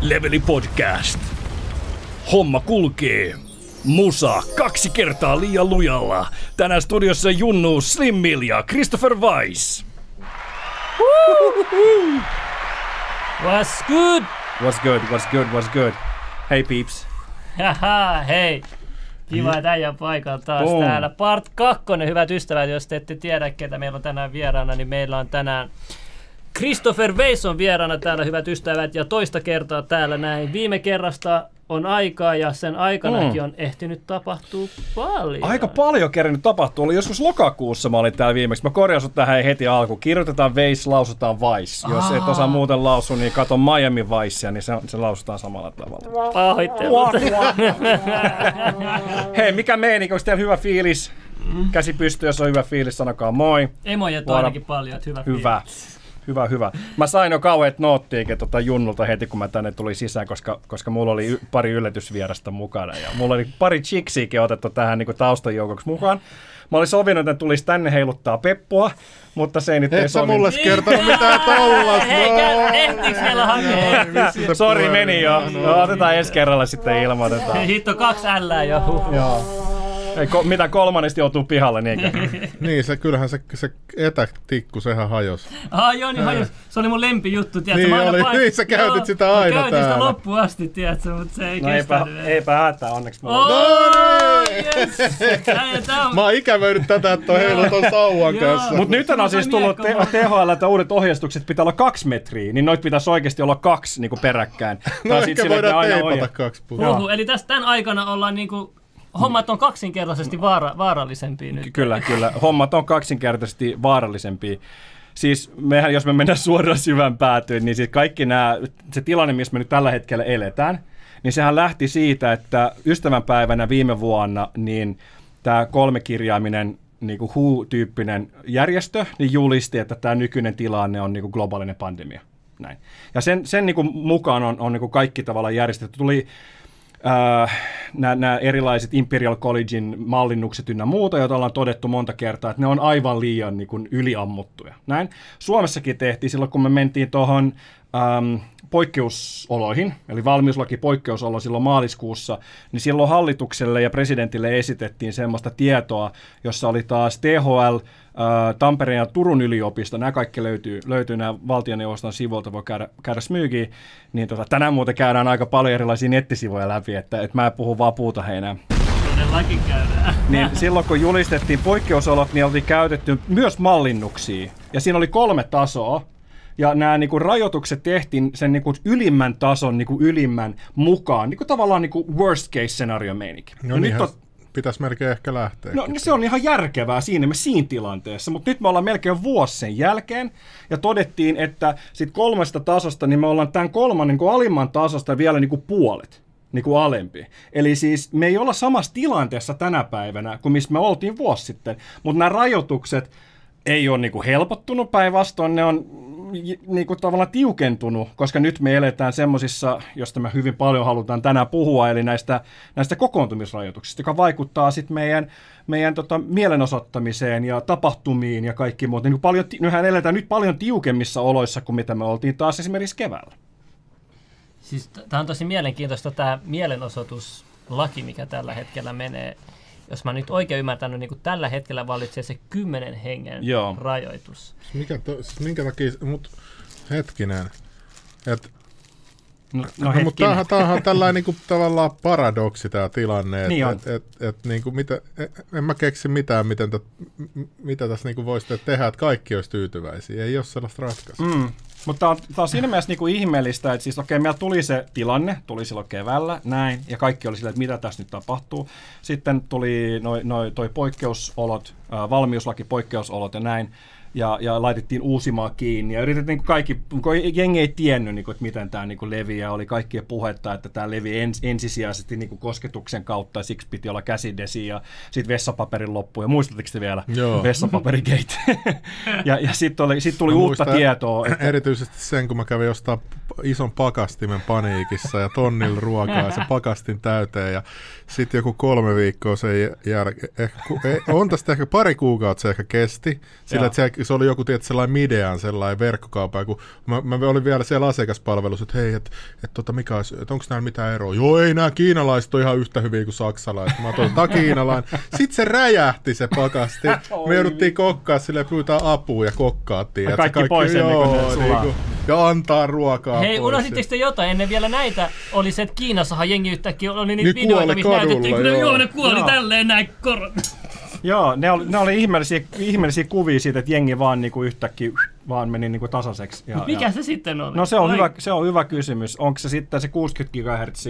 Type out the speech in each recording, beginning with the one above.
Leveli Podcast. Homma kulkee. Musa kaksi kertaa liian lujalla. Tänään studiossa Junnu Slimmil ja Christopher Weiss. What's good? What's good, what's good, what's good? Hey peeps. Haha, hei. Kiva, että äijän paikalla taas Boom. täällä. Part 2, hyvät ystävät, jos te ette tiedä, ketä meillä on tänään vieraana, niin meillä on tänään Christopher Weiss on vieraana täällä, hyvät ystävät, ja toista kertaa täällä näin. Viime kerrasta on aikaa ja sen aikanakin Mm. on ehtinyt tapahtua paljon. Aika paljon kerännyt tapahtuu. Oli joskus lokakuussa mä olin täällä viimeksi. Mä korjasin sut tähän heti alkuun. Kirjoitetaan Weiss, lausutaan Vice. Jos et osaa muuten lausua, niin kato Miami Vicea, niin se, se lausutaan samalla tavalla. Pahoittelut. Hei, mikä meininki? Onko teillä hyvä fiilis? Käsi pystyy, jos on hyvä fiilis, sanokaa moi. Emoja Voidaan- ainakin paljon, että hyvä. Hyvä. Hyvä, hyvä. Mä sain jo kauheat noottiikin tota Junnulta heti, kun mä tänne tulin sisään, koska, koska mulla oli y- pari yllätysvierasta mukana. Ja mulla oli pari chiksiäkin otettu tähän niin taustajoukoksi mukaan. Mä olin sovinut, että tulisi tänne heiluttaa peppua, mutta se ei nyt ei Et sä sovinut. mulle kertonut mitään tollas. Ehtiiks meillä hakea? Sori, meni jo. No, otetaan ensi kerralla sitten ilmoitetaan. Hitto kaksi ällää jo. Joo. Ei, ko- mitä kolmannesti joutuu pihalle, niinkö? Niin, se, kyllähän se, se etätikku, sehän hajos. Ah, joo, niin hajos. Se oli mun lempijuttu, tiedätkö? Niin mä aina oli, pain- niin sä käytit Joo, sitä aina käytin sitä täällä. loppuun asti, tiedätkö, mutta se ei No eipä, kestänyt. eipä hätää, onneksi mulla. Oh, No yes. On- Mä oon ikävöinyt tätä, että on heilu ton sauvan kanssa. Mutta nyt on siis tullut te- THL, että uudet ohjeistukset pitää olla kaksi metriä, niin noit pitäisi oikeasti olla kaksi niin kuin peräkkäin. No ehkä voidaan teipata kaksi puolta. Huhu, eli tästä tämän aikana ollaan niinku, hommat on kaksinkertaisesti vaara, vaarallisempia nyt. Kyllä, kyllä. Hommat on kaksinkertaisesti vaarallisempia. Siis mehän, jos me mennään suoraan syvän päätyyn, niin siis kaikki nämä, se tilanne, missä me nyt tällä hetkellä eletään, niin sehän lähti siitä, että ystävänpäivänä viime vuonna, niin tämä kolmekirjaiminen niin kuin WHO-tyyppinen järjestö, niin julisti, että tämä nykyinen tilanne on niin kuin globaalinen pandemia. Näin. Ja sen, sen niin kuin mukaan on, on niin kuin kaikki tavallaan järjestetty. Tuli nämä erilaiset Imperial Collegein mallinnukset ynnä muuta, joita ollaan todettu monta kertaa, että ne on aivan liian niin kuin, yliammuttuja. Näin. Suomessakin tehtiin silloin, kun me mentiin tuohon ähm, poikkeusoloihin, eli valmiuslaki poikkeusolo silloin maaliskuussa, niin silloin hallitukselle ja presidentille esitettiin semmoista tietoa, jossa oli taas THL, Tampereen ja Turun yliopisto, nämä kaikki löytyy, löytyy nämä valtioneuvoston sivuilta, voi käydä, käydä smyygiä, niin tota, tänään muuten käydään aika paljon erilaisia nettisivuja läpi, että, että mä en puhu vaan puuta heinää. Todellakin käydään. Niin silloin kun julistettiin poikkeusolot, niin oltiin käytetty myös mallinnuksia. Ja siinä oli kolme tasoa. Ja nämä niinku rajoitukset tehtiin sen niinku ylimmän tason niinku ylimmän mukaan. Niinku tavallaan niinku worst case scenario meininki. No Ja nyt on, pitäisi melkein ehkä lähteä. No niin se on ihan järkevää siinä, me siinä tilanteessa, mutta nyt me ollaan melkein vuosi sen jälkeen ja todettiin, että sit kolmesta tasosta, niin me ollaan tämän kolmannen niin alimman tasosta vielä niin kuin puolet niin kuin alempi. Eli siis me ei olla samassa tilanteessa tänä päivänä kuin missä me oltiin vuosi sitten, mutta nämä rajoitukset ei ole niin kuin helpottunut, päinvastoin ne on niin kuin tavallaan tiukentunut, koska nyt me eletään semmoisissa, josta me hyvin paljon halutaan tänään puhua, eli näistä, näistä kokoontumisrajoituksista, joka vaikuttaa sitten meidän, meidän tota, mielenosoittamiseen ja tapahtumiin ja kaikki muut. Niin paljon, nyhän eletään nyt paljon tiukemmissa oloissa kuin mitä me oltiin taas esimerkiksi keväällä. Siis tämä on tosi mielenkiintoista tämä mielenosoituslaki, mikä tällä hetkellä menee. Jos mä nyt oikein ymmärtänyt, niin kuin tällä hetkellä vallitsee se kymmenen hengen Joo. rajoitus. Mikä to, siis minkä takia, mut hetkinen. Et, No, no, no mutta tämähän, tämähän on tällainen niinku, tavallaan paradoksi tämä tilanne. Et, Niin et, et, et, niinku, mitä, e- en mä keksi mitään, miten tät, mitä tässä niinku voisi tehdä, että kaikki olisi tyytyväisiä. Ei ole sellaista ratkaisua. Mm. Mutta tämä on, tää on siinä mielessä niinku ihmeellistä, että siis okei, meillä tuli se tilanne, tuli silloin keväällä, näin, ja kaikki oli silleen, että mitä tässä nyt tapahtuu. Sitten tuli noi, noi, toi poikkeusolot, ää, valmiuslaki, poikkeusolot ja näin, ja, ja laitettiin uusimaa kiinni, ja yritettiin niinku kaikki, kun jengi ei tiennyt, niinku, että miten tämä niinku leviää, oli kaikkien puhetta, että tämä levi ens, ensisijaisesti niinku kosketuksen kautta, ja siksi piti olla käsidesi, ja sitten vessapaperin loppu, ja muistatteko te vielä? Joo. Vessapaperigate. ja ja sitten sit tuli Mä uutta tietoa. Että, Erityisesti sen, kun mä kävin jostain ison pakastimen paniikissa ja tonnilla ruokaa ja se pakastin täyteen ja sitten joku kolme viikkoa sen jälkeen, ehkä, ku- ei, on tästä ehkä pari kuukautta se ehkä kesti, sillä että se oli joku tietysti sellainen Midean sellainen verkkokauppa, kun mä, mä, olin vielä siellä asiakaspalvelussa, että hei, että et, tota, mikä olisi, että onko nämä mitään eroa? Joo, ei nämä kiinalaiset on ihan yhtä hyviä kuin saksalaiset. Mä otin, että kiinalainen. Sitten se räjähti se pakasti. Me jouduttiin kokkaa sille pyytää apua ja kokkaattiin. Ja kaikki, kaikki pois ennen kuin ne niin kuin, ja antaa ruokaa Hei, unohditteko te jotain ennen vielä näitä? Oli se, että Kiinassahan jengi yhtäkkiä oli niitä niin videoita, missä näytettiin, kun joo, ne kuoli joo. tälleen näin korot. Joo, ne oli, ne oli ihmeellisiä, ihmeellisiä kuvia siitä, että jengi vaan niinku yhtäkkiä vaan meni niinku tasaiseksi. Ja, mikä ja... se sitten oli? No se on, hyvä, se on hyvä kysymys. Onko se sitten se 60 GHz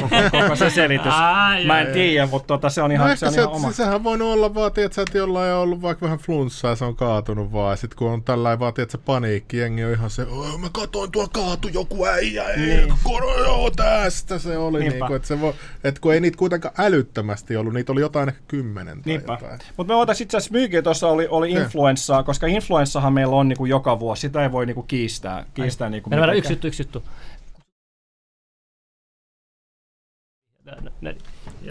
koko, koko se selitys. Ai, Mä en tiedä, mutta tota, se on ihan, no se on se, ihan oma. Se, sehän voi olla vaan, että että jollain on ollut vaikka vähän flunssaa ja se on kaatunut vaan. Sitten kun on tällainen vaan, että paniikki, jengi on ihan se, mä katoin tuo kaatu joku äijä, ei, niin. koro, joo, tästä se oli. Niin kuin, että, se voi, että kun ei niitä kuitenkaan älyttömästi ollut, niitä oli jotain ehkä kymmenen tai Niinpä. jotain. Mutta me voitaisiin itse asiassa myykin, tuossa oli, oli influenssaa, koska influenssahan meillä on niinku joka vuosi, sitä ei voi niinku kiistää. kiistää niinku Mennään yksi juttu, yksi juttu.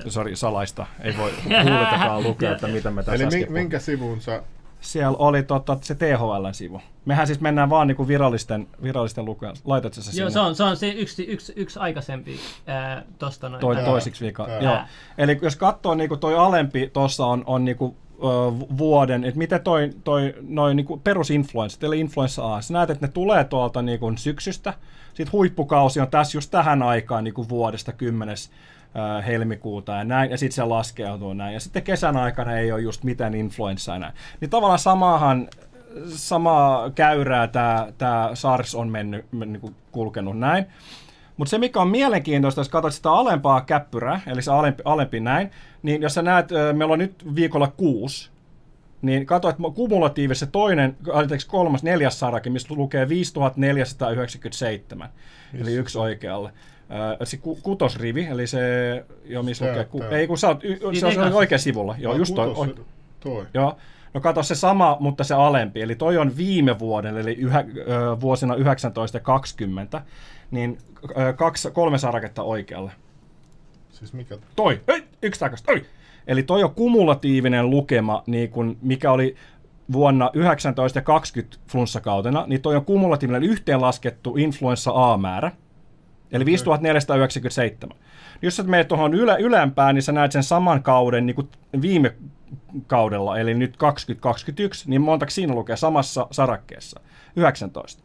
Sori, salaista. Ei voi kuuletakaan lukea, että mitä me tässä Eli minkä sivun sä siellä oli tota, se THL-sivu. Mehän siis mennään vaan niinku virallisten, virallisten lukujen. Laitat se sinne? Joo, se on, se on se yksi, yksi, yksi aikaisempi ää, tosta noin. Toi, toisiksi vika. Joo. Eli jos katsoo niinku toi alempi, tuossa on, on niinku, ö, vuoden, että miten toi, toi noin niinku perusinfluenssat, eli influenssa A, sä näet, että ne tulee tuolta niinku syksystä, sitten huippukausi on tässä just tähän aikaan niinku vuodesta 10 helmikuuta ja näin, ja sitten se laskeutuu näin. Ja sitten kesän aikana ei ole just mitään influenssaa näin. Niin tavallaan samahan, samaa käyrää tämä tää SARS on mennyt, niin kuin kulkenut näin. Mutta se, mikä on mielenkiintoista, jos katsot sitä alempaa käppyrää, eli se alempi, alempi näin, niin jos sä näet, meillä on nyt viikolla kuusi, niin katso, että kumulatiivisesti toinen, anteeksi kolmas, neljäs sarake, missä lukee 5497, Missä? eli yksi oikealle se ku, kutosrivi, eli se, jo missä lukee, ku, ei kun sä oot, y, niin, se on niin, oikein sivulla, joo, just toi, toi. toi. Joo, no kato se sama, mutta se alempi, eli toi on viime vuoden, eli yhä, ö, vuosina 19 ja 20, niin ö, kaksi, kolme saraketta oikealle. Siis mikä? Toi, ei, yksi takaisin, toi. Eli toi on kumulatiivinen lukema, niin kun, mikä oli vuonna 19 ja 20 flunssakautena, niin toi on kumulatiivinen yhteenlaskettu influenssa A-määrä. Eli 5497. Jos sä menet tuohon ylä, ylempään, niin sä näet sen saman kauden niin kuin viime kaudella, eli nyt 2021, niin monta siinä lukee samassa sarakkeessa? 19.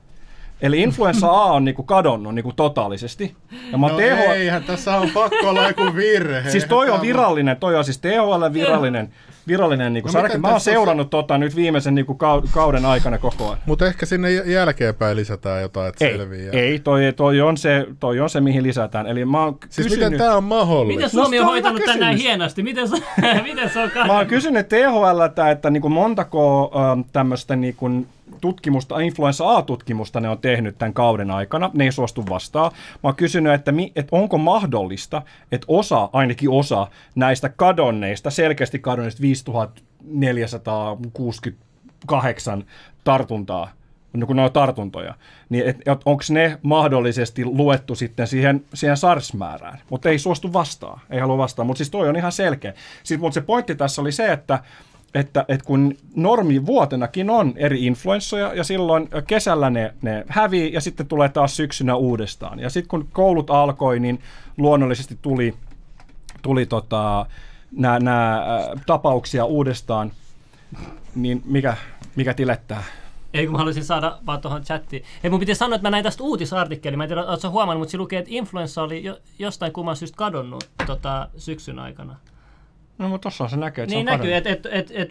Eli influenssa A on niinku kadonnut niinku totaalisesti. Ja mä no THL... eihän, tässä on pakko olla joku virhe. siis toi on virallinen, toi on siis THL virallinen virallinen niin no sarke. Mä oon seurannut se... tota nyt viimeisen niin kuin kauden aikana koko ajan. Mutta ehkä sinne jälkeenpäin lisätään jotain, että ei, selviää. Ei, toi, toi, on se, toi on se, mihin lisätään. Eli mä oon siis kysynyt... miten tämä on mahdollista? Miten Suomi no, on hoitanut tän näin hienosti? Miten se, miten se on Mä oon kysynyt THL, että, että niin kuin montako ähm, tämmöistä niin kuin tutkimusta, influenssa A-tutkimusta ne on tehnyt tämän kauden aikana. Ne ei suostu vastaan. Mä oon kysynyt, että, mi, että onko mahdollista, että osa, ainakin osa näistä kadonneista, selkeästi kadonneista 5468 tartuntaa, no kun ne on tartuntoja, niin onko ne mahdollisesti luettu sitten siihen, siihen SARS-määrään? Mutta ei suostu vastaan, ei halua vastaan, mutta siis toi on ihan selkeä. Siis, mutta se pointti tässä oli se, että että, että kun normi vuotenakin on eri influenssoja ja silloin kesällä ne, ne hävii ja sitten tulee taas syksynä uudestaan. Ja sitten kun koulut alkoi, niin luonnollisesti tuli, tuli tota, nämä tapauksia uudestaan, niin mikä, mikä tilettää? Ei kun mä haluaisin saada vaan tuohon chattiin. Ei mun piti sanoa, että mä näin tästä uutisartikkeli. Mä en tiedä, ootko huomannut, mutta se lukee, että influenssa oli jo, jostain kumman syystä kadonnut tota, syksyn aikana. No mutta tuossa se näkyy, että Niin se on näkyy, että et, et, et,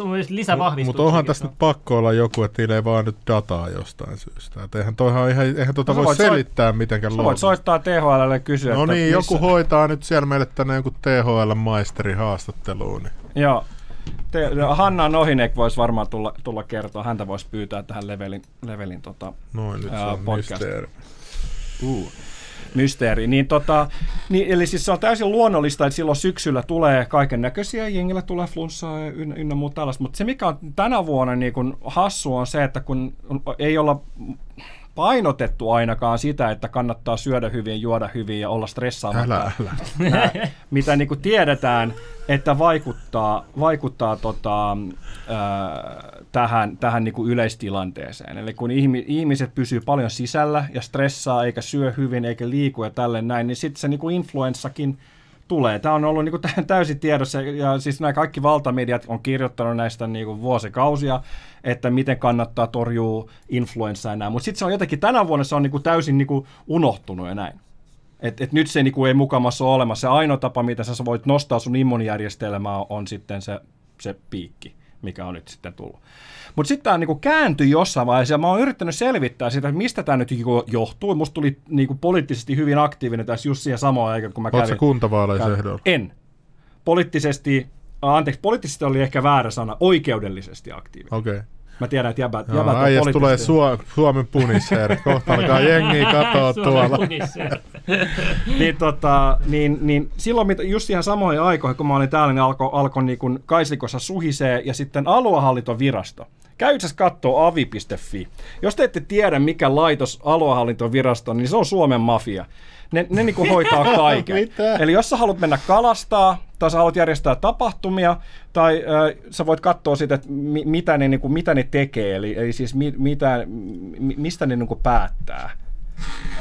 on myös lisävahvistuksia. Mutta onhan tässä nyt pakko olla joku, että niillä ei vaan nyt dataa jostain syystä. Et eihän, toihan, eihän, eihän tuota no, voi selittää soit, mitenkään Sä voit soittaa THLlle ja kysyä, No niin, missä... joku hoitaa nyt siellä meille tänne joku THL-maisteri haastatteluun. Niin. Joo. Te, Hanna Nohinek voisi varmaan tulla, tulla kertoa. Häntä voisi pyytää tähän levelin, levelin tota, Noin, nyt se on podcast. Uh mysteeri. Niin tota, niin, eli siis se on täysin luonnollista, että silloin syksyllä tulee kaiken näköisiä, jengillä tulee flunssaa ja ynnä, ynnä muuta tällaista. Mutta se, mikä on tänä vuonna niin kun hassu, on se, että kun ei olla painotettu ainakaan sitä, että kannattaa syödä hyvin, juoda hyvin ja olla stressaamatta. Älä, älä. Nää, mitä niin kuin tiedetään, että vaikuttaa, vaikuttaa tota, ää, tähän, tähän niin kuin yleistilanteeseen. Eli kun ihmi, ihmiset pysyy paljon sisällä ja stressaa eikä syö hyvin eikä liiku ja tälle näin, niin sitten se niin kuin influenssakin tulee. Tämä on ollut niin kuin täysin tiedossa, ja siis nämä kaikki valtamediat on kirjoittanut näistä niin kuin vuosikausia, että miten kannattaa torjua influenssaa ja näin. Mutta sitten se on jotenkin, tänä vuonna se on niin kuin täysin niin kuin unohtunut ja näin. Et, et nyt se niin kuin ei mukamassa ole olemassa. Se ainoa tapa, mitä sä voit nostaa sun immunijärjestelmää, on sitten se, se piikki, mikä on nyt sitten tullut. Mutta sitten tämä niinku kääntyi jossain vaiheessa, ja mä oon yrittänyt selvittää sitä, että mistä tämä nyt niinku johtuu. Musta tuli niinku poliittisesti hyvin aktiivinen tässä just siihen samaan aikaan, kun mä Oletko kävin. kuntavaaleissa ehdolla? En. Poliittisesti, anteeksi, poliittisesti oli ehkä väärä sana, oikeudellisesti aktiivinen. Okei. Okay. Mä tiedän, että jäbät, jäbät on äijästä tulee. Suo, Suomen punisheeri. Kohta alkaa jengiä katoa tuolla. niin, tota, niin, niin silloin mitä, just ihan samoihin aikoihin, kun mä olin täällä, niin alkoi alko niin kuin Kaislikossa suhisee ja sitten aluehallintovirasto. Käy itse asiassa kattoo avi.fi. Jos te ette tiedä, mikä laitos aluehallintovirasto on, niin se on Suomen mafia. Ne, ne niin kuin hoitaa kaiken. Mitä? Eli jos sä haluat mennä kalastaa, tai sä haluat järjestää tapahtumia, tai äh, sä voit katsoa sitä, että mi, mitä, ne, niin kuin, mitä ne tekee, eli, eli siis mi, mitä, mi, mistä ne niin kuin päättää.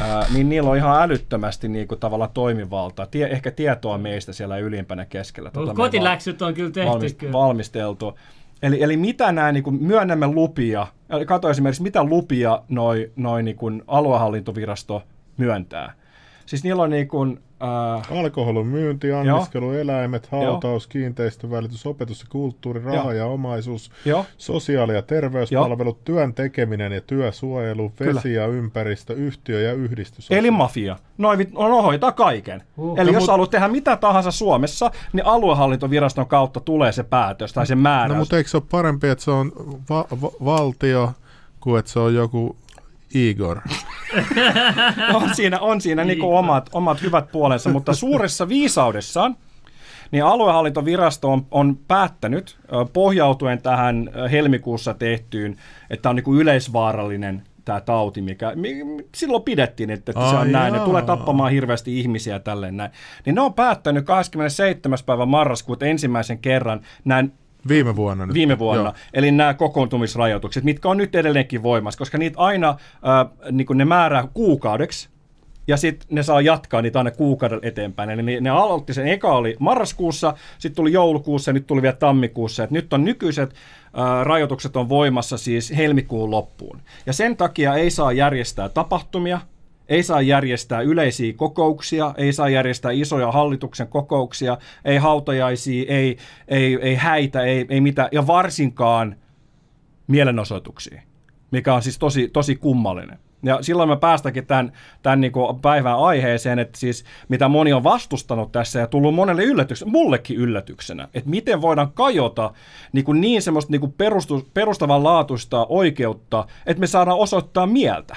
Ää, niin niillä on ihan älyttömästi niin kuin, tavallaan toimivaltaa. Tie, ehkä tietoa meistä siellä ylimpänä keskellä. Ei Kotiläksyt on kyllä tehty. valmist, kyllä. valmisteltu. Eli, eli mitä nämä, niin kuin, myönnämme lupia, eli kato esimerkiksi, mitä lupia noi, noi niin kuin, aluehallintovirasto myöntää. Siis niillä on niin kuin, äh, Alkoholin myynti, anniskelu, eläimet, hautaus, kiinteistövälitys, opetus ja kulttuuri, raha Joo. ja omaisuus, joo, sosiaali- ja terveyspalvelut, työn tekeminen ja työsuojelu, Kyllä. vesi ja ympäristö, yhtiö ja yhdistys. eli mafia. Noin, vit- no, no hoitaa kaiken. Huh. Eli No, jos mut- haluat tehdä mitä tahansa Suomessa, niin aluehallintoviraston kautta tulee se päätös tai se määräys. No mutta eikö se ole parempi, että se on va- va- valtio, kuin että se on joku Igor? on siinä, on siinä niin omat, omat hyvät puolensa, mutta suuressa viisaudessaan niin aluehallintovirasto on, on päättänyt pohjautuen tähän helmikuussa tehtyyn, että on niin kuin yleisvaarallinen tämä tauti, mikä mi, mi- silloin pidettiin, että, että se on näin, ne tulee tappamaan hirveästi ihmisiä tälleen näin. Niin ne on päättänyt 27. päivä marraskuuta ensimmäisen kerran näin Viime vuonna nyt. viime vuonna. Joo. Eli nämä kokoontumisrajoitukset, mitkä on nyt edelleenkin voimassa, koska niitä aina äh, niin ne määrää kuukaudeksi, ja sitten ne saa jatkaa niitä aina kuukauden eteenpäin. Eli ne, ne aloitti sen, eka oli marraskuussa, sitten tuli joulukuussa ja nyt tuli vielä tammikuussa. Et nyt on nykyiset äh, rajoitukset on voimassa siis helmikuun loppuun. Ja sen takia ei saa järjestää tapahtumia, ei saa järjestää yleisiä kokouksia, ei saa järjestää isoja hallituksen kokouksia, ei hautajaisia, ei, ei, ei häitä, ei, ei mitään, ja varsinkaan mielenosoituksia, mikä on siis tosi, tosi kummallinen. Ja silloin me päästäkin tämän, tämän niin kuin päivän aiheeseen, että siis mitä moni on vastustanut tässä ja tullut monelle yllätyksenä, mullekin yllätyksenä, että miten voidaan kajota niin, kuin niin semmoista niin kuin perustus, perustavanlaatuista oikeutta, että me saadaan osoittaa mieltä.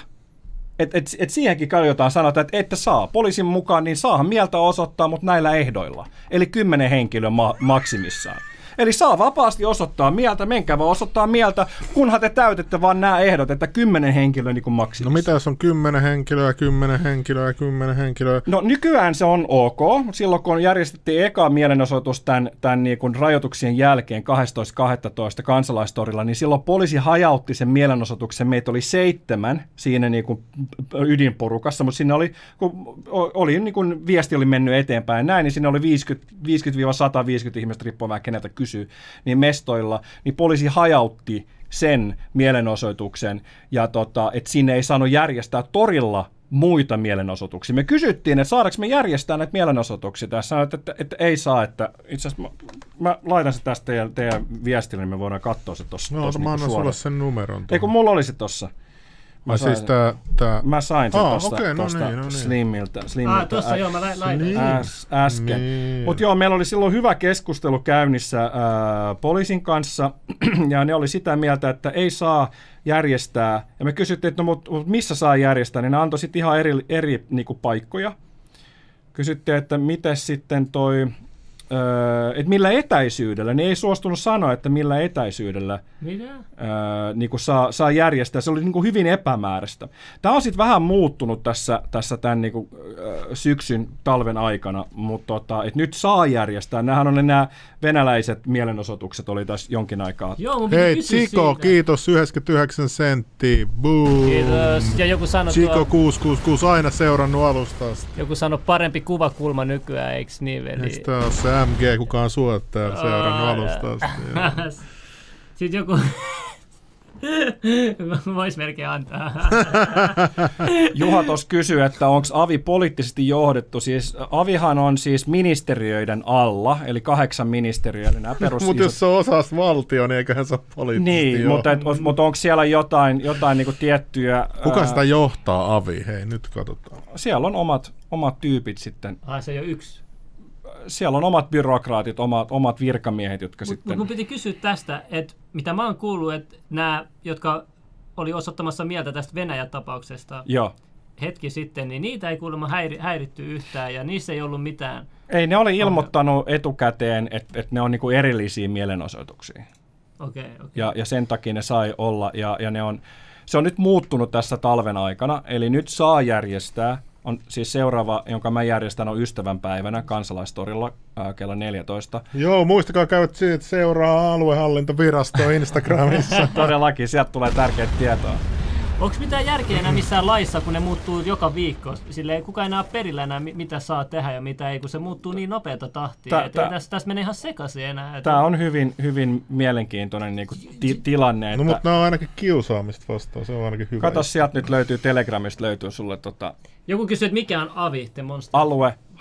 Et, et, et siihenkin kajotaan sanota, että ette saa. Poliisin mukaan niin saahan mieltä osoittaa, mutta näillä ehdoilla. Eli kymmenen henkilön ma- maksimissaan. Eli saa vapaasti osoittaa mieltä, menkää vaan osoittaa mieltä, kunhan te täytätte vaan nämä ehdot, että kymmenen henkilöä niin kuin No mitä jos on kymmenen henkilöä, kymmenen henkilöä, kymmenen henkilöä? No nykyään se on ok. Silloin kun järjestettiin eka mielenosoitus tämän, tämän niin kuin rajoituksien jälkeen 12.12. kansalaistorilla, niin silloin poliisi hajautti sen mielenosoituksen. Meitä oli seitsemän siinä niin kuin ydinporukassa, mutta sinne oli, kun oli niin kuin viesti oli mennyt eteenpäin näin, niin sinne oli 50, 50-150 ihmistä riippuen vähän keneltä kysyy, niin mestoilla, niin poliisi hajautti sen mielenosoituksen, ja tota, että sinne ei saanut järjestää torilla muita mielenosoituksia. Me kysyttiin, että saadaanko me järjestää näitä mielenosoituksia. Tässä sanoit, että, että, ei saa, että itse asiassa mä, mä laitan se tästä teidän, teidän viestille, niin me voidaan katsoa se tuossa No tossa mä niinku annan sulle sen numeron. Ei kun mulla oli se tossa. Mä Mä siis sain- tää, tää... Mä sain sen Aa, tosta, okei, no tosta niin, no niin. Slimmiltä. Slimmiltä Ah, tossa ä- joo, mä laitan. Äs, äsken. Niin. Mutta joo, meillä oli silloin hyvä keskustelu käynnissä ää, poliisin kanssa, ja ne oli sitä mieltä, että ei saa järjestää. Ja me kysyttiin, että no, mut, mut missä saa järjestää, niin ne antoi sitten ihan eri, eri niinku, paikkoja. Kysyttiin, että miten sitten toi että millä etäisyydellä, ne ei suostunut sanoa, että millä etäisyydellä Mitä? öö, niin kuin saa, saa järjestää. Se oli niin kuin hyvin epämääräistä. Tämä on sitten vähän muuttunut tässä, tässä tämän niin kuin, öö, syksyn, talven aikana, mutta tota, et nyt saa järjestää. Nämähän on ne nämä venäläiset mielenosoitukset oli tässä jonkin aikaa. Joo, mun piti Hei, Chico, siitä. kiitos 99 senttiä. Boom. Kiitos. Ja joku sanoi, Chico tuo, 666 aina seurannut alusta asti. joku sanoi parempi kuvakulma nykyään, eiks niin veli? Eikö tää se MG, kuka on suottaja seurannut Aa, alusta asti? Sitten joku... Vois melkein antaa. Juha tuossa kysyy, että onko Avi poliittisesti johdettu. Siis Avihan on siis ministeriöiden alla, eli kahdeksan ministeriöä, perus Mutta jos se on osas valtio, niin eiköhän se ole poliittisesti Niin, joo. mutta, et, mutta onko siellä jotain, jotain niinku tiettyjä... Kuka ää, sitä johtaa, Avi? Hei, nyt katsotaan. Siellä on omat, omat tyypit sitten. ah, se ei ole yksi. Siellä on omat byrokraatit, omat, omat virkamiehet, jotka Mutta sitten... mut mun piti kysyä tästä, että mitä mä oon kuullut, että nämä, jotka oli osoittamassa mieltä tästä Venäjä-tapauksesta Joo. hetki sitten, niin niitä ei kuulemma häiri, häiritty yhtään ja niissä ei ollut mitään. Ei, ne oli ilmoittanut etukäteen, että, että ne on niinku erillisiä mielenosoituksia. Okei, okay, okei. Ja, ja sen takia ne sai olla. Ja, ja ne on, se on nyt muuttunut tässä talven aikana, eli nyt saa järjestää, on siis seuraava, jonka mä järjestän, on ystävänpäivänä kansalaistorilla ää, kello 14. Joo, muistakaa käydä siitä seuraa aluehallintovirastoa Instagramissa. Todellakin, sieltä tulee tärkeää tietoa. Onko mitään järkeä enää missään laissa, kun ne muuttuu joka viikko? Sille ei kukaan enää perillä enää, mi- mitä saa tehdä ja mitä ei, kun se muuttuu niin nopeata tahtia. Tää- Tää, tää- tässä, tässä menee ihan sekaisin enää. Tämä on hyvin, hyvin mielenkiintoinen niin kuin, ti- tilanne. Että No mutta nämä on ainakin kiusaamista vastaan, se on ainakin hyvä. Kato, sieltä nyt löytyy Telegramista löytyy sulle tota, Joku kysyy, että mikä on AVI, the Monster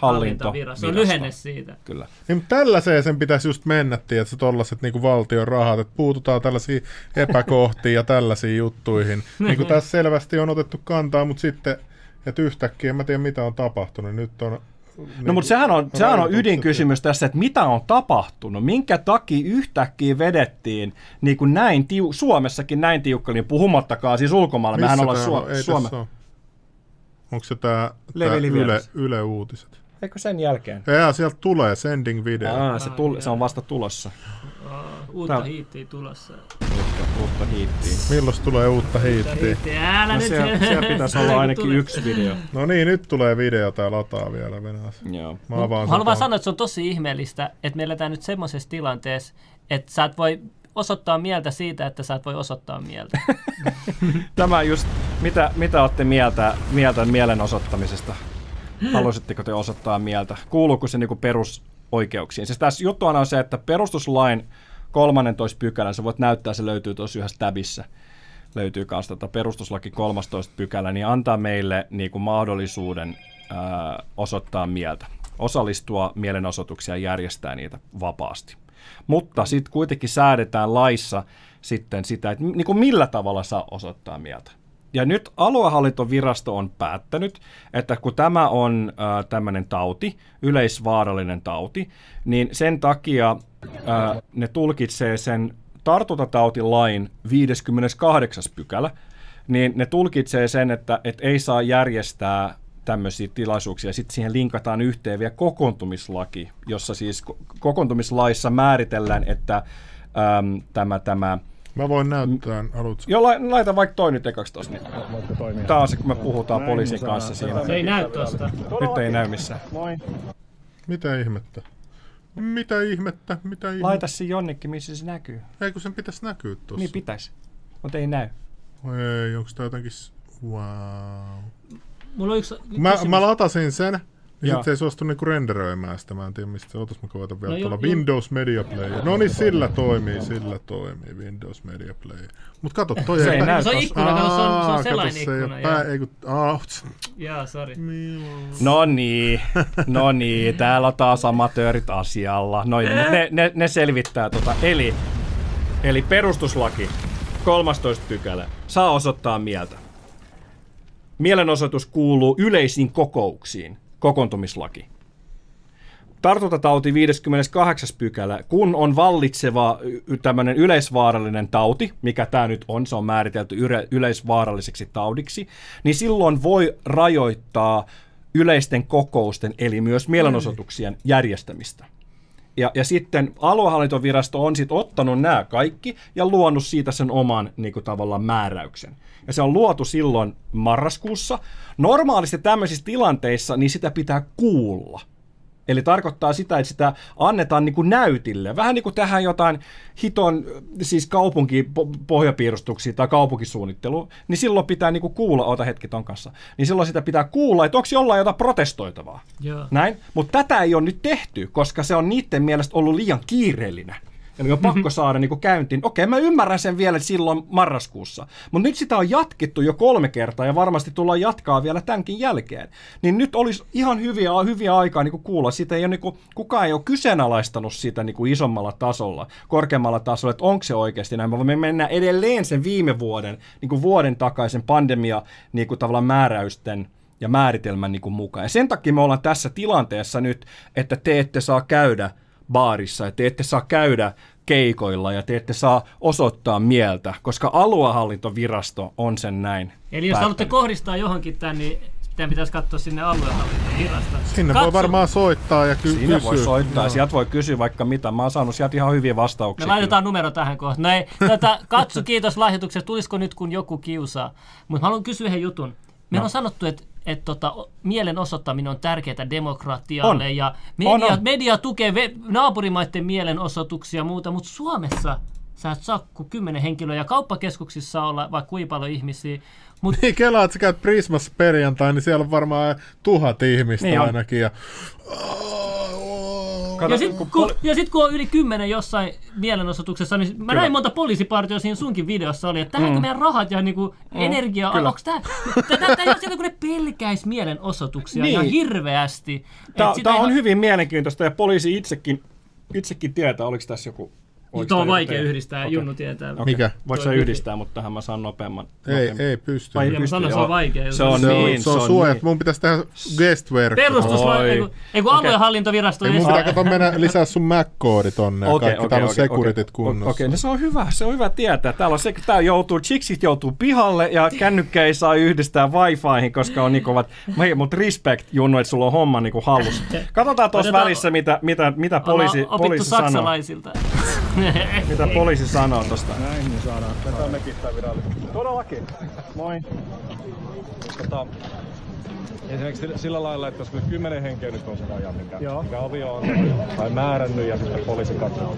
aluehallintovirasto. Se on lyhenne siitä. Kyllä. Niin, tällaiseen sen pitäisi just mennä, että se tollaset niinku valtion rahat, että puututaan tällaisiin epäkohtiin ja tällaisiin juttuihin. niin kuin tässä selvästi on otettu kantaa, mutta sitten, että yhtäkkiä, en mä tiedä mitä on tapahtunut, nyt on... No mutta sehän on, sehän on ydinkysymys tässä, että mitä on tapahtunut, minkä takia yhtäkkiä vedettiin niin kuin näin tiu- Suomessakin näin tiukka, niin puhumattakaan siis ulkomailla, mehän ollaan täällä on? Suo- Ei Suome. tässä ole. Onko se Leveli yle, yle Uutiset? Eikö sen jälkeen? Ja sieltä tulee sending video. Aa, se, tull- joo. se on vasta tulossa. Oh, uutta Tää- hiittiä tulossa. Uutta, uutta hiittiä. Milloin tulee uutta Uutta hiittiä? Älä No nyt. siellä, siellä pitäisi olla ainakin Tulee. yksi video. No niin, nyt tulee video tää lataa vielä Venäjässä. Joo. Mä avaan Haluan vaan sanoa, että se on tosi ihmeellistä, että me eletään nyt semmoisessa tilanteessa, että sä et voi osoittaa mieltä siitä, että sä et voi osoittaa mieltä. Tämä just, mitä, mitä olette mieltä, mieltä mielenosoittamisesta? Haluaisitteko te osoittaa mieltä? Kuuluuko se niinku perusoikeuksiin? Siis tässä juttuana on se, että perustuslain 13 pykälän, sä voit näyttää, se löytyy tuossa yhdessä tabissa, löytyy kanssa tota perustuslaki 13 pykälä, niin antaa meille niinku mahdollisuuden ää, osoittaa mieltä, osallistua mielenosoituksia ja järjestää niitä vapaasti. Mutta sitten kuitenkin säädetään laissa sitten sitä, että niin kuin millä tavalla saa osoittaa mieltä. Ja nyt aluehallintovirasto on päättänyt, että kun tämä on äh, tämmöinen tauti, yleisvaarallinen tauti, niin sen takia äh, ne tulkitsee sen tartuntatautilain 58. pykälä, niin ne tulkitsee sen, että, että ei saa järjestää tämmöisiä tilaisuuksia. Sitten siihen linkataan yhteen vielä kokoontumislaki, jossa siis ko- kokoontumislaissa määritellään, että äm, tämä, tämä Mä voin näyttää, haluatko? Joo, la- laita vaikka toi nyt ekaksi tossa. Niin. Tää on se, kun me puhutaan poliisin kanssa siinä. Se ei näy tosta. Nyt ei näy missään. Mitä ihmettä? Mitä ihmettä? Mitä ihmettä? Laita se jonnekin, missä se näkyy. Ei kun sen pitäisi näkyä tossa. Niin pitäisi. Mutta ei näy. Ei, onko tää jotenkin... Wow. Mulla on yksi Mä, kysymys. mä latasin sen, niin Joo. sit se ei suostu niinku renderöimään sitä. Mä en tiedä mistä se otas. Mä koitan vielä No tuolla jo- jo- Windows Media Player. No niin, sillä toimii, sillä toimii Windows Media Player. Mut kato, toi Se ei näy Se on ikkuna, se on, se on sellainen kato, se ei ikkuna. oo Pää... Ei kun, ah, tss, Jaa, sori. No niin, no niin, täällä on taas amatöörit asialla. No niin, ne, ne, ne selvittää tota. Eli, eli perustuslaki, 13 pykälä, saa osoittaa mieltä. Mielenosoitus kuuluu yleisiin kokouksiin, kokoontumislaki. Tartuntatauti 58. pykälä, kun on vallitseva tämmöinen yleisvaarallinen tauti, mikä tämä nyt on, se on määritelty yle- yleisvaaralliseksi taudiksi, niin silloin voi rajoittaa yleisten kokousten, eli myös mielenosoituksien järjestämistä. Ja, ja sitten aluehallintovirasto on sitten ottanut nämä kaikki ja luonut siitä sen oman niin kuin, tavallaan määräyksen. Ja se on luotu silloin marraskuussa. Normaalisti tämmöisissä tilanteissa niin sitä pitää kuulla. Eli tarkoittaa sitä, että sitä annetaan niin kuin näytille. Vähän niin kuin tähän jotain hiton siis kaupunkipohjapiirustuksia tai kaupunkisuunnittelu, niin silloin pitää niin kuin kuulla, ota hetki ton kanssa, niin silloin sitä pitää kuulla, että onko jollain jotain protestoitavaa. Joo. Näin, mutta tätä ei ole nyt tehty, koska se on niiden mielestä ollut liian kiireellinen. Eli on pakko saada niin käyntiin. Okei, mä ymmärrän sen vielä silloin marraskuussa, mutta nyt sitä on jatkettu jo kolme kertaa ja varmasti tullaan jatkaa vielä tämänkin jälkeen. Niin nyt olisi ihan hyviä, hyviä aikaa niin kuulla. Sitä ei ole, niin kuin, kukaan ei ole kyseenalaistanut sitä niin kuin isommalla tasolla, korkeammalla tasolla, että onko se oikeasti näin. Me mennään edelleen sen viime vuoden, niin kuin vuoden takaisen pandemia niin kuin tavallaan määräysten ja määritelmän niin kuin mukaan. Ja sen takia me ollaan tässä tilanteessa nyt, että te ette saa käydä baarissa ja te ette saa käydä keikoilla ja te ette saa osoittaa mieltä, koska aluehallintovirasto on sen näin Eli jos haluatte kohdistaa johonkin tämän, niin teidän pitäisi katsoa sinne aluehallintovirastoon. Sinne Katso. voi varmaan soittaa ja ky- Siinä kysyä. voi soittaa sieltä voi kysyä vaikka mitä. Mä oon saanut sieltä ihan hyviä vastauksia. Me laitetaan kyllä. numero tähän kohtaan. No ei, tätä, katso, kiitos lahjoituksesta. Tulisiko nyt kun joku kiusaa? Mutta haluan kysyä yhden jutun. Meillä no. on sanottu, että että tota, mielenosoittaminen on tärkeää demokratialle on. ja media, on, on. media tukee ve- naapurimaiden mielenosoituksia ja muuta, mutta Suomessa sä et saa kuin kymmenen henkilöä ja kauppakeskuksissa olla vaikka kuinka paljon ihmisiä. Mut... Niin, kelaa, että sä käyt Prismassa perjantai, niin siellä on varmaan tuhat ihmistä niin ainakin. Ja... Kato, ja sitten kun, kun, poli- sit, kun on yli kymmenen jossain mielenosoituksessa, niin mä Kyllä. näin monta poliisipartioa siinä sunkin videossa oli, että tähänkö mm. meidän rahat ja niinku mm. energia, onko tämä, tämä on sieltä kun ne pelkäis mielenosoituksia niin. ihan hirveästi. Tämä, on hyvin mielenkiintoista ja poliisi itsekin, itsekin tietää, oliko tässä joku Tuo on vaikea tehdä? yhdistää, okay. Junnu tietää. Okay. Mikä? Voiko se yhdistää, mutta tähän mä saan nopeamman. Ei, nopeamman. ei pysty. Vai pysty, se on vaikea. Se on, se on niin. Se on, se on suojat. Niin. Mun pitäisi tehdä guest-verkko. Perustuslain, ei kun, ei kun okay. aluehallintovirasto. Ei, mun pitää katsoa mennä lisää sun Mac-koodi tonne. Okay, kaikki okay, täällä okay, on securityt okay, kunnossa. Okei, okay, no se on hyvä. Se on hyvä tietää. Täällä on se, tää joutuu, chiksit joutuu pihalle ja kännykkä ei saa yhdistää Wi-Fihin, koska on niin kovat. Mutta respect, Junnu, että sulla on homma niin hallussa. Katsotaan tuossa välissä, mitä, mitä, mitä poliisi, poliisi sanoo. saksalaisilta. mitä poliisi sanoo tosta? Näin niin saadaan. Tätä mekin tää virallisesti. Todellakin. Moi. Tota, esimerkiksi sillä lailla, että jos nyt kymmenen henkeä nyt on se raja, mikä, Joo. mikä avio on tai määrännyt ja sitten poliisi katsoo.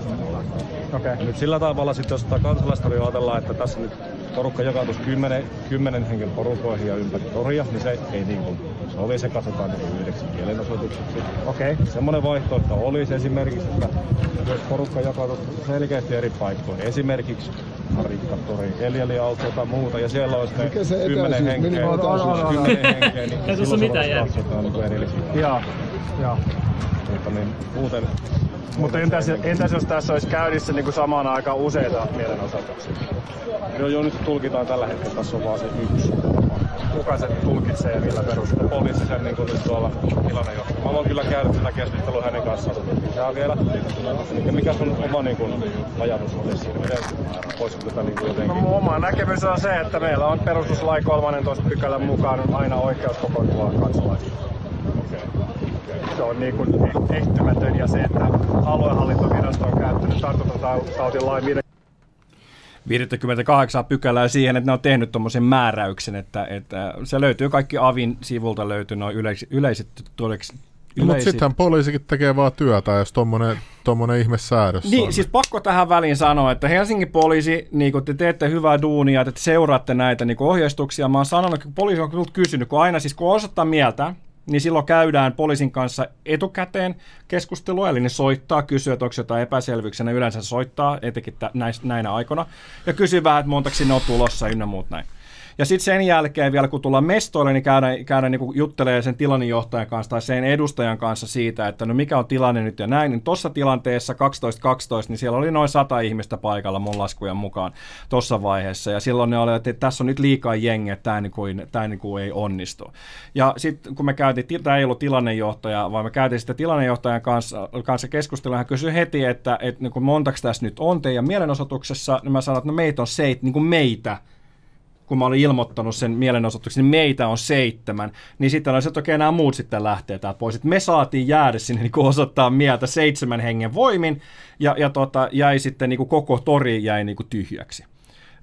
Okay. Nyt sillä tavalla sitten, jos tämä kansalaistori ajatellaan, että tässä nyt porukka jakautuisi kymmenen, kymmenen hengen porukoihin ja ympäri toria, niin se ei niin kuin sovi, se katsotaan niin yhdeksi mielenosoitukseksi. Okei. Okay. Semmoinen vaihtoehto olisi esimerkiksi, että jos porukka jakautuisi selkeästi eri paikkoihin, esimerkiksi Harikkatori, Elieli Aalto tai muuta, ja siellä olisi ne kymmenen henkeä, kymmenen henkeä, niin silloin se mitään katsotaan niin erillisiä. Joo, joo. Mutta niin, muuten mutta entäs, entäs jos tässä olisi käynnissä niin kuin samaan aikaan useita mielenosoituksia? Joo, joo, nyt tulkitaan tällä hetkellä, tässä on vaan se yksi. Kuka se tulkitsee ja millä perusteella? Poliisi sen niin kuin nyt tuolla tilanne jo. Mä voin kyllä käydä tätä keskustelua hänen kanssaan Ja vielä. Ja mikä sun oma niin kuin, ajatus olisi siinä? Miten voisiko tätä niin kuin jotenkin? No, oma näkemys on se, että meillä on perustuslain 13 pykälän mukaan aina oikeus kokoontua kansalaisille. Se on niin kuin ehtymätön ja se, että aluehallintovirasto on käyttänyt tartuntatautilain 58 pykälää siihen, että ne on tehnyt tuommoisen määräyksen, että, että se löytyy kaikki Avin sivulta löytyy noin yleis, yleiset todeksi, No, mutta sittenhän poliisikin tekee vaan työtä, jos tuommoinen ihme säädös Niin, on. siis pakko tähän väliin sanoa, että Helsingin poliisi, niin kun te teette hyvää duunia, että te seuraatte näitä niin ohjeistuksia, mä oon sanonut, että poliisi on kysynyt, kun aina siis kun osoittaa mieltä, niin silloin käydään poliisin kanssa etukäteen keskustelua, eli ne soittaa, kysyy, että onko jotain epäselvyyksiä, ne yleensä soittaa, etenkin näinä aikoina, ja kysyy vähän, että montaksi ne on tulossa, ynnä muut näin. Ja sitten sen jälkeen vielä, kun tullaan mestoille, niin käydään, käydään niin juttelee sen tilannenjohtajan kanssa tai sen edustajan kanssa siitä, että no mikä on tilanne nyt ja näin. Niin tuossa tilanteessa 12.12, niin siellä oli noin sata ihmistä paikalla mun laskujen mukaan tuossa vaiheessa. Ja silloin ne oli, että tässä on nyt liikaa jengiä, että tämä, niin niin ei onnistu. Ja sitten kun me käytiin, tämä ei ollut tilannenjohtaja, vaan me käytiin sitten tilannenjohtajan kanssa, kanssa keskustelua, hän kysyi heti, että, että niin kuin montako tässä nyt on teidän mielenosoituksessa, niin mä sanoin, että no meitä on seit, niin kuin meitä, kun mä olin ilmoittanut sen mielenosoituksen, niin meitä on seitsemän, niin sitten oli se, että okei, nämä muut sitten lähtee täältä pois. Et me saatiin jäädä sinne niin osoittaa mieltä seitsemän hengen voimin, ja, ja tota, jäi sitten niin kuin koko tori jäi niin kuin tyhjäksi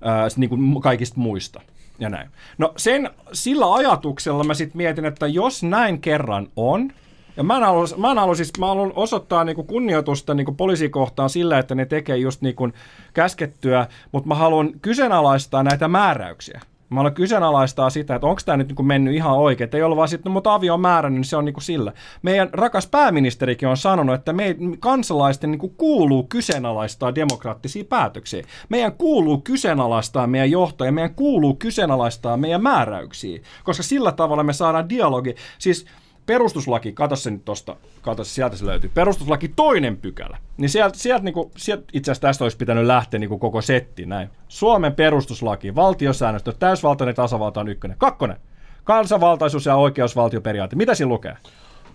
ää, niin kuin kaikista muista. Ja näin. No sen, sillä ajatuksella mä sitten mietin, että jos näin kerran on, ja mä en halua, mä en halua, siis, mä haluan osoittaa niin kuin kunnioitusta niin kuin poliisikohtaan sillä, että ne tekee just niin kuin käskettyä, mutta mä haluan kyseenalaistaa näitä määräyksiä. Mä haluan kyseenalaistaa sitä, että onko tämä nyt niin mennyt ihan oikein. Että ei ollut vaan sitten, no, mutta avio on määrännyt, niin se on niin kuin sillä. Meidän rakas pääministerikin on sanonut, että me kansalaisten niin kuin kuuluu kyseenalaistaa demokraattisia päätöksiä. Meidän kuuluu kyseenalaistaa meidän johtoja, meidän kuuluu kyseenalaistaa meidän määräyksiä, koska sillä tavalla me saadaan dialogi. Siis perustuslaki, katso se nyt tosta, katso sieltä se löytyy, perustuslaki toinen pykälä, niin sieltä, sieltä, niinku, sieltä itse asiassa tästä olisi pitänyt lähteä niinku koko setti näin. Suomen perustuslaki, valtiosäännöstö, täysvaltainen tasavalta on ykkönen. Kakkonen, kansanvaltaisuus ja oikeusvaltioperiaate. Mitä siinä lukee?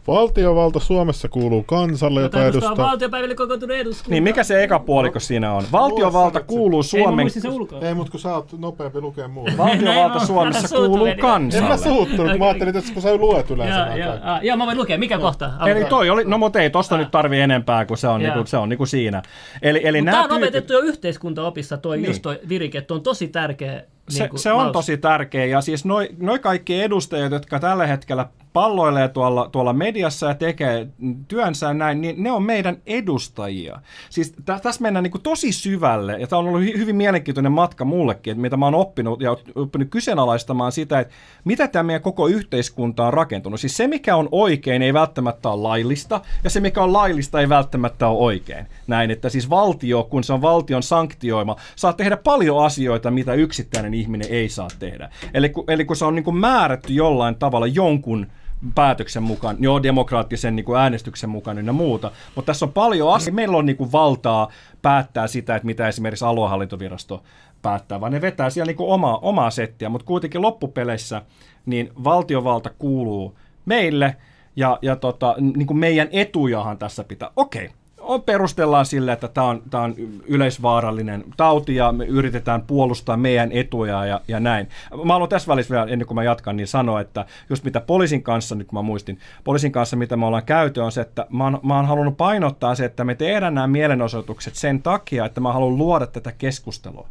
Valtiovalta Suomessa kuuluu kansalle, jota edustaa... valtiopäiville kokoontunut eduskunta. Niin, mikä se eka puoliko siinä on? Valtiovalta kuuluu Ei, Suomen... muistin se ulkoa. Ei, mutta kun sä oot nopeampi lukea muuta. Valtiovalta Suomessa kuuluu veli. En mä kansalle. suuttunut, kun mä ajattelin, että kun sä luet yleensä Joo, ah, mä voin lukea. Mikä kohta? Eli toi oli, no mutta ei tosta nyt tarvi enempää, kun se on, niinku, se on niinku siinä. Eli, eli Tämä nämä on opetettu jo yhteiskuntaopissa, toi, niin. just toi virike, on tosi tärkeä se, niin kuin se on tosi tärkeä. Ja siis noi, noi kaikki edustajat, jotka tällä hetkellä palloilee tuolla, tuolla mediassa ja tekee työnsä näin, niin ne on meidän edustajia. Siis tä, tässä mennään niin tosi syvälle, ja tämä on ollut hy- hyvin mielenkiintoinen matka mullekin, että mitä mä oon oppinut ja oppinut kyseenalaistamaan sitä, että mitä tämä meidän koko yhteiskunta on rakentunut. Siis se, mikä on oikein, ei välttämättä ole laillista, ja se, mikä on laillista, ei välttämättä ole oikein. Näin, että siis valtio, kun se on valtion sanktioima, saa tehdä paljon asioita, mitä yksittäinen ihminen ei saa tehdä. Eli, kun- eli kun se on niin kuin määrätty jollain tavalla jonkun päätöksen mukaan, joo, demokraattisen niin kuin äänestyksen mukaan ja muuta, mutta tässä on paljon asioita. Meillä on niin kuin valtaa päättää sitä, että mitä esimerkiksi aluehallintovirasto päättää, vaan ne vetää siellä niin kuin omaa, omaa settiä, mutta kuitenkin loppupeleissä niin valtiovalta kuuluu meille ja, ja tota, niin kuin meidän etujahan tässä pitää. Okei, on, perustellaan sille, että tämä on, tää on yleisvaarallinen tauti ja me yritetään puolustaa meidän etuja ja, ja näin. Mä haluan tässä välissä vielä, ennen kuin mä jatkan, niin sanoa, että just mitä poliisin kanssa, nyt kun mä muistin, poliisin kanssa mitä me ollaan käyty on se, että mä oon, mä oon halunnut painottaa se, että me tehdään nämä mielenosoitukset sen takia, että mä haluan luoda tätä keskustelua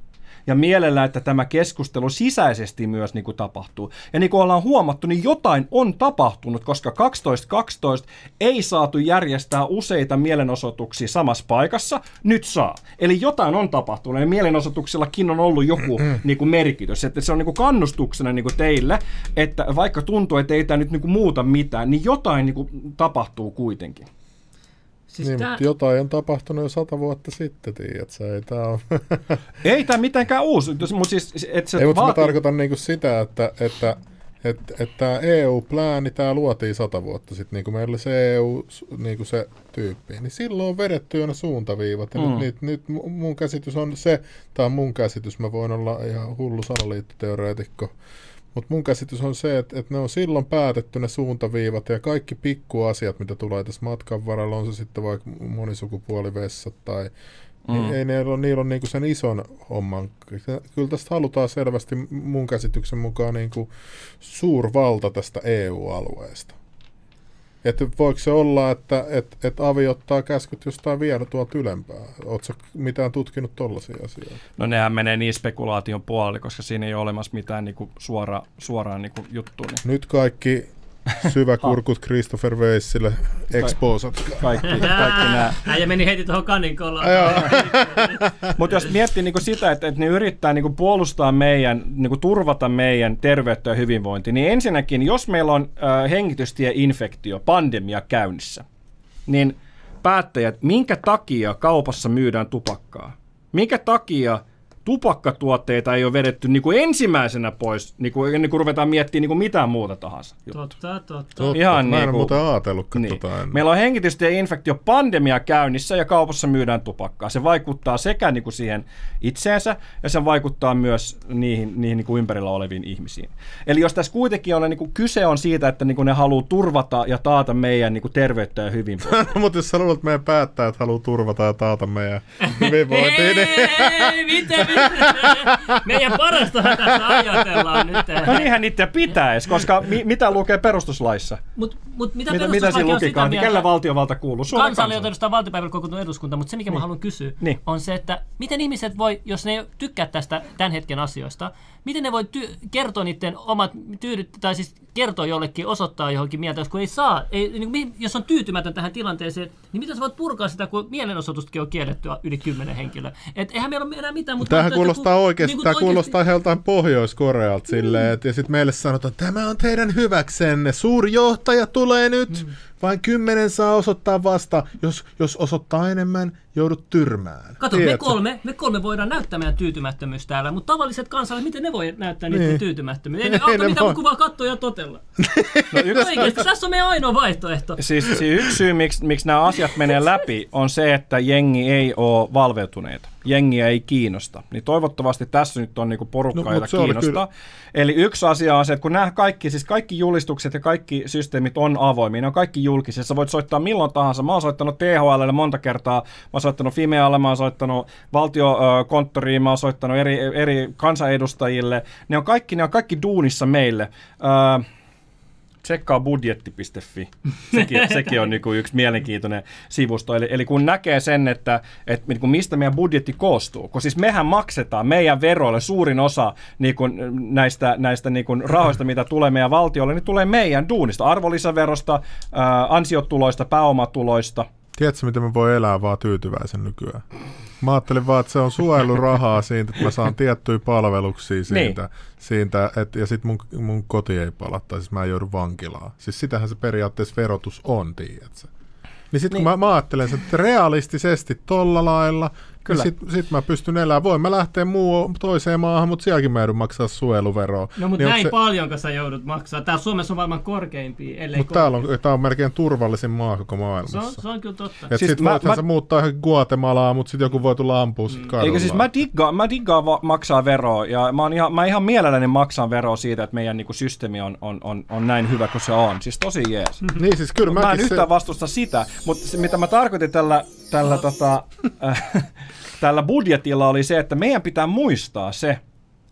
ja mielellä, että tämä keskustelu sisäisesti myös niin kuin tapahtuu. Ja niin kuin ollaan huomattu, niin jotain on tapahtunut, koska 12.12 ei saatu järjestää useita mielenosoituksia samassa paikassa, nyt saa. Eli jotain on tapahtunut, ja mielenosoituksillakin on ollut joku niin kuin merkitys, että se on niin kuin kannustuksena niin kuin teille, että vaikka tuntuu, että ei tämä nyt niin kuin muuta mitään, niin jotain niin kuin tapahtuu kuitenkin. Siis Niin, tää, mutta jotain on tapahtunut jo sata vuotta sitten, tiedät sä, ei tää on... Ei tämä mitenkään uusi, mutta siis, että se ei, mutta mä tarkoitan niinku sitä, että, että että et tämä EU-plääni, tämä luotiin sata vuotta sitten, niin kuin meillä oli se EU, niin kuin se tyyppi, niin silloin on vedetty jo ne suuntaviivat. Ja Mm. nyt, nyt, nyt mu- mun käsitys on se, tämä on mun käsitys, mä voin olla ihan hullu salaliittoteoreetikko, mutta mun käsitys on se, että, että ne on silloin päätetty ne suuntaviivat ja kaikki pikkuasiat, mitä tulee tässä matkan varrella, on se sitten vaikka monisukupuolivessat tai Mm. Ei niillä ole, niillä on niinku sen ison homman. Kyllä tästä halutaan selvästi mun käsityksen mukaan niinku suurvalta tästä EU-alueesta. Että voiko se olla, että et, et Avi ottaa käskyt jostain vielä tuolta ylempää? Oletko mitään tutkinut tollaisia asioita? No nehän menee niin spekulaation puolelle, koska siinä ei ole olemassa mitään niinku suora, suoraan niinku juttua. Niin Nyt kaikki syväkurkut Christopher Weissille exposat. kaikki, kaikki nämä. Äijä meni heti tuohon kanin kolaan. Mutta jos miettii niinku sitä, että, että ne yrittää niinku puolustaa meidän, niinku turvata meidän terveyttä ja hyvinvointia, niin ensinnäkin, jos meillä on äh, hengitystieinfektio, pandemia käynnissä, niin päättäjät, minkä takia kaupassa myydään tupakkaa? Minkä takia tupakkatuotteita ei ole vedetty niin kuin ensimmäisenä pois, niin kuin, ennen kuin ruvetaan miettimään niin kuin mitään muuta tahansa. Totta, totta. Totta, Ihan mä en niinku- muuten ajatellutkaan Niin. tota ennen. Meillä on hengitystieinfektio pandemia käynnissä ja kaupassa myydään tupakkaa. Se vaikuttaa sekä niin kuin siihen itseensä ja se vaikuttaa myös niihin, niihin niin kuin ympärillä oleviin ihmisiin. Eli jos tässä kuitenkin on, niin kuin kyse on siitä, että niin kuin ne haluaa turvata ja taata meidän niin kuin terveyttä ja hyvinvointia. No, mutta jos sä luulet, että meidän päättäjät haluaa turvata ja taata meidän hyvinvointia, niin Ei, mitä, mitä? Meidän parastahan tässä ajatellaan nyt. No niinhän niitä pitäisi, koska mi- mitä lukee perustuslaissa? Mut, mut mitä, Mitä, mitä siinä on lukikaan? mieltä- Kelle valtiovalta kuuluu? Suomen Kansalle, kansalle. edustaa valtiopäivällä kokoontunut eduskunta, mutta se mikä mä haluan kysyä, Niin. on se, että miten ihmiset voi, jos ne ei tykkää tästä tämän hetken asioista, miten ne voi ty- kertoa niiden omat tyydyt, tai siis kertoa jollekin, osoittaa johonkin mieltä, jos kun ei saa, ei, niin jos on tyytymätön tähän tilanteeseen, niin miten sä voit purkaa sitä, kun mielenosoitustakin on kielletty yli kymmenen henkilöä. Et eihän meillä ole enää mitään muuta. Tämähän kuulostaa kuin- oikeasti, niin tämä oikeasti- kuulostaa joltain Pohjois-Korealta silleen, että, ja sitten meille sanotaan, tämä on teidän hyväksenne, suurjohtaja tulee nyt, Mm. Vain kymmenen saa osoittaa vasta, jos, jos osoittaa enemmän, joudut tyrmään. Kato, me kolme, me kolme voidaan näyttää meidän tyytymättömyys täällä, mutta tavalliset kansalaiset, miten ne voi näyttää niiden Niin. tyytymättömyyttä? Ei ne Ei auta ne mitään voi. kuin vaan katsoa ja totella. No yksi, Oikeasti, tässä on meidän ainoa vaihtoehto. siis, siis yksi syy, miksi, miksi nämä asiat menee läpi, on se, että jengi ei ole valveutuneita. Jengiä ei kiinnosta. Niin toivottavasti tässä nyt on niinku porukkaa, No, jota kiinnostaa. Eli yksi asia on se, että kun nämä kaikki, siis kaikki julistukset ja kaikki systeemit on avoimia, ne on kaikki julkisia. Sä voit soittaa milloin tahansa. Mä oon soittanut THLlle monta kertaa, mä oon soittanut Fimealle, mä oon soittanut valtiokonttoriin, mä oon soittanut eri, eri kansanedustajille. Ne on kaikki, ne on kaikki duunissa meille. Öö, tsekkaa budjetti.fi. Sekin, sekin on niinku yksi mielenkiintoinen sivusto. Eli, eli kun näkee sen, että, että niinku mistä meidän budjetti koostuu, kun siis mehän maksetaan meidän veroille suurin osa niinku näistä, näistä niinku rahoista, mitä tulee meidän valtiolle, niin tulee meidän duunista, arvonlisäverosta, ää, ansiotuloista, pääomatuloista. Tiedätkö, miten mä voi elää vaan tyytyväisen nykyään? Mä ajattelin vaan, että se on suojelurahaa siitä, että mä saan tiettyjä palveluksia siitä, Niin. siitä että, ja sitten mun, mun koti ei pala, tai siis mä en joudu vankilaan. Siis sitähän se periaatteessa verotus on, tiedätkö? Niin sitten kun mä, mä ajattelen että realistisesti tolla lailla, Kyllä. niin sit, sit mä pystyn elämään. Voin mä lähteä muu toiseen maahan, mutta sielläkin mä joudun maksaa suojeluveroa. No mutta Niin näin se- paljonko sä joudut maksaa? Täällä Suomessa on maailman korkeimpia, ellei Mutta täällä on, tää on melkein turvallisin maa koko Se on, maailmassa. se on kyllä totta. Et Siis sit mä- voithan mä- sä muuttaa johonkin Guatemalaa, mutta sitten joku voi tulla ampua sit kadulla. Eikö siis mä diggaan, mä diggaan va- maksaa veroa ja mä, oon ihan, mä ihan mielelläni maksan veroa siitä, että meidän niinku, systeemi on, on, on, on näin hyvä kuin se on. Siis tosi jees. Niin siis kyllä Mä en mäkin yhtään se... vastusta sitä, mutta se, mitä mä tarkoitin tällä, tällä, tota, äh, tällä budjetilla oli se, että meidän pitää muistaa se,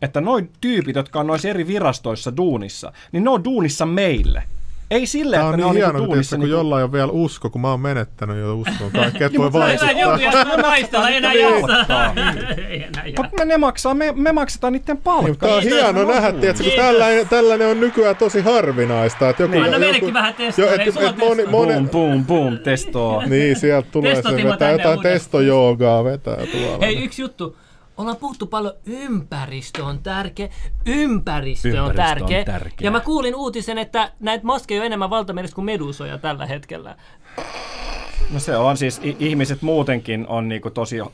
että noin tyypit, jotka on noissa eri virastoissa duunissa, niin ne on duunissa meille. Ei sille, että on ne niin on hieno, niinku kun, duunissa. kun niinku- jollain on vielä usko, kun mä oon menettänyt jo uskon kaikkea, että voi vaikuttaa. ei enää jaksaa. Niin. Ei enää jaksaa. Mutta me, ne maksaa, me, me maksetaan niiden palkkaa. Tämä on hieno nähdä, tiedätkö, kun tällainen, tällainen on nykyään tosi harvinaista. Että joku, Niin. Anna joku, meillekin vähän testoa, moni, testoa. moni, Boom, boom, boom, testoo. niin, sieltä tulee se vetää jotain testojoogaa vetää tuolla. Hei, yksi juttu. Ollaan puhuttu paljon, ympäristö on tärkeä, ympäristö, on Ympäristö on tärkeä. tärkeä. Ja mä kuulin uutisen, että näitä maskeja on enemmän valtameressä kuin medusoja tällä hetkellä. No se on siis, ihmiset muutenkin on niinku tosi, öö,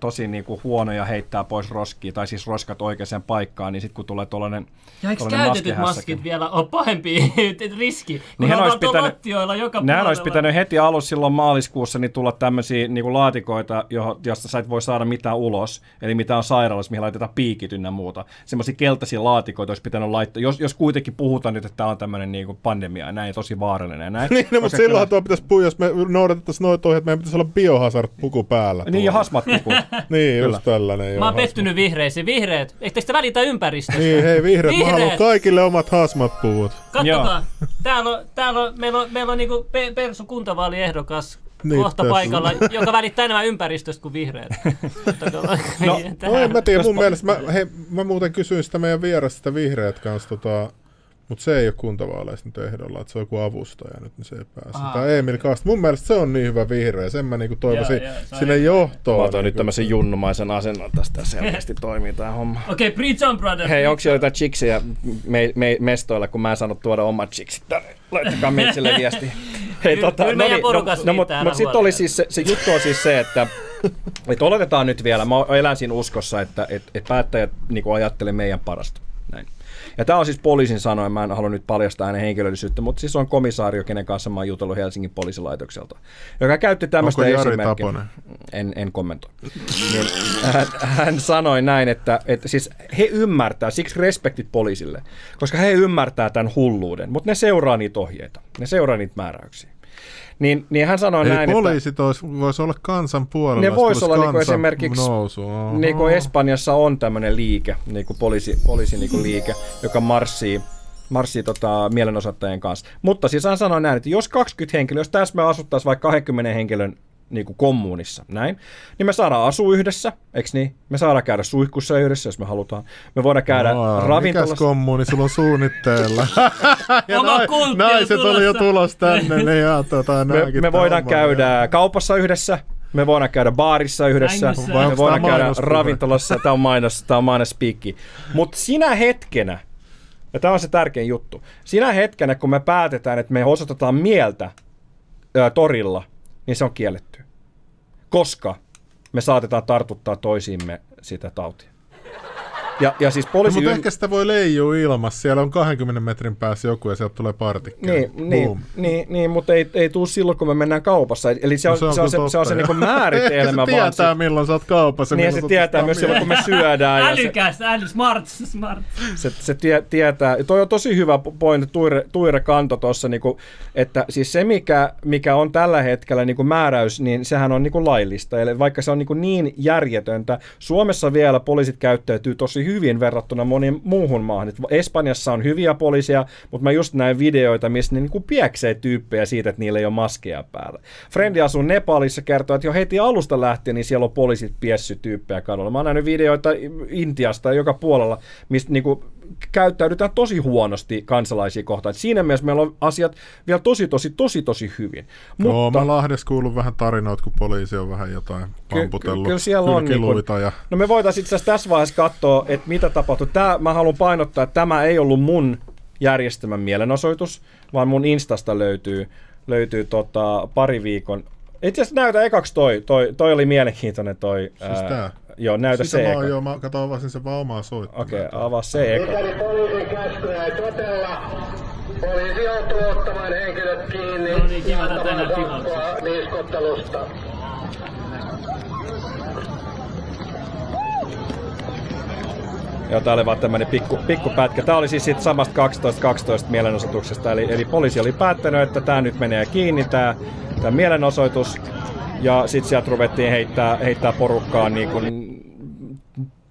tosi niinku huonoja heittää pois roskia, tai siis roskat oikeaan paikkaan, niin sitten kun tulee tuollainen Ja eikö käytetyt maskit vielä ole pahempi riski? Kun Niin hän on olisi pitänyt- joka Nehän olisi pitänyt heti alussa silloin maaliskuussa niin tulla tämmöisiä niin laatikoita, joho, josta sä et voi saada mitään ulos, eli mitä on sairaalassa, mihin laitetaan piikit ynnä muuta. Semmoisia keltaisia laatikoita olisi pitänyt laittaa, jos, jos kuitenkin puhutaan nyt, että tämä on tämmöinen niin kuin pandemia ja näin, tosi vaarallinen ja näin. Niin, no, mutta silloinhan tuo pitäisi puhua, jos me noudatettaisiin noita ohjeita, meidän pitäisi olla biohazard-puku päällä. Niin, ja tuolla. hasmatpuku. Niin, just tällainen. joo, Mä oon pettynyt vihreisiin. Vihreät, eikö te välitä ympäristöstä? Niin, hei vihreät, mä haluan Vihreät. kaikille omat hasmat-puvut. Kattokaa, täällä on, täällä on, meillä on, meillä on niinku Pe- Persu kuntavaaliehdokas Niin, kohta tässä. paikalla, joka välittää enemmän ympäristöstä kuin vihreät. No, No en mä tiedä, mun mielestä, mä, hei, mä muuten kysyin sitä meidän vierasta sitä vihreät kanssa, tota, mutta se ei ole kuntavaaleissa nyt ehdolla, että se on joku avustaja nyt, niin se ei pääse. Aa. Tai Emil Kaasta. Mun mielestä se on niin hyvä vihreä, sen mä niinku toivoisin Joo, joo, hyvä. johtoon. Mä otan nyt niinku. tämmöisen junnumaisen asennon tästä selkeästi toimii tää homma. Okei, okay, Preach on, brother. Hei, onko jotain chiksiä me, me, mestoilla, kun mä en saanut tuoda omat chiksit tänne? Laittakaa Mitsille viesti. Hei, kyllä meidän porukassa no, no, mutta älä sitten oli siis se, se juttu on siis se, että että oletetaan nyt vielä, mä elän siinä uskossa, että et, et päättäjät niin ajattelee meidän parasta. Ja tämä on siis poliisin sanoin, mä en halua nyt paljastaa hänen henkilöllisyyttä, mutta siis on komisaario, kenen kanssa mä oon jutellut Helsingin poliisilaitokselta, joka käytti tämmöistä esimerkkiä. En, en kommentoi. Niin, hän, hän sanoi näin, että, että siis he ymmärtää, siksi respektit poliisille, koska he ymmärtää tämän hulluuden, mutta ne seuraa niitä ohjeita, ne seuraa niitä määräyksiä. Niin, niin hän sanoi Eli näin, että poliisit että... voisi olla kansan puolella. Ne jos vois tulisi olla niinku kansan esimerkiksi- nousu. Oho. niin kuin Espanjassa on tämmöinen liike, niin kuin poliisi, poliisi niin kuin liike, joka marssii marssii tota, mielenosoittajien kanssa. Mutta siis hän sanoi näin, että jos 20 henkilöä, jos tässä me asuttaisiin vaikka 20 henkilön niin kuin kommunissa, näin, niin me saadaan asua yhdessä, eikö niin? Me saadaan käydä suihkussa yhdessä, jos me halutaan. Me voidaan käydä Mikäs ravintolassa. kommuni sulla on suunnitteilla? ja Oma nai- naiset oli jo tulossa. tulos tänne, ne ja tota, me, me voidaan hommaa. käydä kaupassa yhdessä, me voidaan käydä baarissa yhdessä, Sängyssä. Vai me voidaan käydä ravintolassa, tämä on mainos, tämä on mainospiikki. Mutta sinä hetkenä, ja tämä on se tärkein juttu, sinä hetkenä kun me päätetään, että me osoitetaan mieltä ää, torilla, niin se on kielletty. Koska me saatetaan tartuttaa toisiimme sitä tautia. Ja, ja siis No, poliisi... mutta ym- ehkä sitä voi leijua ilmassa. Siellä on 20 metrin päässä joku ja sieltä tulee partikkeli. Niin, niin, niin, niin, mutta ei, ei tule silloin, kun me mennään kaupassa. Eli se on, No se, on se, kyllä se, on se totta, niinku joo. määritelmä Ehkä se vaan. tietää, sit- milloin sä oot kaupassa. Niin se tietää myös silloin, kun me syödään. Se, Älykäs, äly, smart, smart. se, se tie, tietää. Toi on tosi hyvä pointti, Tuire, Tuire Kanto tuossa, niinku, että siis se, mikä, mikä on tällä hetkellä niinku määräys, niin sehän on niinku laillista. Eli vaikka se on niinku niin järjetöntä, Suomessa vielä poliisit käyttäytyy tosi hyvin verrattuna moniin muuhun maahan. Et Espanjassa on hyviä poliisia, mutta mä just näin videoita, missä ne niinku pieksee tyyppejä siitä, että niillä ei ole maskeja päällä. Frendi asuu Nepalissa, kertoo, että jo heti alusta lähtien niin siellä on poliisit piessy tyyppejä kadulla. Mä oon nähnyt videoita Intiasta joka puolella, mistä niinku käyttäydytään tosi huonosti kansalaisia kohtaan. Et siinä mielessä meillä on asiat vielä tosi, tosi, tosi, tosi hyvin. Joo, Mutta, mä Lahdessa kuullut vähän tarinoita, kun poliisi on vähän jotain pamputellut. kyllä siellä on kylkiluita niinku- ja... no me voitaisiin itse asiassa tässä vaiheessa katsoa, että mitä tapahtui. Tää, mä haluan painottaa, että tämä ei ollut mun järjestämän mielenosoitus, vaan mun Instasta löytyy, löytyy tota pari viikon Itse asiassa näytä ekaksi toi. Toi, toi oli mielenkiintoinen toi. Siis tää? Joo, näytä Sitä se mä eka. oon jo, mä kato, avasin sen vaan omaa soittaa. Okei, okay, avaa se eka. Mikäli poliisin käskyä ei totella, poliisi joutuu ottamaan henkilöt kiinni No niin, kiva, tänään niiskottelusta. Joo, tää oli vaan tämmönen pikku, pikku pätkä. Tää oli siis siitä samasta 12-12 mielenosoituksesta, eli, eli poliisi oli päättänyt, että tämä nyt menee kiinni, tämä tää mielenosoitus. Ja sitten sieltä ruvettiin heittää, heittää porukkaa niin kuin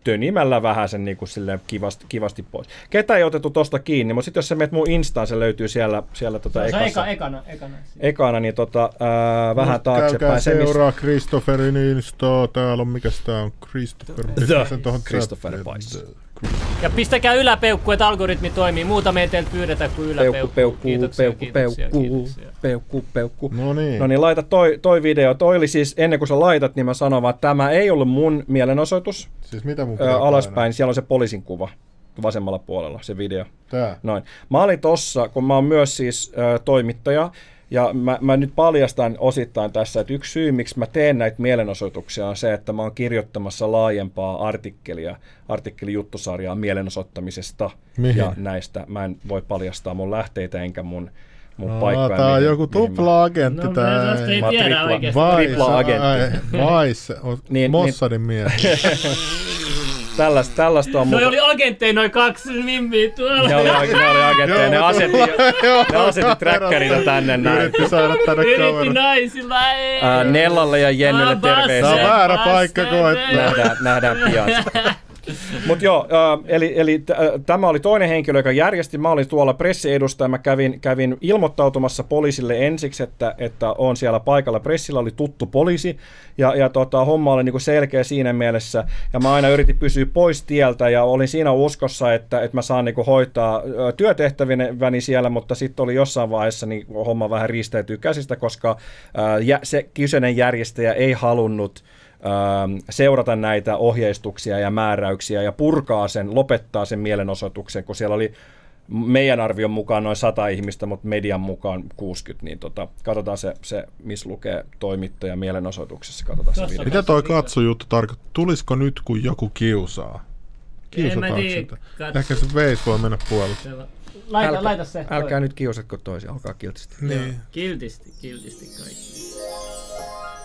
tönimällä vähän sen niin kuin silleen kivasti, kivasti pois. Ketä ei otettu tosta kiinni, mutta sitten jos sä menet mun Instaan, se löytyy siellä, siellä tota Se on ekassa, eka, ekana, ekana. ekana, niin tota, ää, vähän Käykää taaksepäin. Se, missä- seuraa Christopherin Instaa. Täällä on, mikäs tää on? Christopher. Tohon Christopher chattiin. Ja pistäkää yläpeukku, että algoritmi toimii. Muuta me ei teiltä pyydetä kuin Peukku, yläpeukku. peukku, kiitoksia, peukku, kiitoksia, peukku, kiitoksia. peukku, peukku. No niin. No niin, laita toi, toi video. Toi oli siis, ennen kuin sä laitat, niin mä sanon vaan, että tämä ei ollut mun mielenosoitus. Siis mitä mun Ö, alaspäin, siellä on se poliisin kuva vasemmalla puolella, se video. Tää. Noin. Mä olin tossa, kun mä oon myös siis ö, toimittaja, ja mä, mä nyt paljastan osittain tässä, että yksi syy, miksi mä teen näitä mielenosoituksia, on se, että mä oon kirjoittamassa laajempaa artikkelia, artikelijuttusarjaa mielenosoittamisesta Mihin? ja näistä. Mä en voi paljastaa mun lähteitä enkä mun, mun Aa, paikkoja. tää on mihin- joku tupla-agentti No, tää. tästä ei Mä tiedä tripla-. Vais, Tripla-agentti. ai, Vais, on Niin, Mossadin mies. Tällaista, tällaista on Noi mun- oli agentteja noin kaksi mimmiä tuolla. Ne oli, ne oli agentteja, ne asetti, ne asetti trackerita tänne näin. Yritti saada tänne Yritti naisilla, ei. Nellalle ja Jennylle basta. Tää on terveisiä. väärä paikka koettaa. Nähdään, nähdään pian. Mutta joo, eli, eli tämä oli toinen henkilö, joka järjesti. Mä olin tuolla pressiedustaja. Mä kävin, kävin ilmoittautumassa poliisille ensiksi, että, että on siellä paikalla. Pressillä oli tuttu poliisi ja, ja tota, homma oli niinku selkeä siinä mielessä. Ja mä aina yritin pysyä pois tieltä ja olin siinä uskossa, että, että mä saan niinku hoitaa työtehtäväni siellä, mutta sitten oli jossain vaiheessa niin homma vähän ristäytyy käsistä, koska ää, se kyseinen järjestäjä ei halunnut seurata näitä ohjeistuksia ja määräyksiä ja purkaa sen, lopettaa sen mielenosoituksen, kun siellä oli meidän arvion mukaan noin 100 ihmistä, mutta median mukaan 60, niin tota, katsotaan se, se missä lukee toimittaja mielenosoituksessa, katsotaan se video. Mitä toi katsojuttu tarkoittaa? Tulisiko nyt, kun joku kiusaa? Kiusataanko sitä? katso. Ehkä se veis voi mennä puolelle. Laita, Älkää- laita se. Älkää nyt kiusatko toisia, alkaa kiltisti. Niin. Kiltisti, kiltisti kaikki.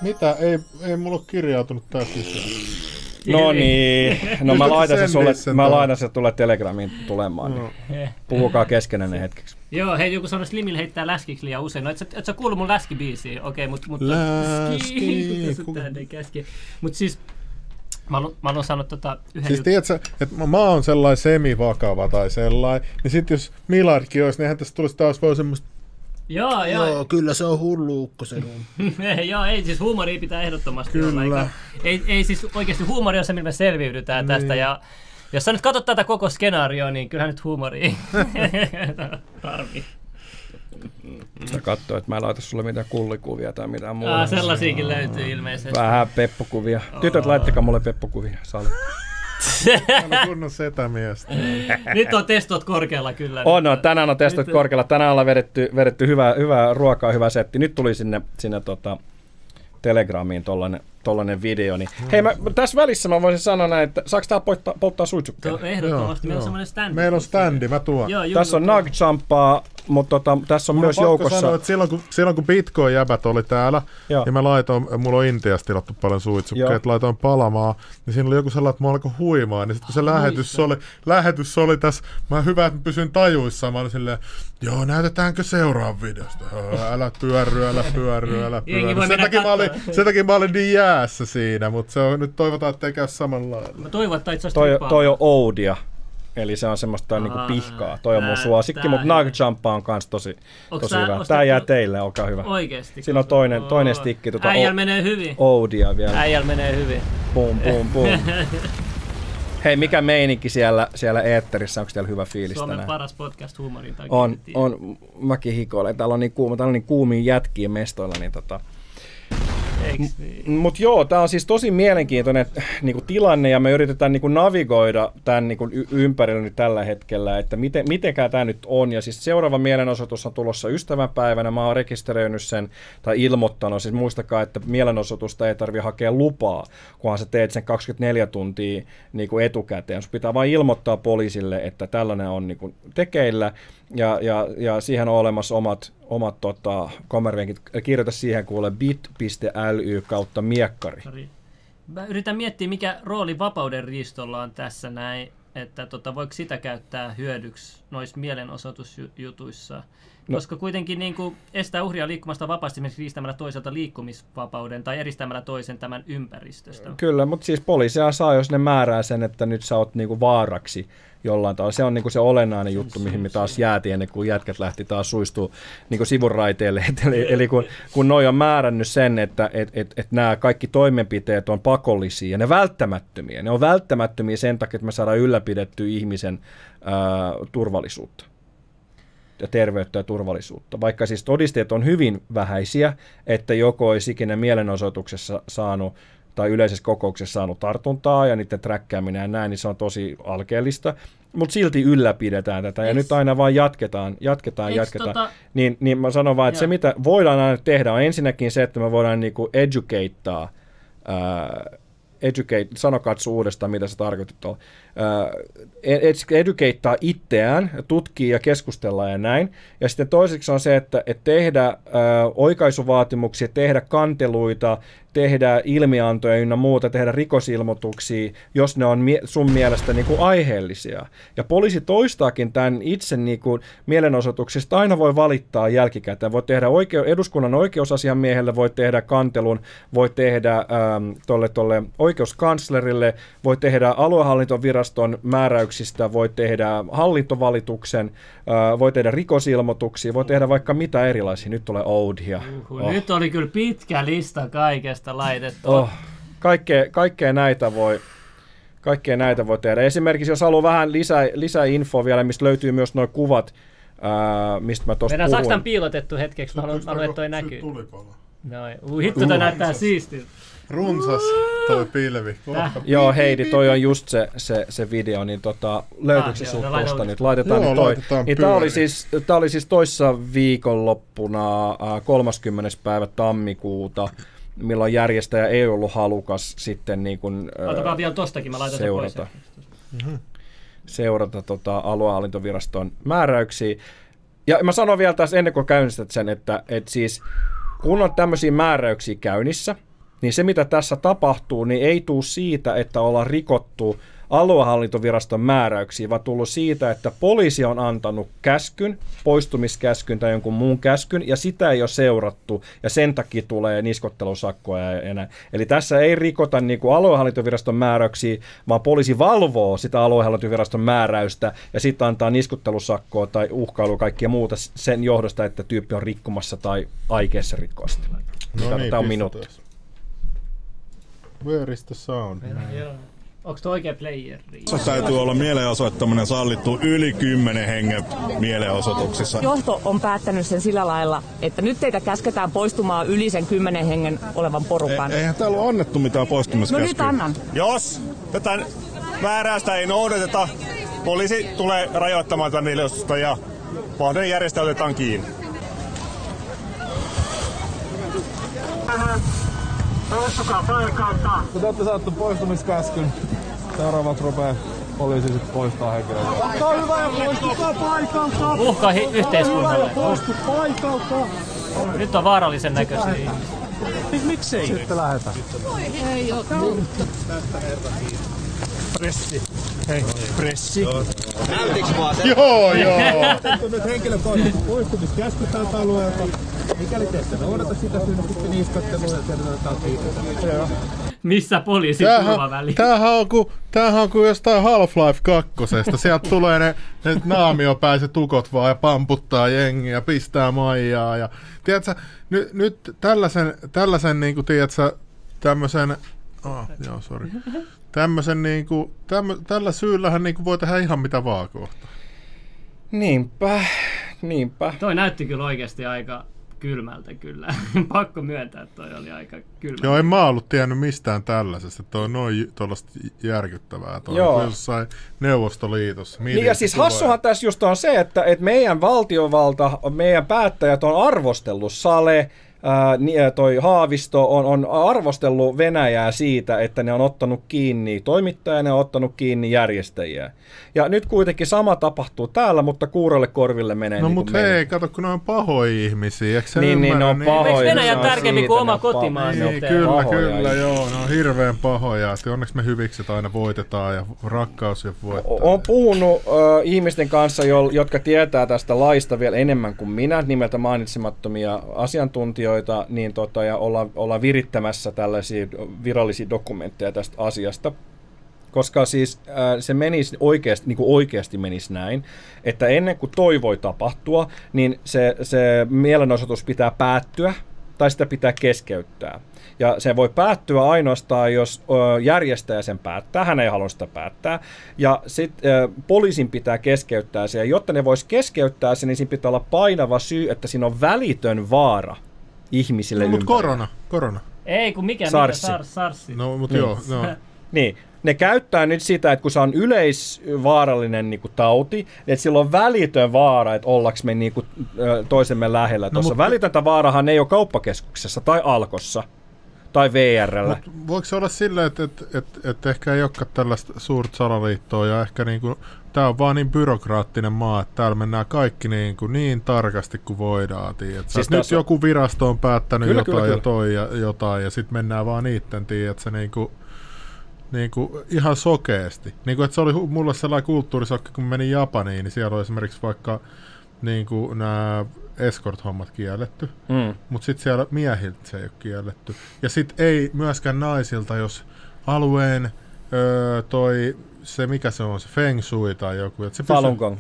Mitä? Ei, ei mulla ole kirjautunut tää sisään. No niin, no mä laitan se sen sulle, sen mä laitan se tulle Telegramiin tulemaan. Niin. Eh. Puhukaa keskenänne hetkeksi. Joo, hei, joku sanoi Slimille heittää läskiksi liian usein. No, et sä, et sä kuullut mun läskibiisiä? Okei, mut... mut Läski, Kuka kuka- sä ei käski. Mut siis... Mä haluan, mä haluan sanoa tota yhden Siis jutun. tiedätkö, että mä- mä oon sellainen semivakava tai sellainen, niin sit jos Milardkin olisi, niin eihän tästä tulisi taas vaan semmoista, Joo, joo. Joo, kyllä se on hullu ukko se Joo, ei siis huumoria pitää ehdottomasti Kyllä. olla. Eikä, ei, ei siis oikeasti huumori on se, millä me selviydytään niin. tästä. Ja jos sä nyt katsot tätä koko skenaarioa, niin kyllähän nyt huumoria. Harmi. Sä katsoo, että mä en laita sulle mitään kullikuvia tai mitään muuta. Ah, sellaisiakin löytyy ilmeisesti. Vähän peppukuvia. Tytöt, laittakaa mulle peppukuvia. Sali. kunnon setämiestä. nyt on testot korkealla kyllä. On, on. Tänään on testoit Nyt- korkealla. Tänään ollaan vedetty, vedetty hyvää, hyvää ruokaa, hyvä setti. Nyt tuli sinne, sinne tota, Telegramiin tollanen, tollanen video. Niin. Hei, mä, tässä välissä mä voisin sanoa näin, että saaks tää polttaa, polttaa suitsukkeja? To, ehdottomasti. Meillä on semmoinen stand. Meillä on standi, mä tuon. Joo, juu, Tässä on juu, Nug mutta tota, tässä on Mun myös on joukossa... sanoa, että silloin kun, silloin kun Bitcoin-jäbät oli täällä, Joo. ja mä laitoin, mulla on Intiasta tilattu paljon suitsukkeet, laitoin palamaan, niin siinä oli joku sellainen, että mä alkoi huimaa, niin sitten kun se lähetys oli, lähetys oli tässä, mä hyvä, että mä pysyin tajuissa, mä olin silleen, joo, näytetäänkö seuraavan videosta? Älä pyörry, älä pyörry, älä pyörry. Sen takia, mä olin, sen takia mä olin niin jäässä siinä, mutta se on, nyt toivotaan, että ei käy samalla lailla. Mä toivon, että itse asiassa Toi, toi on Oudia. Eli se on semmoista niinku Aa, pihkaa. Toi on mun suosikki, mutta. Nug Jumpa on kans tosi, Onks tosi tää hyvä. Tää jää teille, olkaa hyvä. Oikeesti. Siinä on toinen- toinen stikki, tota Äijällä o- menee hyvin. Oudia vielä. Äijällä menee hyvin. Boom, boom, boom. Hei, mikä meininki siellä, siellä eetterissä? Onko teillä hyvä fiilis Suomen tänään? paras podcast huumorin takia. On, on, mäkin hikoilen. Täällä on niin kuuma, täällä on niin kuumia jätkiä mestoilla, niin tota? Mutta joo, tämä on siis tosi mielenkiintoinen niinku, tilanne ja me yritetään niinku, navigoida tämän niinku, y- ympärillä nyt tällä hetkellä, että miten, mitenkään tämä nyt on. Ja siis seuraava mielenosoitus on tulossa ystävänpäivänä. Mä oon rekisteröinyt sen tai ilmoittanut. Siis muistakaa, että mielenosoitusta ei tarvitse hakea lupaa, kunhan sä teet sen 24 tuntia niinku, etukäteen. Sun pitää vain ilmoittaa poliisille, että tällainen on niinku, tekeillä ja, ja, ja siihen on olemassa omat, omat tota, kommervenkit. Kirjoita siihen kuule bit.ly kautta miekkari. Mä yritän miettiä, mikä rooli vapauden riistolla on tässä näin, että tota, voiko sitä käyttää hyödyksi noissa mielenosoitusjutuissa. No. Koska kuitenkin niin kuin, estää uhria liikkumasta vapaasti esimerkiksi riistämällä toiselta liikkumisvapauden tai eristämällä toisen tämän ympäristöstä. Kyllä, mutta siis poliisia saa, jos ne määrää sen, että nyt sä oot niinku vaaraksi jollain tavalla. Se on niinku se olennainen juttu, mihin me taas jäätiin ennen kuin jätkät lähti taas suistuu niinku sivuraiteille. Et Eli, eli kun, kun noi on määrännyt sen, että et, et, et nämä kaikki toimenpiteet on pakollisia ja ne välttämättömiä. Ne on välttämättömiä sen takia, että me saadaan ylläpidettyä ihmisen ää, turvallisuutta ja terveyttä ja turvallisuutta. Vaikka siis todisteet on hyvin vähäisiä, että joko olisi ikinä mielenosoituksessa saanut tai yleisessä kokouksessa saanut tartuntaa ja niiden träkkääminen ja näin, niin se on tosi alkeellista. Mutta silti ylläpidetään tätä ja Eiks- nyt aina vaan jatketaan, jatketaan, Eiks jatketaan. tota- Niin, niin mä sanon vaan, että se Joo. mitä voidaan aina tehdä on ensinnäkin se, että me voidaan niinku educatea ää, educate, sano katso uudestaan, mitä se tarkoitti Uh, educatea itseään, tutkii ja keskustella ja näin. Ja sitten toiseksi on se, että, että tehdä uh, oikaisuvaatimuksia, tehdä kanteluita, tehdä ilmiantoja ynnä muuta, tehdä rikosilmoituksia, jos ne on mie- sun mielestä niin kuin aiheellisia. Ja poliisi toistaakin tämän itse niin kuin mielenosoituksesta, aina voi valittaa jälkikäteen. Voi tehdä oikeu- eduskunnan oikeusasiamiehelle, voi tehdä kantelun, voi tehdä ähm, tolle, tolle oikeuskanslerille, voi tehdä aluehallintoviraston määräyksistä, voi tehdä hallintovalituksen, voi tehdä rikosilmoituksia, voi tehdä vaikka mitä erilaisia. Nyt tulee Oudia. Uhuh, Nyt oli kyllä pitkä lista kaikesta laitettu. Oh, kaikkea, kaikkea näitä voi kaikkea näitä voi tehdä. Esimerkiksi jos haluaa vähän lisää, lisää infoa vielä, mistä löytyy myös nuo kuvat, ää, mistä mä tuossa Meidän Sakstan puhuin. piilotettu hetkeksi, mä haluan, että toi näkyy. Tulipalo. Noin. Hitto, toi näyttää siistiltä. Runsas toi pilvi. Joo, Heidi, toi on just se, se, se video, niin tota, löytyykö se Ah, laita tosta nyt? Laitetaan Joo, nyt toi. laitetaan Niin tää oli, siis, tää oli siis toissa viikonloppuna äh, 30. päivä tammikuuta, milloin järjestäjä ei ollut halukas sitten niin kuin, äh, Otakaa vielä tostakin, mä laitan sen pois. seurata. seurata tota, aluehallintoviraston määräyksiä. Ja mä sanon vielä tässä ennen kuin käynnistät sen, että, että siis kun on tämmöisiä määräyksiä käynnissä, niin se mitä tässä tapahtuu, niin ei tule siitä, että ollaan rikottu aluehallintoviraston määräyksiä, vaan tullut siitä, että poliisi on antanut käskyn, poistumiskäskyn tai jonkun muun käskyn, ja sitä ei ole seurattu, ja sen takia tulee niskottelusakkoja ja enää. Eli tässä ei rikota niin kuin aluehallintoviraston määräyksiä, vaan poliisi valvoo sitä aluehallintoviraston määräystä, ja sitten antaa niskottelusakkoa tai uhkailua kaikkia muuta sen johdosta, että tyyppi on rikkomassa tai aikeessa rikkoa sitä. No niin, Tämä on minuutti. Where is the sound? Onko tuo oikea playeri? Täytyy olla mielenosoittaminen sallittu yli 10 hengen mielenosoituksissa. Johto on päättänyt sen sillä lailla, että nyt teitä käsketään poistumaan yli sen kymmenen hengen olevan porukan. Eihän täällä ole annettu mitään No poistumiskäskyä. nyt annan. Jos tätä määräystä ei noudateta, poliisi tulee rajoittamaan tätä mielenosoitusta ja järjestäjä otetaan kiinni. Poistukaa paikalta. Kun te olette saattu poistumiskäskyn, seuraavaksi rupeaa poliisi sitten poistaa henkilöitä. Olkaa hyvä ja poistukaa paikalta! Uhka hi- yhteiskunnalle. Poistu paikalta! Nyt on vaarallisen ihmisiä. Miksei? Sitten lähdetään. Pressi. Hei, pressi. Joo, joo. nyt henkilökohtaisesti poistumiskäsky tältä alueelta. Mikäli te ette noudata sitä, synny sitten niskattelu ja kiinni. Missä poliisi Tämähän, turvaväli? tämähän, on kuin, tämähän on kuin jostain Half-Life 2. Sieltä tulee ne, ne naamiopäiset tukot vaan ja pamputtaa jengiä ja pistää maijaa. Ja, tiedätkö, nyt, nyt tällaisen, tällaisen niin kuin, tiedätkö, tämmöisen... Oh, joo, sorry. Tämmöisen niin kuin, tämmö, tällä syyllähän niin kuin voi tehdä ihan mitä vaan kohta. Niinpä, niinpä. Toi näytti kyllä oikeasti aika kylmältä kyllä. Pakko myöntää, että toi oli aika kylmä. Joo, en mä ollut tiennyt mistään tällaisesta. Toi on noin tuollaista järkyttävää. Toi Joo. on jossain Neuvostoliitossa. Niin ja siis hassuhan tässä just on se, että, että meidän valtiovalta, meidän päättäjät on arvostellut Sale, ää, toi Haavisto on, on arvostellut Venäjää siitä, että ne on ottanut kiinni toimittajia ja ne on ottanut kiinni järjestäjiä. Ja nyt kuitenkin sama tapahtuu täällä, mutta kuurolle korville menee No niin mut kuin hei, kato kun ne on pahoja ihmisiä, eikö se Niin, niin, ne on pahoja. Eikö Venäjä tärkeämpi kuin oma kotimaa? Niin, kyllä, pahoja kyllä, joo, ne on hirveän pahoja, että onneksi me hyvikset aina voitetaan ja rakkaus ja voittaa. Olen puhunut äh, ihmisten kanssa, jo, jotka tietää tästä laista vielä enemmän kuin minä, nimeltä mainitsemattomia asiantuntijoita, niin tota, ja ollaan, ollaan virittämässä tällaisia virallisia dokumentteja tästä asiasta. Koska siis äh, se menisi oikeasti, niin kuin oikeasti menisi näin, että ennen kuin toi voi tapahtua, niin se, se mielenosoitus pitää päättyä tai sitä pitää keskeyttää. Ja se voi päättyä ainoastaan, jos järjestäjä sen päättää. Hän ei halua sitä päättää. Ja sitten poliisin pitää keskeyttää se. Ja jotta ne vois keskeyttää sen, niin siinä pitää olla painava syy, että siinä on välitön vaara ihmisille No, mutta korona, korona. Ei, kun mikä, Sarssi. mikä Sars, Sarsi. No, mutta Niin. joo, no. Niin, ne käyttää nyt sitä, että kun se on yleisvaarallinen niin kuin tauti, että sillä on välitön vaara, että ollaanko me niin kuin, toisemme lähellä. Tuossa mutta- välitöntä vaarahan ei ole kauppakeskuksessa tai Alkossa tai VRllä. Mut voiko se olla silleen, että et, et, et ehkä ei olekaan tällaista suurta salaliittoa ja ehkä niinku, tämä on vaan niin byrokraattinen maa, että täällä mennään kaikki niin, kuin niin tarkasti kuin voidaan. Tiedät. Siis nyt on- joku virasto on päättänyt Kyllä, jotain kyllä, ja toi ja jotain ja sitten mennään vaan niitten, tiedätkö, niin kuin, niin kuin ihan sokeasti. Niin kuin, että se oli mulle sellainen kulttuurisokki, kun menin Japaniin, niin siellä oli esimerkiksi vaikka niin kuin nämä escort-hommat kielletty. Mm. Mutta sitten siellä miehiltä se ei ole kielletty. Ja sitten ei myöskään naisilta, jos alueen öö, toi, se mikä se on, se feng shui tai joku. Et se Falun Gong.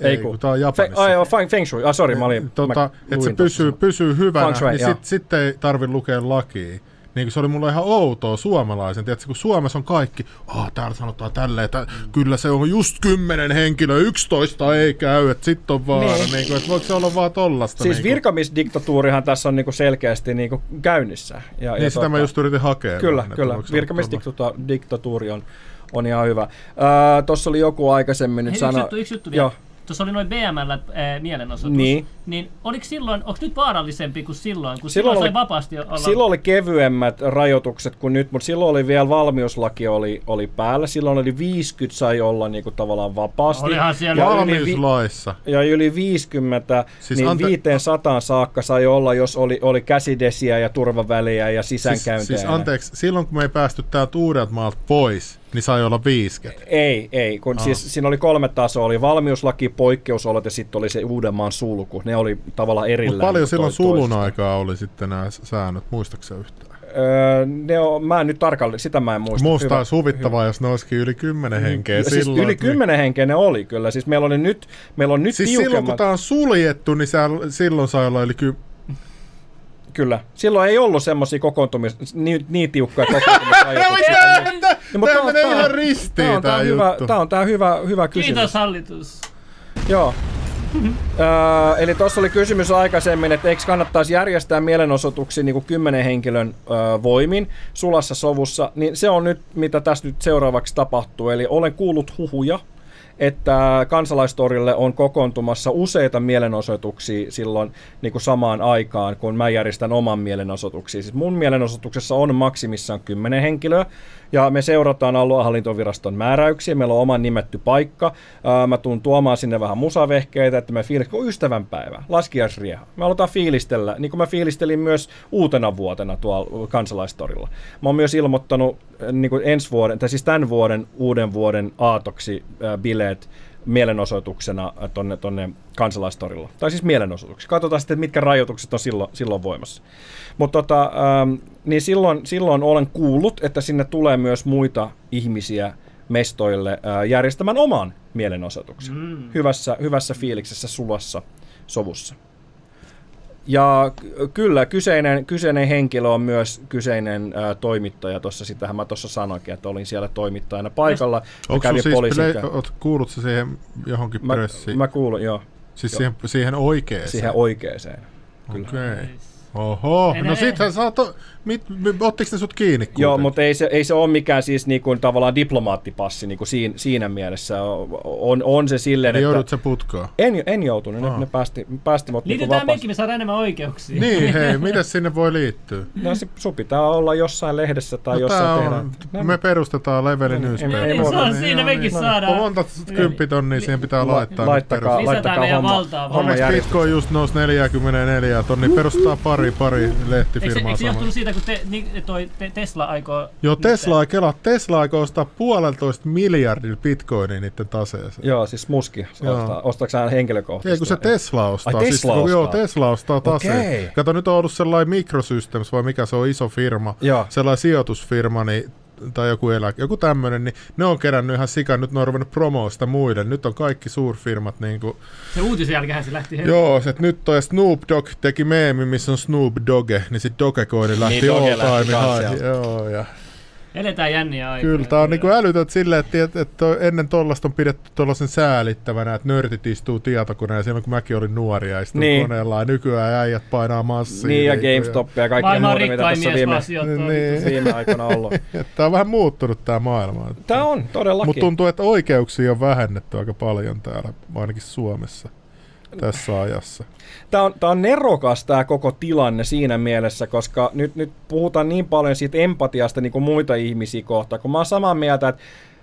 Ei, Ei kun kun. tää on Fe, Japanissa. ai, joo, feng, shui. Ah, sorry, mä olin... tota, että se pysyy, pysyy hyvänä, Feng shui, niin sitten sit ei tarvi lukea lakia. Niin kuin se oli mulle ihan outoa suomalaisen, tiedätkö, kun Suomessa on kaikki, ah, täällä sanotaan tälleen, että kyllä se on just kymmenen henkilöä, 11 ei käy, että sitten on vaara, Niin. niin. niin kuin, että voiko se olla vaan tollasta? Siis niin kuin, virkamiesdiktatuurihan tässä on niinku selkeästi niinku käynnissä. Ja, niin sitä mä just yritin hakea. Kyllä, vähän, että kyllä. Virkamiesdiktatuuri on, on ihan hyvä. Tuossa oli joku aikaisemmin nyt sano... yksi juttu, yksi juttu vielä. Joo. tuossa oli noin BML äh, mielenosoitus, Niin. niin oliko silloin, onko nyt vaarallisempi kuin silloin, kun Silloin silloin, oli- sai vapaasti olla... Silloin oli kevyemmät rajoitukset kuin nyt, mutta silloin oli vielä valmiuslaki oli, oli päällä. Silloin oli 50 sai olla niinku tavallaan vapaasti. Olihan siellä ja yli, Valmiuslaissa. ja yli 50, Siis siis niin ante- 500 saakka sai olla, jos oli, oli käsidesiä ja turvaväliä ja Siis, sisäänkäyntejä. siis anteeksi, silloin kun me ei päästy täältä Uudeltamaalta pois, niin sai olla 50. Ei, ei. Kun siis siinä oli kolme tasoa. Oli valmiuslaki, poikkeusolot ja sitten oli se Uudenmaan sulku. Ne oli tavallaan erillään. Mutta paljon silloin sulun aikaa oli sitten nämä säännöt, muistaakseni yhtään? Öö, ne on, mä en nyt tarkalleen, sitä mä en muista. Musta olisi huvittavaa, jos ne olisikin yli 10 henkeä Ja siis silloin. yli että- niin- 10 henkeä ne oli kyllä. Siis meillä oli nyt, meillä on nyt Siis silloin kun tiukemmat. tämä on suljettu, niin sä, silloin sai olla yli ky- Kyllä. Silloin ei ollut semmoisia kokoontumis... Niin, niin tiukkoja kokoontumisrajoituksia. No, tää on- menee tää on- ihan ristiin Tämä juttu. tää on tää hyvä, hyvä kysymys. Kiitos hallitus. Joo. Öö, eli tuossa oli kysymys aikaisemmin, että eikö kannattaisi järjestää mielenosoituksia niin kuin kymmenen henkilön öö, voimin sulassa sovussa, niin se on nyt, mitä tässä nyt seuraavaksi tapahtuu. Eli olen kuullut huhuja, että kansalaistorille on kokoontumassa useita mielenosoituksia silloin niin kuin samaan aikaan, kun mä järjestän oman mielenosoituksia. Siis mun mielenosoituksessa on maksimissaan 10 henkilöä, ja me seurataan aluehallintoviraston määräyksiä. Meillä on oma nimetty paikka. Ää, Mä tuun tuomaan sinne vähän musavehkeitä, että me fiilis, kun ystävänpäivä, laskiaisrieha. Me aletaan fiilistellä, niin kuin mä fiilistelin myös uutena vuotena tuolla kansalaistorilla. Mä oon myös ilmoittanut niin kuin ensi vuoden, tai siis tämän vuoden uuden vuoden aatoksi äh, bileet mielenosoituksena äh, tonne, tonne kansalaistorilla. Tai siis mielenosoituksi. Katsotaan sitten, mitkä rajoitukset on silloin, silloin voimassa. Mutta tota, ähm, niin silloin, silloin olen kuullut, että sinne tulee myös muita ihmisiä mestoille äh, järjestämään oman mielenosoituksen. Mm. Hyvässä, hyvässä fiiliksessä, sulassa, sovussa. Ja ky- kyllä, kyseinen, kyseinen henkilö on myös kyseinen ää, toimittaja. Tuossa sitähän mä tuossa sanoinkin, että olin siellä toimittajana paikalla. Onko kävin siis poliisin kanssa. oot, kuulut sä siihen johonkin Mä, pressiin? mä kuulun, joo, siis joo. siihen, siihen oikeeseen? siihen oikeeseen. Kyllä. Okay. Oho, En- no en- sittenhän sä oot, mit, mit, ottiko ne sut kiinni Joo, kuitenkin? mutta ei se, ei se ole mikään siis niin kuin, tavallaan diplomaattipassi niin kuin siinä, siinä mielessä. On, on se silleen, Niin että... joudut sä putkaan? En, en joutunut, ne, Aa. ne päästi, päästi mut niinku Liitytään vapaasti. mekin, me saadaan enemmän oikeuksia. Niin, hei, mitä sinne voi liittyä? No se, sun pitää olla jossain lehdessä tai No, jossain tehdään. on, No, me perustetaan Leveli ei- Newspaper. ei Niin, se on siinä, mekin saadaan. Monta kymppitonnia siihen pitää La- laittaa. laittakaa, laittakaa meidän homma, valtaa vaan. homma Onneksi. Bitcoin just nousi 44 tonnia. Perustetaan pari, pari Eikö se, lehtifirmaa eikö se samalla. johtunut siitä, kun te, ni, toi, te, Tesla aikoo... Joo, Tesla, kela, Tesla aikoo ostaa puolentoista miljardilla bitcoinia niiden taseeseen. Joo, siis muski. Ostaa, ostaako hän henkilökohtaisesti? Ei kun se Tesla ostaa. Ai, Tesla siis, kun- ostaa? Joo, Tesla ostaa taseen. Okei. Kato, nyt on ollut sellainen Microsystems, vai mikä se on, iso firma. Joo. Sellainen sijoitusfirma, niin tai joku eläke, joku tämmöinen, niin ne on kerännyt ihan sikan, nyt ne on ruvennut promoa sitä muille. Nyt on kaikki suurfirmat niin kuin, Se uutisen jälkeen se lähti heti. Joo, se, että nyt toi Snoop Dogg teki meemi, missä on Snoop Dogge, niin sit Dogecoin lähti Niin, all Doge lähti time high. Joo, ja Eletään jänniä aikoja. kyllä tää on niinku älytöntä silleen, että, että, että ennen tollasta on pidetty tuollaisen säälittävänä, että nörtit istuu tietokoneella silloin kun mäkin olin nuori ja istuu Niin. niin. koneella ja nykyään äijät painaa massia. Niin, ja niinku, GameStop ja kaikki muuta, mitä tässä mies viime. Niin. viime aikoina ollut. Tämä on vähän muuttunut tämä maailma. Tämä on todellakin. Mutta tuntuu, että oikeuksia on vähennetty aika paljon täällä, ainakin Suomessa tässä ajassa. Tämä on, tämä on nerokas tämä koko tilanne siinä mielessä, koska nyt, nyt puhutaan niin paljon siitä empatiasta niin kuin muita ihmisiä kohtaan, kun mä oon samaa mieltä, että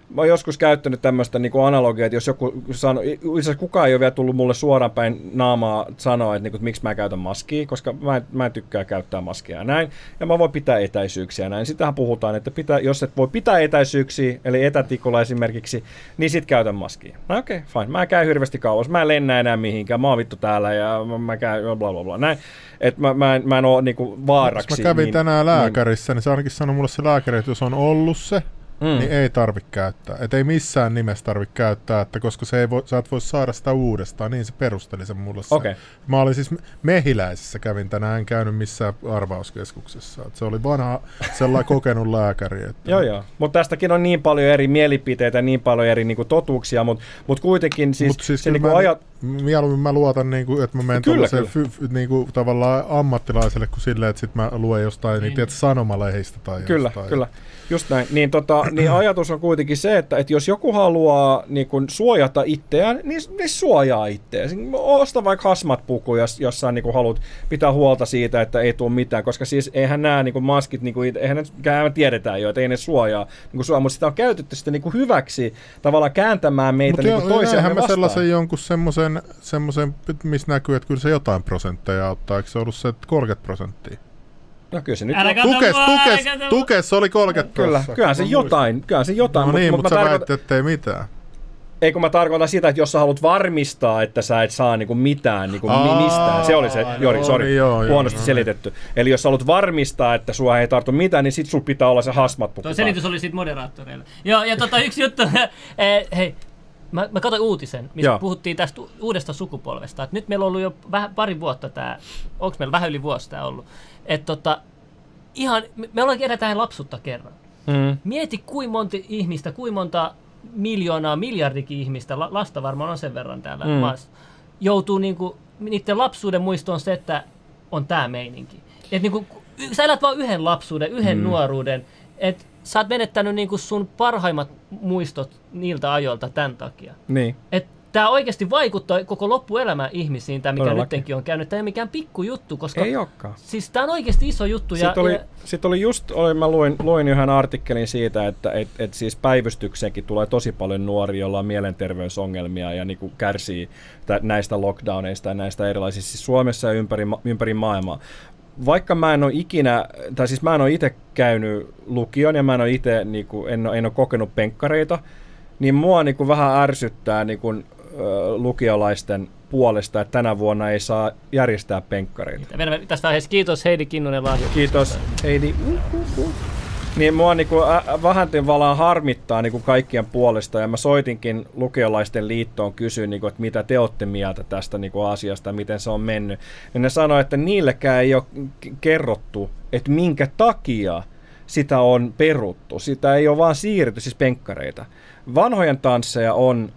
Mä oon joskus käyttänyt tämmöistä niin analogiaa, että jos joku sanoo, itse kukaan ei ole vielä tullut mulle suoraan päin naamaa sanoa, että, niin kuin, että miksi mä käytän maskia, koska mä en, mä en tykkää käyttää maskia ja näin. Ja mä voin pitää etäisyyksiä ja näin. Sitähän puhutaan, että pitää, jos et voi pitää etäisyyksiä, eli etätikulla esimerkiksi, niin sit käytän maskia. No okei, okay, fine. Mä en käy hirveästi kauas. Mä en lennä enää mihinkään. Mä oon vittu täällä ja mä, käyn bla bla bla. Näin. Et mä, mä, en, mä en oo niinku vaaraksi. Mä kävin niin, tänään lääkärissä, niin se ainakin sanoi mulle se lääkäri, että jos on ollut se, Mm. niin ei tarvi käyttää. Et ei missään nimessä tarvi käyttää, että koska se ei voi, sä et voi saada sitä uudestaan, niin se perusteli sen mulle. sen. Okei. Mä olin siis Mehiläisessä kävin tänään, en käynyt missään arvauskeskuksessa. Et se oli vanha sellainen kokenut lääkäri. Että Joo, joo. Mutta tästäkin on niin paljon eri mielipiteitä, niin paljon eri niinku, totuuksia, mutta mut kuitenkin siis, Mut siis se kyllä niinku mä, ajat... Mieluummin mä luotan, niinku, että mä menen Kyllä, tuollaiseen fy, fy, niinku, tavallaan ammattilaiselle kuin silleen, että sit mä luen jostain niin. Niin. Tiedät, sanomalehistä tai Kyllä, jostain. kyllä. Just näin. Niin tota, niin ajatus on kuitenkin se, että, että jos joku haluaa niin kun suojata itseään, niin, niin suojaa itseään. Osta vaikka hasmat-puku, jos, jos sä niin haluat pitää huolta siitä, että ei tule mitään, koska siis eihän nämä niin maskit, niin kuin, eihän ne tiedetään jo, että ei ne suojaa, niin suojaa mutta sitä on käytetty sitten niin hyväksi tavallaan kääntämään meitä niin toisiaan mä sellaisen jonkun semmoisen, semmoisen, missä näkyy, että kyllä se jotain prosentteja auttaa, eikö se ollut se 30 prosenttia? No kyllä se nyt... Älä tukes, tukes, tukes oli 30 Kyllä, kyllähän se jotain, kyllähän se jotain. No niin, mutta mut sä tarkoitan... väitit, ettei mitään. Ei kun mä tarkoitan sitä, että jos sä haluat varmistaa, että sä et saa niinku mitään niinku Aa, mistään. Se oli se, Jori, sori, joo, huonosti joo, selitetty. Joo. Eli jos sä haluat varmistaa, että sua ei tartu mitään, niin sit sul pitää olla se hasmat Tuo selitys oli siitä moderaattoreille. Joo, ja tota yksi juttu, eh, hei, mä, mä katsoin uutisen, missä Joo. puhuttiin tästä uudesta sukupolvesta. Et nyt meillä on ollut jo vähän, pari vuotta tämä, onko meillä vähän yli vuosi tämä ollut, että tota, ihan, me ollaan kerätään lapsutta kerran. Mm. Mieti kuinka monta ihmistä, kuinka monta miljoonaa, miljardikin ihmistä, lasta varmaan on sen verran täällä mm. maassa, joutuu niinku, niiden lapsuuden muistoon se, että on tämä meininki. Et niinku, sä elät vain yhden lapsuuden, yhden mm. nuoruuden, että sä oot menettänyt niinku sun parhaimmat muistot niiltä ajoilta tämän takia. Niin. Et tämä oikeasti vaikuttaa koko loppuelämä ihmisiin, tämä mikä Todellakin. nytkin on käynyt. Tämä ei ole mikään pikkujuttu, koska ei olekaan. Siis tämä on oikeasti iso juttu. Sitten, ja, oli, ja... sitten oli just, oli, mä luin, luin yhden artikkelin siitä, että et, et siis päivystykseenkin tulee tosi paljon nuoria, joilla on mielenterveysongelmia ja niin kärsii näistä lockdowneista ja näistä erilaisista siis Suomessa ja ympäri, ympäri maailmaa vaikka mä en ole ikinä, tai siis mä en ole itse käynyt lukion ja mä en ole itse, niin kuin, en, ole, en ole kokenut penkkareita, niin mua niin kuin vähän ärsyttää niin kuin, lukiolaisten puolesta, että tänä vuonna ei saa järjestää penkkareita. Tästä vaiheessa kiitos Heidi Kinnunen lahjoituksesta. Kiitos Heidi. Niin mua niinku, ä, vähän valaan harmittaa niinku kaikkien puolesta ja mä soitinkin lukiolaisten liittoon kysyin, niinku, että mitä te olette mieltä tästä niinku, asiasta, miten se on mennyt. Ja ne sanoi, että niillekään ei ole kerrottu, että minkä takia sitä on peruttu. Sitä ei ole vaan siirretty, siis penkkareita. Vanhojen tansseja on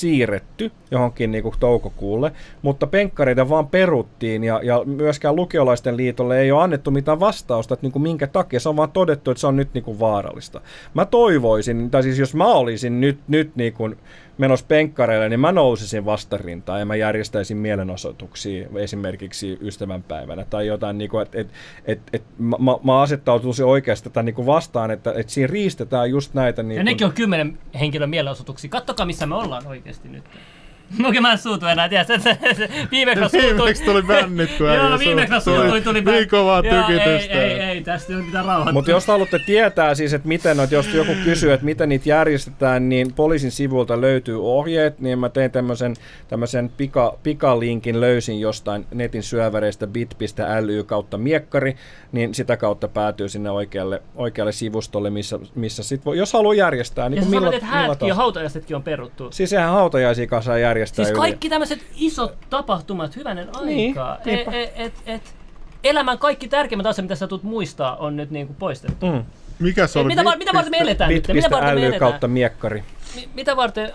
siirretty johonkin niin kuin toukokuulle, mutta penkkareita vaan peruttiin ja, ja myöskään lukiolaisten liitolle ei ole annettu mitään vastausta, että niin kuin minkä takia. Se on vaan todettu, että se on nyt niin kuin vaarallista. Mä toivoisin, tai siis jos mä olisin nyt, nyt niin kuin menossa penkkareille, niin mä nousisin vastarintaan ja mä järjestäisin mielenosoituksia esimerkiksi ystävänpäivänä tai jotain, niin kuin, että et, et, et, mä, mä asettautuisin oikeasti tätä niin kuin vastaan, että et siinä riistetään just näitä. Niin ja kuin... nekin on kymmenen henkilön mielenosoituksia. Kattokaa, missä me ollaan oikeasti nyt. Okei, mä en suutu enää, tiedä. Se, se, se, viimeksi mä suutuin. Viimeksi tuli bännit, kun Joo, viimeksi mä suutuin, tuli bännit. Niin kovaa tykitystä. Ei, ei, ei, tästä ei mitään rauhoittua. Mutta jos haluatte tietää siis, että miten, että jos joku kysyy, että miten niitä järjestetään, niin poliisin sivulta löytyy ohjeet, niin mä tein tämmöisen, tämmöisen pika, pikalinkin, löysin jostain netin syöväreistä bit.ly kautta miekkari, niin sitä kautta päätyy sinne oikealle, oikealle sivustolle, missä, missä sit voi, jos haluaa järjestää. Niin ja sä sanoit, että häät ja hautajaisetkin on peruttu. Siis sehän hautajaisia kanssa järjestää Siis kaikki tämmöiset isot tapahtumat, hyvänen niin, aikaa. Niin, e, e, et, et, elämän kaikki tärkeimmät asiat, mitä sä tulet muistaa, on nyt niinku poistettu. Mm. Mikä se oli? Mitä, mitä varten me eletään nyt? Mitä varten me eletään? kautta miekkari. mitä varten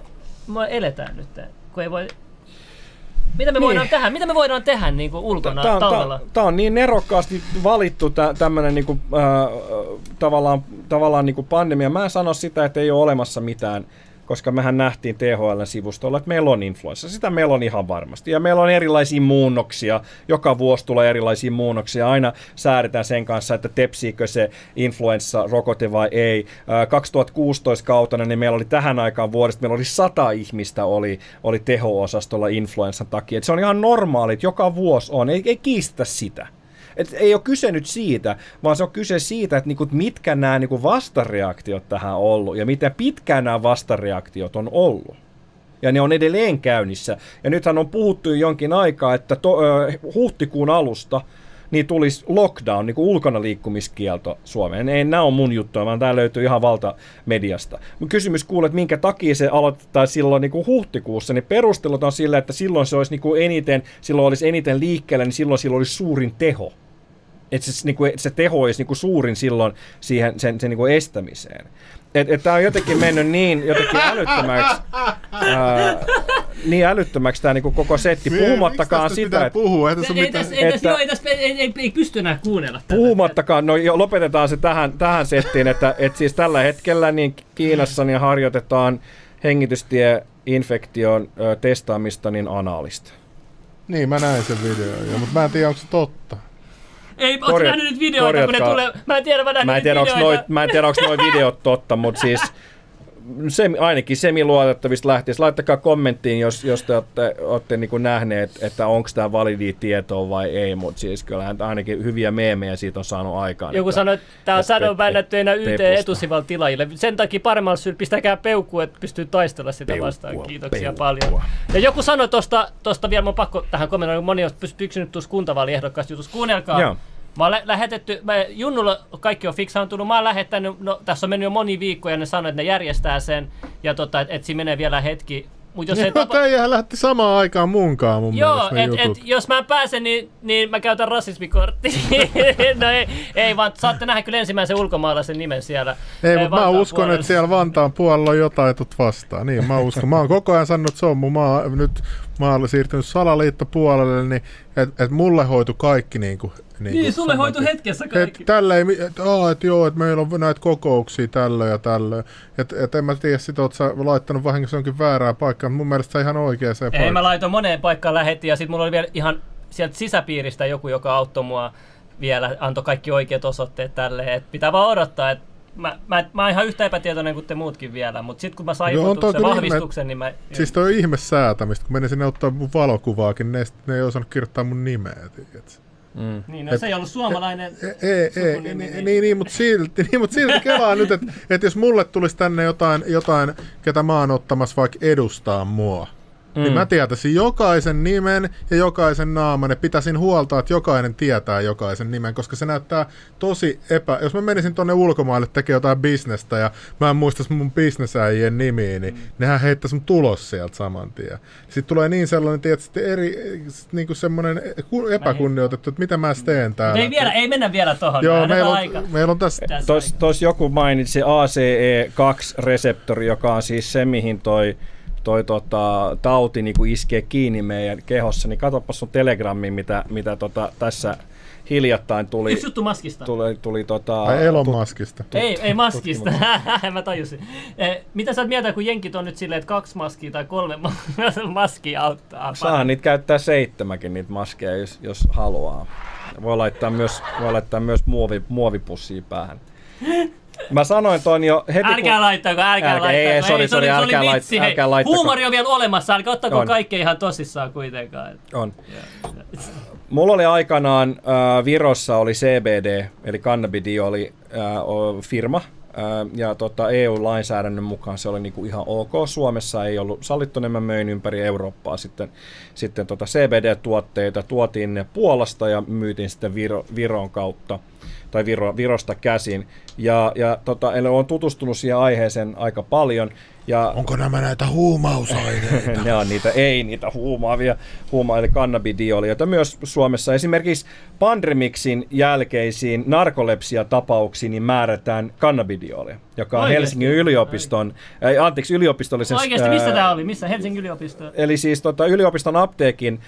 me eletään nyt? Kun ei voi mitä me niin. voidaan tehdä? Mitä me voidaan tehdä niin kuin ulkona tää, talvella? Tämä on niin nerokkaasti valittu tämmöinen niin kuin, äh, tavallaan, tavallaan niin kuin pandemia. Mä en sano sitä, että ei ole olemassa mitään koska mehän nähtiin THL-sivustolla, että meillä on influenssa. Sitä meillä on ihan varmasti. Ja meillä on erilaisia muunnoksia. Joka vuosi tulee erilaisia muunnoksia. Aina säädetään sen kanssa, että tepsiikö se influenssa-rokote vai ei. 2016 kautena niin meillä oli tähän aikaan vuodesta, meillä oli sata ihmistä oli, oli teho-osastolla influenssan takia. Et se on ihan normaali, että joka vuosi on. Ei, ei kiistä sitä. Et ei ole kyse nyt siitä, vaan se on kyse siitä, että niinku, mitkä nämä niinku vastareaktiot tähän on ollut ja miten pitkään nämä vastareaktiot on ollut. Ja ne on edelleen käynnissä. Ja nythän on puhuttu jonkin aikaa, että to, ö, huhtikuun alusta niin tulisi lockdown, niin kuin ulkona liikkumiskielto Suomeen. Ei nämä on mun juttuja, vaan tämä löytyy ihan valtamediasta. Kysymys kuulee, että minkä takia se aloitetaan silloin niin kuin huhtikuussa, niin perustelut on sillä, että silloin se olisi niin kuin eniten, silloin olisi eniten liikkeellä, niin silloin silloin olisi suurin teho. Että se, niinku, se teho olisi niinku suurin silloin siihen, sen, sen niinku estämiseen. Että et tämä on jotenkin mennyt niin jotenkin älyttömäksi, ää, niin älyttömäksi tämä niinku koko setti, puhumattakaan Miksi tästä sitä, että puhua? Ei tässä Ei, mitään... tässä, ei, tässä, että- joo, ei, tässä, ei, ei, ei pysty enää kuunnella tätä. Puhumattakaan, no jo, lopetetaan se tähän, tähän settiin, että, että siis tällä hetkellä niin Kiinassa niin harjoitetaan hengitystieinfektion ö, testaamista niin anaalista. Niin, mä näin sen videon jo, mutta mä en tiedä, onko se totta. Ei, ootko Korjat- nähnyt nyt videoita, kun ne korjatkaa. tulee? Mä en tiedä, mä Mä en tiedä, onko noi, mä en tiedä, onko noi videot totta, mutta siis se, ainakin semi-luotettavista lähtien. Laittakaa kommenttiin, jos, jos te olette, olette niin kuin nähneet, että onko tämä validi tietoa vai ei, mutta siis kyllähän ainakin hyviä meemejä siitä on saanut aikaan. Joku että- sanoi, että tämä on että pe- sadonväännetty enää YT pepusta. etusival tilaajille. Sen takia paremmalla syyllä pistäkää peukkua, että pystyy taistella sitä Peukkua, vastaan. Kiitoksia peukkua. paljon. Ja joku sanoi tosta vielä, oon pakko tähän kommentoida, kun moni on pys- pysynyt tuossa kuntavaaliehdokkaasta jutussa. Kuunnelkaa. Joo. Mä oon lä- lähetetty, mä, Junnulla kaikki on fiksaantunut, mä oon lähettänyt, no tässä on mennyt jo moni viikko ja ne sanoi, että ne järjestää sen ja tota, että et siinä menee vielä hetki. Mut jos ei Joo, tapa... Teijähän lähti samaan aikaan munkaan mun Joo, mielestä et, jutut. et, jos mä en pääse, niin, niin mä käytän rasismikorttia. no ei, ei, vaan saatte nähdä kyllä ensimmäisen ulkomaalaisen nimen siellä. Ei, Eh, mutta mä uskon, puolella. että siellä Vantaan puolella on jotain tut vastaan. Niin, mä uskon. Mä oon koko ajan sanonut, että se on mun maa, nyt mä olen siirtynyt salaliittopuolelle, niin että et mulle hoitu kaikki niin kuin, niin, Niin, sulle hoitu hetkessä Et kaikki. tällä ei, että et joo, että meillä on näitä kokouksia tällöin ja tällöin. Että et en mä tiedä, sit oot sä laittanut vahingossa jonkin väärään paikkaan, mutta mun mielestä se ihan oikeaan Ei, paikkaan. mä laitoin moneen paikkaan lähetti ja sitten mulla oli vielä ihan sieltä sisäpiiristä joku, joka auttoi mua vielä, antoi kaikki oikeat osoitteet tälle, että pitää vaan odottaa, että mä, mä, mä oon ihan yhtä epätietoinen kuin te muutkin vielä, mutta sitten kun mä sain ilmoituksen kyllä vahvistuksen, niin mä... Siis toi on ihme säätämistä, kun menin sinne ottaa mun valokuvaakin, ne, ne ei osannut kirjoittaa mun nimeä. tiedätkö? Niin, no, se ei ollut suomalainen Ei, ei, sukunimi, niin, niin, niin, mutta silti, niin, mutta silti kelaa nyt, että, että jos mulle tulisi tänne jotain, jotain, ketä mä oon ottamassa vaikka edustaa mua, mm. niin mä tietäisin jokaisen nimen ja jokaisen naaman ja pitäisin huolta, että jokainen tietää jokaisen nimen, koska se näyttää tosi epä... Jos mä menisin tonne ulkomaille tekemään jotain bisnestä ja mä en muistaisi mun bisnesäijien nimiä, niin mm. nehän heittäisi mun tulos sieltä saman tien. Sitten tulee niin sellainen, tietysti eri, niin kuin semmoinen ku- epäkunnioitettu, että mitä mä teen täällä. Ei, vielä, ei mennä vielä tohon. Joo, meillä aika. on, meillä on tässä... Tässä Tuossa tos joku mainitsi ACE2-reseptori, joka on siis se, mihin toi, toi tota, tauti niin iskee kiinni meidän kehossa, niin katsopas sun telegrammiin, mitä, mitä tota, tässä hiljattain tuli. Yksi juttu maskista. Tuli, tuli tota, Ai Elon Muskista. Ei, ei maskista. mä tajusin. Eh, mitä sä oot mieltä, kun jenkit on nyt silleen, että kaksi maskia tai kolme ma- maskia auttaa? Saa niitä käyttää seitsemäkin niitä maskeja, jos, jos haluaa. Voi laittaa myös, voi laittaa myös muovi, muovipussia päähän. Mä sanoin ton jo heti Älkää laittako, älkää, Älkää, laittako. ei, ei, sori, oli- sori, oli älkää lait- vitsi, hei. älkää laittako. Huumori on vielä olemassa, älkää ottako On. kaikkea ihan tosissaan kuitenkaan. On. Mulla oli aikanaan äh, Virossa oli CBD, eli cannabidioli äh, o- firma, äh, ja tota, EU-lainsäädännön mukaan se oli niinku ihan ok. Suomessa ei ollut sallittu, niin mä möin ympäri Eurooppaa sitten, sitten tota CBD-tuotteita, tuotiin ne Puolasta ja myytiin sitten Viro, Viron kautta tai Viro, Virosta käsin. Ja, ja tota, eli olen tutustunut siihen aiheeseen aika paljon. Ja Onko nämä näitä huumausaineita? ne on niitä, ei niitä huumaavia, huuma eli kannabidiolia, joita myös Suomessa esimerkiksi Pandemixin jälkeisiin narkolepsia-tapauksiin niin määrätään kannabidiolia, joka on Oikeesti? Helsingin yliopiston, äh, anteeksi, yliopistollisen... Oikeasti, missä ää, tämä oli? Missä? Helsingin yliopisto? Eli siis tota, yliopiston apteekin,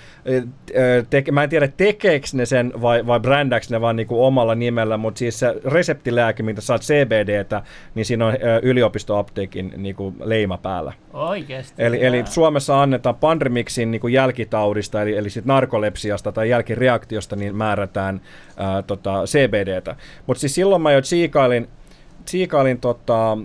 te, mä en tiedä tekeekö ne sen vai, vai brändääkö ne vaan niinku omalla nimellä, mutta siis se reseptilääke, mitä saat CBDtä, niin siinä on yliopistoapteekin niinku leima päällä. Oikeesti. Eli, eli Suomessa annetaan Pandemixin niin kuin jälkitaudista, eli, eli sit narkolepsiasta tai jälkireaktiosta, niin määrätään ää, tota, CBDtä. Mutta siis silloin mä jo tsiikailin, tsiikailin tota,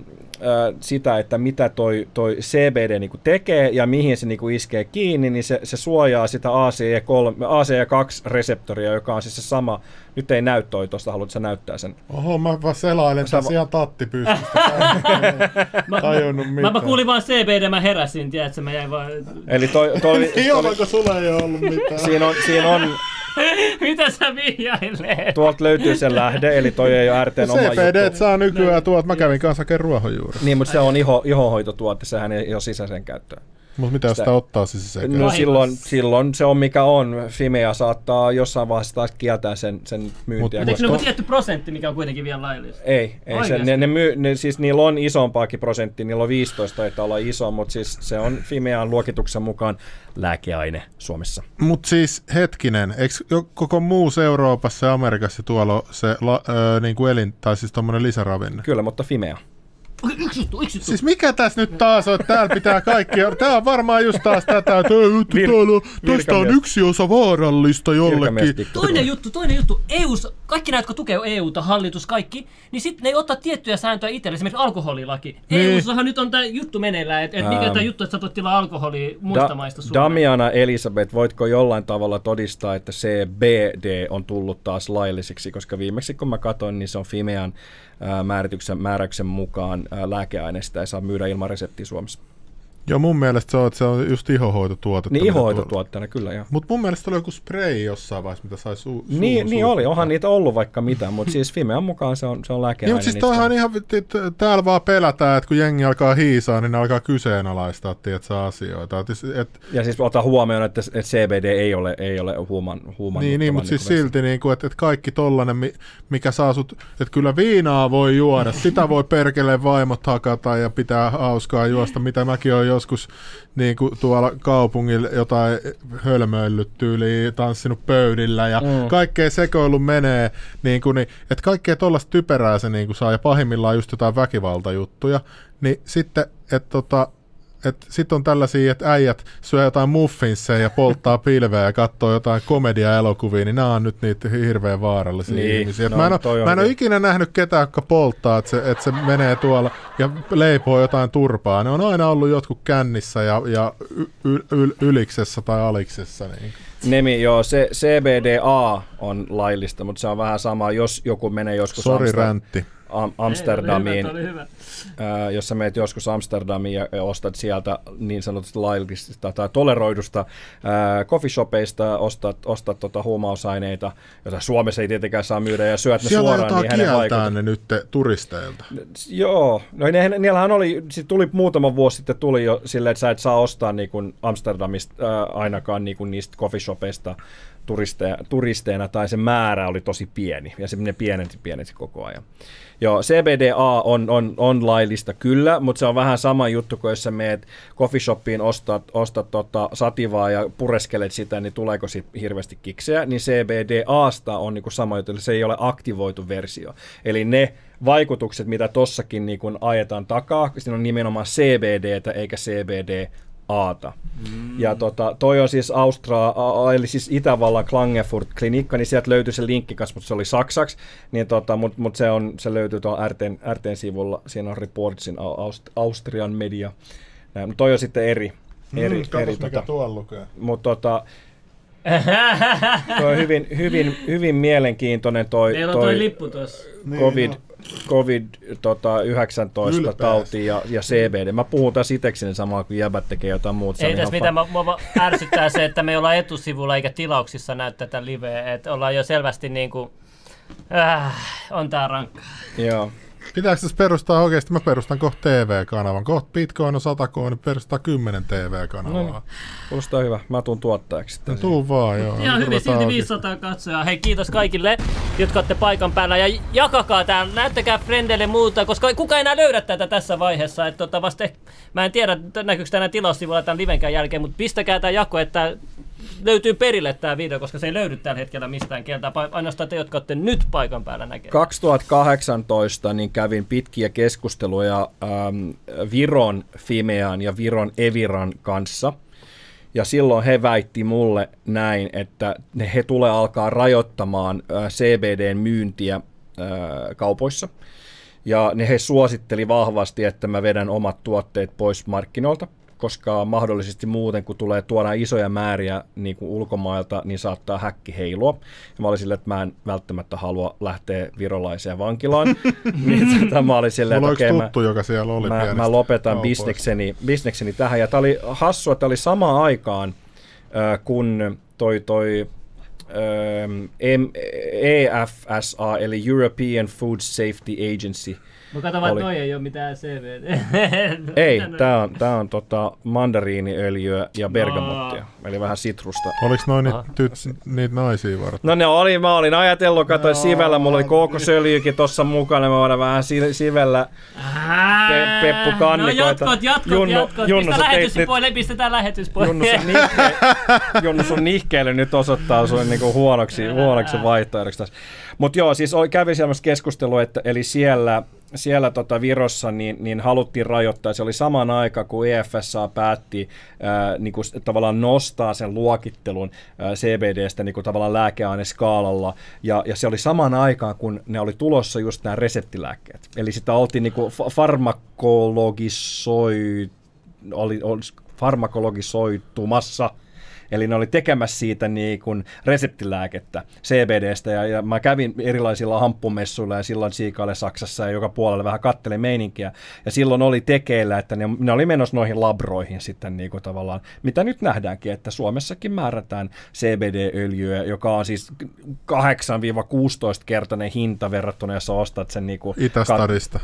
sitä, että mitä toi, toi CBD niin kuin tekee ja mihin se niin kuin iskee kiinni, niin se, se suojaa sitä ACE3, ACE2-reseptoria, joka on siis se sama. Nyt ei näy toi tuosta, haluatko sä näyttää sen? Oho, mä vaan selailen Sä tässä va- ihan tatti pystystä. Mä, tajunnut mä, mitään. mä kuulin vaan CBD, mä heräsin, tiedätkö, mä jäin vaan... Eli toi, toi, toi, Joo, vaikka sulla ei ole ollut mitään. siinä on, siinä on, Mitä sä vihjailee? tuolta löytyy se lähde, eli toi ei ole RTn oma CBD juttu. saa nykyään tuolta. Mä kävin kanssa hakemaan ruohonjuuri. Niin, mutta se on iho, ihohoitotuote, sehän ei ole sisäisen käyttöön. Mutta mitä Sitä- sitä ottaa siis se No silloin, silloin se on mikä on. Fimea saattaa jossain vaiheessa taas kieltää sen, sen myyntiä. Mut- Mutta eikö koska- ne tietty prosentti, mikä on kuitenkin vielä laillista? Ei, ei se, ne, ne, myy, ne, siis niillä on isompaakin prosentti, niillä on 15 taitaa olla iso, mutta siis se on Fimean luokituksen mukaan lääkeaine Suomessa. Mutta siis hetkinen, eikö koko muus Euroopassa ja Amerikassa tuolla se la, ö, niin kuin elin, tai siis tommonen lisäravinne? Kyllä, mutta Fimea. Okei, Yksi juttu, yksi juttu. Siis mikä tässä nyt taas on, että täällä pitää kaikki, tää on varmaan just taas tätä, että ei, vittu, Vir- täällä on, tästä on yksi osa vaarallista jollekin. Toinen juttu, toinen juttu. EUs, kaikki nämä, jotka tukee EUta, hallitus, kaikki, niin sitten ne ei ottaa tiettyjä sääntöjä itselle, esimerkiksi alkoholilaki. Niin. EUssahan nyt on tämä juttu meneillään, että et mikä Ähm. tämä juttu, että sä voit tilaa alkoholia muista Da- maista Suomeen. Damiana Elisabeth, voitko jollain tavalla todistaa, että CBD on tullut taas lailliseksi, koska viimeksi kun mä katsoin, niin se on Fimean määrityksen, määräyksen mukaan ää, lääkeaine, sitä ei saa myydä ilman reseptiä Suomessa. Joo, mun mielestä se on, että se on just ihohoitotuote. Niin ihohoitotuotteena, kyllä joo. Mutta mun mielestä oli joku spray jossain vaiheessa, mitä sai su- Niin, suuhun niin oli, onhan niitä ollut vaikka mitä, mutta siis Fimean mukaan se on, se on Niin, lääkeaine. mutta siis toihan ihan, täällä vaan pelätään, että kun jengi alkaa hiisaa, niin ne alkaa kyseenalaistaa, tiedätkö, asioita. Et, et, Ja siis ota huomioon, että, että CBD ei ole, ei ole huuman, huuman niin, niin, mutta siis silti, niin kuin, että, että kaikki tollanen, mi- mikä saa sut, että kyllä viinaa voi juoda, sitä voi perkeleen vaimot hakata ja pitää hauskaa juosta, mitä mäkin olen joskus niin kuin tuolla kaupungilla jotain hölmöillyt tyyliin, tanssinut pöydillä ja mm. kaikkea sekoilu menee, niin kuin, niin, että kaikkea tollaista typerää se niin kuin saa ja pahimmillaan just jotain väkivaltajuttuja, niin sitten, että tota, että sitten on tällaisia, että äijät syö jotain muffinsseja ja polttaa pilveä ja katsoo jotain komedia-elokuvia, niin nämä on nyt niitä hirveän vaarallisia Niin, ihmisiä. Et no, mä en, ole, on mä en ole kyllä. ikinä nähnyt ketään, jotka polttaa, että se, että se menee tuolla ja leipoo jotain turpaa. Ne on aina ollut jotkut kännissä ja, ja y, y, yliksessä tai aliksessa. Niin. Nemi, joo, se CBDA on laillista, mutta se on vähän sama, jos joku menee joskus Sori Amster- räntti. Am- Ei, Amsterdamiin, oli hyvä, oli hyvä. ää, jos sä meet joskus Amsterdamiin ja ostat sieltä niin sanotusti laillisista tai toleroidusta ää, coffeeshopeista, ostat, ostat tota huumausaineita, joita Suomessa ei tietenkään saa myydä ja syöt ne Siellä suoraan, jotain niin hänen kieltää vaikuttaa. ne nyt turisteilta. Joo, no ne, niillähän oli, sit tuli muutama vuosi sitten tuli jo silleen, että sä et saa ostaa niin kuin Amsterdamista ää, ainakaan niin kuin niistä coffeeshopeista turisteja, turisteina, tai se määrä oli tosi pieni, ja se ne pienenti pienenti koko ajan. Joo, CBDA on, on, on laillista kyllä, mutta se on vähän sama juttu, kun jos sä meet coffeeshoppiin, ostat, ostat tota sativaa ja pureskelet sitä, niin tuleeko siitä hirveästi kiksejä, niin CBDAsta on niinku sama juttu, eli se ei ole aktivoitu versio. Eli ne vaikutukset, mitä tossakin niin kun ajetaan takaa, siinä on nimenomaan CBDtä eikä CBD Aata. Mm. Ja tota, toi on siis Austria, a- eli siis Itävallan Klagenfurt klinikka, niin sieltä löytyi se linkki kanssa, mutta se oli saksaksi, niin tota, mutta mut se, on, se löytyy tuolla RTn, RTn sivulla, siinä on Reportsin Aust- Austrian media. Näin, mutta toi on sitten eri. eri, Mm, katos, eri mikä tota, tuolla lukee. mutta tota, toi on hyvin, hyvin, hyvin mielenkiintoinen toi, Meillä on toi lippu tuossa. COVID, no. COVID tota, 19 Ylpeästi. tauti ja, ja CBD. Mä puhun taas itsekseni samaa kuin jäbät tekee jotain muuta. Se Ei on tässä mitään, mua ärsyttää se, että me ei olla etusivulla eikä tilauksissa näy tätä liveä, että ollaan jo selvästi niin kuin, äh, on tää rankka. fa- Joo. Pitääkö tässä perustaa oikeasti? Mä perustan kohta TV-kanavan. Kohta Bitcoin on 100 niin perustaa 10 TV-kanavaa. No, Kuulostaa hyvä. Mä tuun tuottajaksi sitten. No, tuu vaan, joo. Ihan hyvin, silti 500 katsojaa. Hei, kiitos kaikille, jotka olette paikan päällä. Ja jakakaa tää, näyttäkää frendeille muuta, koska kuka ei enää löydä tätä tässä vaiheessa. Että tota vasta, eh- mä en tiedä, näkyykö tänään tilaussivuilla tämän livenkään jälkeen, mutta pistäkää tää jako, että löytyy perille tämä video, koska se ei löydy tällä hetkellä mistään kieltä. Ainoastaan te, jotka olette nyt paikan päällä näkemään. 2018 niin kävin pitkiä keskusteluja ähm, Viron Fimean ja Viron Eviran kanssa. Ja silloin he väitti mulle näin, että he tulee alkaa rajoittamaan äh, CBDn myyntiä äh, kaupoissa. Ja ne he suositteli vahvasti, että mä vedän omat tuotteet pois markkinoilta, koska mahdollisesti muuten, kun tulee tuoda isoja määriä niin kuin ulkomailta, niin saattaa häkki heilua. Ja mä olin silleen, että mä en välttämättä halua lähteä virolaiseen vankilaan. niin tota, mä olin silleen, Mulla että okei, tuttu, joka siellä oli mä, mä, mä lopetan bisnekseni, bisnekseni tähän. Ja tää oli hassua, että oli samaan aikaan, äh, kun toi, toi ähm, EFSA, eli European Food Safety Agency. Mä katson vaan, Oli. että noi ei ole mitään CBD. Ei, tämä on, tää on tota mandariiniöljyä ja bergamottia, eli vähän sitrusta. Oliks noin niitä, niitä naisia varten? No ne oli, mä olin ajatellut, katsoin sivellä, mulla oli kookosöljykin tuossa mukana, mä voidaan vähän si- sivellä Pe- Peppu No Kannikoita. jatkot, jatkot, Junnu- jatkot. Junnu, Pistä lähetys nyt- pois, pistetään lähetys pois. Junnu sun, nihke, Junnu, sun nihkeily nyt osoittaa sun niinku huonoksi, huonoksi vaihtoehdoksi tässä. Mutta joo, siis oli, kävi semmoista keskustelua, että eli siellä, siellä tota Virossa niin, niin haluttiin rajoittaa. Se oli saman aika, kun EFSA päätti ää, niinku, s- tavallaan nostaa sen luokittelun ää, CBDstä niinku, tavallaan lääkeaineskaalalla. Ja, ja se oli saman aikaan, kun ne oli tulossa just nämä reseptilääkkeet. Eli sitä oltiin niinku fa- farmakologisoi, oli, oli farmakologisoitumassa. Eli ne oli tekemässä siitä niin kuin reseptilääkettä CBDstä ja, ja mä kävin erilaisilla hamppumessuilla ja silloin Siikalle Saksassa ja joka puolella vähän kattelin meininkiä. Ja silloin oli tekeillä, että ne, ne oli menossa noihin labroihin sitten niin kuin tavallaan, mitä nyt nähdäänkin, että Suomessakin määrätään CBD-öljyä, joka on siis 8-16-kertainen hinta verrattuna, jos sä ostat sen niin kuin Itästadista.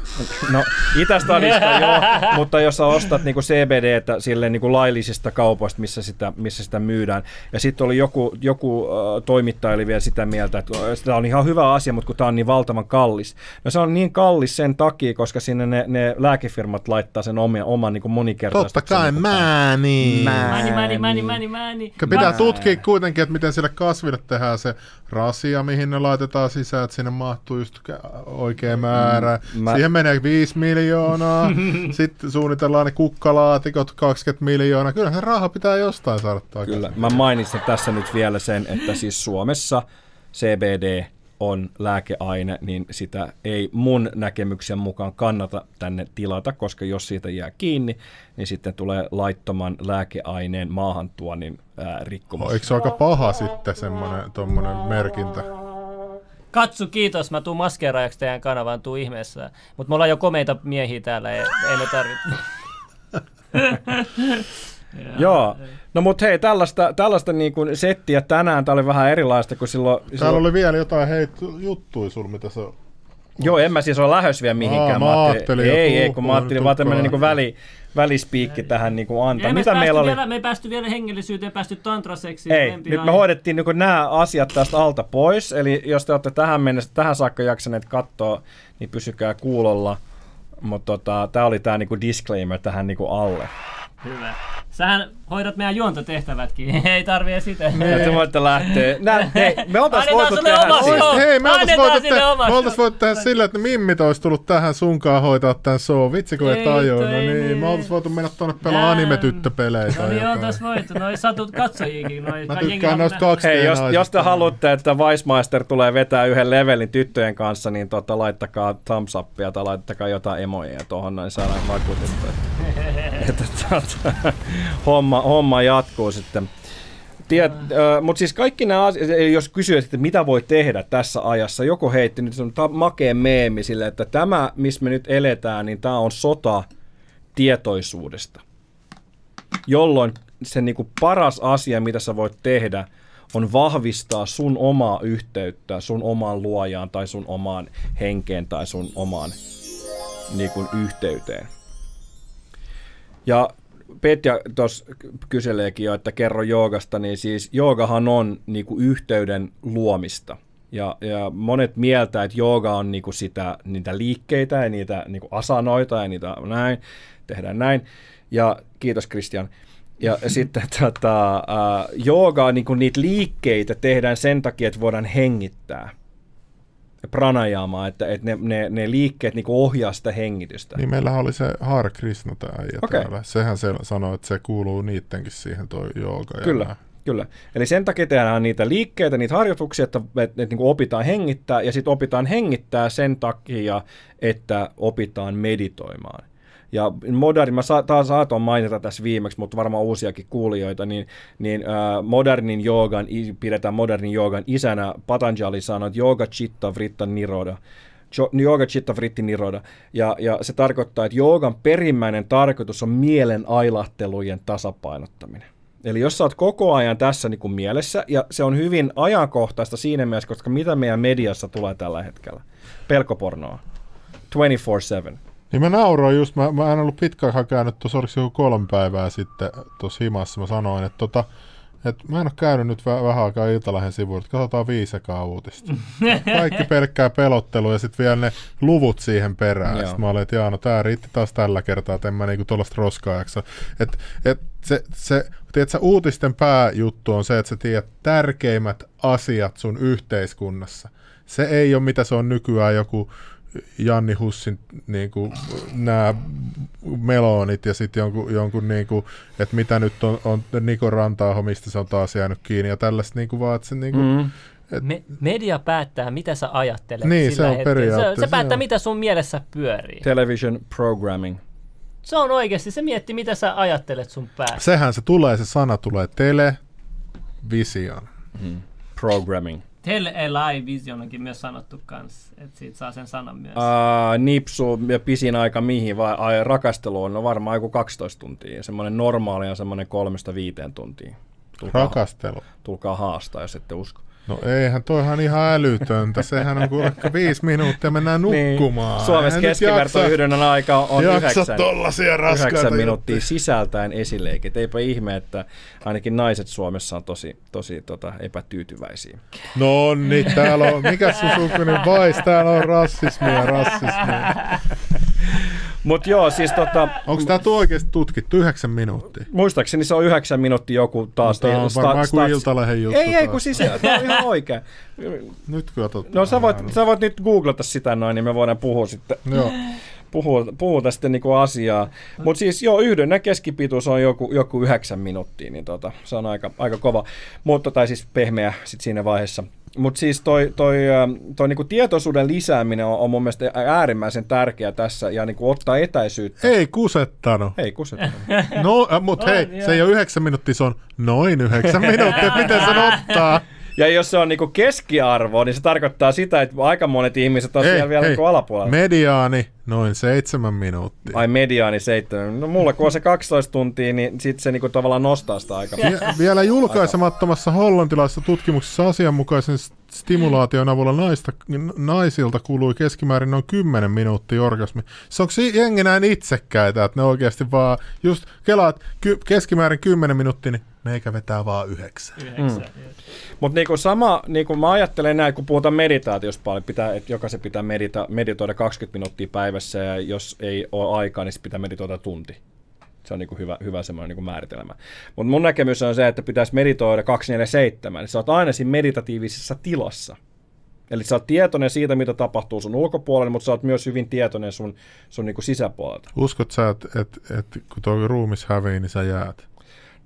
No, Itästadista joo, mutta jos sä ostat niinku CBDtä sille niinku laillisista kaupoista, missä sitä, missä sitä myydään. Ja sitten oli joku, joku toimittaja oli vielä sitä mieltä, että tämä on ihan hyvä asia, mutta kun tämä on niin valtavan kallis. No se on niin kallis sen takia, koska sinne ne, ne lääkefirmat laittaa sen oman, oman niinku monikertaistuksen. Totta kai, niinku mä niin. Mani, mani, mani, mani, mani. Pitää tutkia kuitenkin, että miten sille kasville tehdään se rasia, mihin ne laitetaan sisään, että sinne mahtuu just oikea määrä. Mm, mä- Siihen menee 5 miljoonaa, sitten suunnitellaan ne kukkalaatikot 20 miljoonaa. Kyllä se raha pitää jostain saada takaisin. Kyllä, mä mainitsin tässä nyt vielä sen, että siis Suomessa CBD on lääkeaine, niin sitä ei mun näkemyksen mukaan kannata tänne tilata, koska jos siitä jää kiinni, niin sitten tulee laittoman lääkeaineen maahantuonnin ää, rikkomus. Eikö se ole aika paha sitten semmoinen tommonen merkintä? Katsu, kiitos. Mä tuun maskeeraajaksi teidän kanavaan, tuu ihmeessä. Mutta me ollaan jo komeita miehiä täällä, ei, ei me tarvitse. Joo, no mutta hei, tällaista, tällaista niin kuin settiä tänään, tää oli vähän erilaista kuin silloin... Täällä silloin oli vielä jotain hei, juttuja sul, mitä se on. Joo, en mä siis ole lähes vielä mihinkään. Aa, mä ajattelin ei, ei, kun mä ajattelin vaan tämmönen tukka. niinku väli, välispiikki tähän niinku antaa. Ei me, Mitä päästy meillä oli? vielä, me ei päästy vielä hengellisyyteen, päästy tantraseksiin. Ei, nyt me hoidettiin niin nämä asiat tästä alta pois, eli jos te olette tähän mennessä, tähän saakka jaksaneet katsoa, niin pysykää kuulolla. Mutta tota, tämä oli tämä niinku disclaimer tähän niinku alle. Hyvä. Sähän hoidat meidän juontotehtävätkin, ei tarvii sitä. Ja te voitte lähteä. Nää, hei, me oltais voitu tehdä siis- show. Hei, me oltais voitu, sille te- me oltais voitu tehdä silleen, että Mimmit olisi tullut tähän sunkaan hoitaa tämän show. Vitsi kun et Ei, tajua. No niin, niin. me oltais voitu mennä tonne pelaa anime-tyttöpelejä No niin, jotain. tässä voitu. Noi satut katsojikin. Noi, Mä tykkään noista kaksi Hei, jos, jos te haluatte, että Weissmeister tulee vetää yhden levelin tyttöjen kanssa, niin tota, laittakaa thumbs upia tai laittakaa jotain emoja tuohon, niin saadaan vakuutettua. että, tota, homma, homma jatkuu sitten. Tiet, äh, mutta siis kaikki nämä asiat, jos kysyit, että mitä voi tehdä tässä ajassa, joku heitti nyt ta- makea meemi sille, että tämä, missä me nyt eletään, niin tämä on sota tietoisuudesta. Jolloin se niinku paras asia, mitä sä voit tehdä, on vahvistaa sun omaa yhteyttä sun omaan luojaan tai sun omaan henkeen tai sun omaan niinku, yhteyteen. Ja Petja tuossa kyseleekin jo, että kerro joogasta, niin siis joogahan on niinku yhteyden luomista. Ja, ja monet mieltä, että jooga on niinku sitä, niitä liikkeitä ja niitä niinku asanoita ja niitä näin, tehdään näin. Ja kiitos Christian. Ja sitten tota, uh, joogaa, niinku niitä liikkeitä tehdään sen takia, että voidaan hengittää pranajaamaa, että, että ne, ne, ne liikkeet niinku ohjaa sitä hengitystä. Niin meillähän oli se Har Krishna tää äijä Okei. täällä. Sehän se sanoi, että se kuuluu niittenkin siihen toi jooga. Kyllä, kyllä. Eli sen takia tehdään niitä liikkeitä, niitä harjoituksia, että, että, että niin opitaan hengittää, ja sitten opitaan hengittää sen takia, että opitaan meditoimaan. Ja moderni, mä sa, taas saatoin mainita tässä viimeksi, mutta varmaan uusiakin kuulijoita, niin, niin äh, modernin joogan, pidetään modernin joogan isänä. Patanjali sanoi, että yoga chitta vritta niroda. Jo- Yoga chitta vritti niroda. Ja, ja se tarkoittaa, että joogan perimmäinen tarkoitus on mielen ailahtelujen tasapainottaminen. Eli jos sä oot koko ajan tässä niin kuin mielessä, ja se on hyvin ajankohtaista siinä mielessä, koska mitä meidän mediassa tulee tällä hetkellä? Pelkopornoa. 24-7. Niin mä nauroin just, mä, mä en ollut pitkään käynyt tuossa, oliko joku kolme päivää sitten tuossa himassa, mä sanoin, että tota, et mä en ole käynyt nyt väh- vähän aikaa Iltalahden sivuilla, että katsotaan viisi ekaa uutista. Kaikki pelkkää pelottelua ja sitten vielä ne luvut siihen perään. Sitten mä olin, että jaa, no tää riitti taas tällä kertaa, että en mä niinku tuollaista roskaa jaksa. Et, et se, se, tiedätkö, uutisten pääjuttu on se, että sä tiedät tärkeimmät asiat sun yhteiskunnassa. Se ei ole mitä se on nykyään joku Janni Hussin niin kuin, nämä melonit ja sitten jonkun, jonkun niin kuin, että mitä nyt on, on Niko Rantaaho, mistä se on taas jäänyt kiinni ja tällaista niin kuin vaan, että se niin kuin, Mm. Me, media päättää, mitä sä ajattelet Niin, sillä se on hetkellä. Se, periaatteessa, se päättää, joo. mitä sun mielessä pyörii. Television programming. Se on oikeasti, se miettii, mitä sä ajattelet sun päässä. sehän se tulee, se sana tulee tele, vision. Programming. Television onkin myös sanottu kans, että siitä saa sen sanan myös. Uh, nipsu ja pisin aika mihin, vai ai, rakastelu on no varmaan joku 12 tuntia. Semmoinen normaali on semmoinen kolmesta viiteen tuntia. Tulkaa, Rakastelu. tulkaa haastaa, jos ette usko. No eihän toihan ihan älytöntä. Sehän on kuule viisi minuuttia mennään nukkumaan. Niin. Suomessa Eihän nyt keskiverto jaksa- yhden aika on yhdeksän, minuuttia juttuja. sisältäen esileikit. Eipä ihme, että ainakin naiset Suomessa on tosi, tosi tota, epätyytyväisiä. No niin, täällä on, mikä sun sukunen vais, täällä on rassismia, rassismia. Mutta joo, siis tota, Onko tämä oikeasti tutkittu yhdeksän minuuttia? muistaakseni se on yhdeksän minuuttia joku taas. Tämä on sta- varmaan joku stats- Iltalehden juttu Ei, ei, kun siis tämä on ihan oikein. Nyt katsotaan. No sä voit, sä voit nyt googlata sitä noin, niin me voidaan puhua sitten Joo. puhua, puhua tästä niinku asiaa. Mutta siis joo, yhden keskipituus on joku, joku yhdeksän minuuttia, niin tota, se on aika, aika kova. Mutta, tai siis pehmeä sit siinä vaiheessa. Mutta siis toi, toi, toi niinku tietoisuuden lisääminen on, on mun mielestä äärimmäisen tärkeä tässä ja niinku ottaa etäisyyttä. Ei kusettanut. Ei kuseta. No, äh, mutta hei, se ei ole yhdeksän minuuttia, se on noin yhdeksän minuuttia. Miten sen ottaa? Ja jos se on niinku keskiarvo, niin se tarkoittaa sitä, että aika monet ihmiset on siellä vielä niinku alapuolella. mediaani noin seitsemän minuuttia. Ai mediaani seitsemän. No mulla kun on se 12 tuntia, niin sit se niinku tavallaan nostaa sitä aika Vie- Vielä julkaisemattomassa hollantilaisessa tutkimuksessa asianmukaisen st- stimulaation avulla naista, naisilta kului keskimäärin noin 10 minuuttia orgasmi. Se onko jengi näin itsekkäitä, että ne oikeasti vaan, just kelaat ky- keskimäärin 10 minuuttia, niin meikä vetää vaan yhdeksän. Yhdeksän. Mutta niinku sama, niinku mä ajattelen näin, kun puhutaan meditaatiosta paljon, pitää, että jokaisen pitää medita- meditoida 20 minuuttia päivässä ja jos ei ole aikaa, niin sit pitää meditoida tunti. Se on niinku hyvä, hyvä semmoinen niinku määritelmä. Mutta mun näkemys on se, että pitäisi meditoida 247, niin sä oot aina siinä meditatiivisessa tilassa. Eli sä oot tietoinen siitä, mitä tapahtuu sun ulkopuolella, mutta sä oot myös hyvin tietoinen sun, sun niinku sisäpuolelta. Uskot sä, että et, et, kun tuo ruumis hävii, niin sä jäät?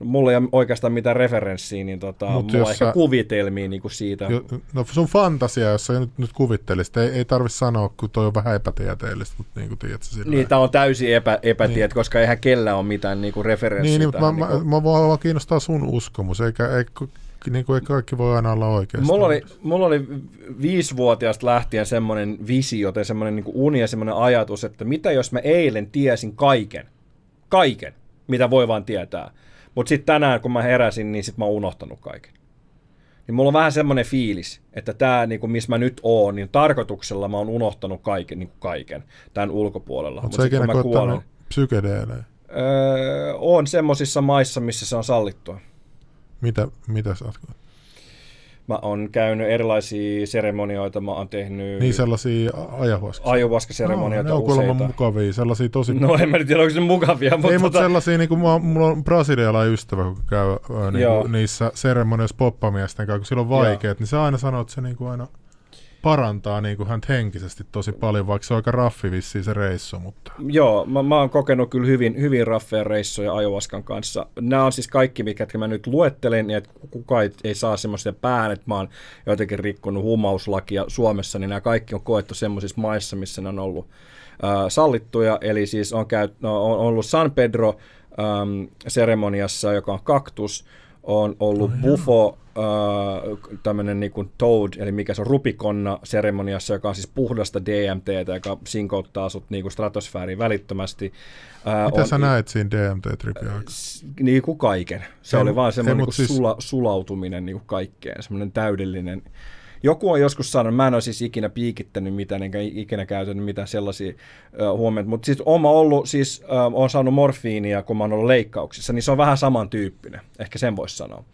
Mulla ei ole oikeastaan mitään referenssiä, niin tota, Mut mulla on ehkä sä- kuvitelmia niinku siitä. Jo, no sun fantasia, jos sä nyt, nyt kuvittelisit, ei, ei tarvi sanoa, kun toi on vähän epätieteellistä, mutta niin kuin tiedät sä sillä Niin, tämä on täysin epä, epätiet, niin. koska eihän kellä ole mitään niinku referenssiä. Niin, niin mutta tähän mä, niinku- mä, mä vaan vaan kiinnostaa sun uskomus, eikä, ei, niin kuin, ei kaikki voi aina olla oikeasti. Mulla oli, mulla oli viisivuotiaasta lähtien semmoinen visio tai semmoinen niin uni ja semmoinen ajatus, että mitä jos mä eilen tiesin kaiken, kaiken, mitä voi vaan tietää. Mutta sitten tänään, kun mä heräsin, niin sitten mä oon unohtanut kaiken. Niin mulla on vähän semmoinen fiilis, että tämä, niin missä mä nyt oon, niin tarkoituksella mä oon unohtanut kaiken, niin kaiken tämän ulkopuolella. Oletko Mut kun mä koittanut psykedeelejä? öö, on semmosissa maissa, missä se on sallittua. Mitä, mitä sä oot? Mä oon käynyt erilaisia seremonioita, mä oon tehnyt Niin sellaisia ajahuaska. ajuvaskaseremonioita ne on kuulemma useita. mukavia, sellaisia tosi... No en mä nyt tiedä, onko se mukavia, mutta, ei, mutta tota, sellaisia, niin kuin mulla, mulla on brasilialainen ystävä, kun käy niin Joo. kuin, niissä seremonioissa poppamiesten kanssa, kun sillä on vaikeat, niin se aina sanoo, että se niin kuin aina parantaa niin kuin häntä henkisesti tosi paljon, vaikka se on aika raffi vissiin se reissu, mutta... Joo, mä, mä oon kokenut kyllä hyvin, hyvin raffeja reissoja ajovaskan kanssa. Nämä on siis kaikki, mikä mä nyt luettelen, ja että kukaan ei, ei saa semmoisia päähän, että mä oon jotenkin rikkonut humauslakia Suomessa, niin nämä kaikki on koettu semmoisissa maissa, missä ne on ollut äh, sallittuja. Eli siis on, käy, no, on ollut San Pedro ähm, seremoniassa, joka on kaktus, on ollut Bufo äh, tämmöinen niin kuin Toad, eli mikä se on Rupikonna seremoniassa, joka on siis puhdasta DMTtä, joka sinkouttaa sut niin kuin stratosfääriin välittömästi. Äh, Mitä on, sä näet siinä DMT-tripin aikana? s- Niin kuin kaiken. Se Ei, oli vaan semmoinen niin siis- sula, sulautuminen niin kuin kaikkeen, semmoinen täydellinen. Joku on joskus sanonut, mä en ole siis ikinä piikittänyt mitään, enkä ikinä käytänyt mitään sellaisia huomioita, mutta siis oma ollut, siis ö, on saanut morfiinia, kun mä oon ollut leikkauksissa, niin se on vähän samantyyppinen, ehkä sen voisi sanoa.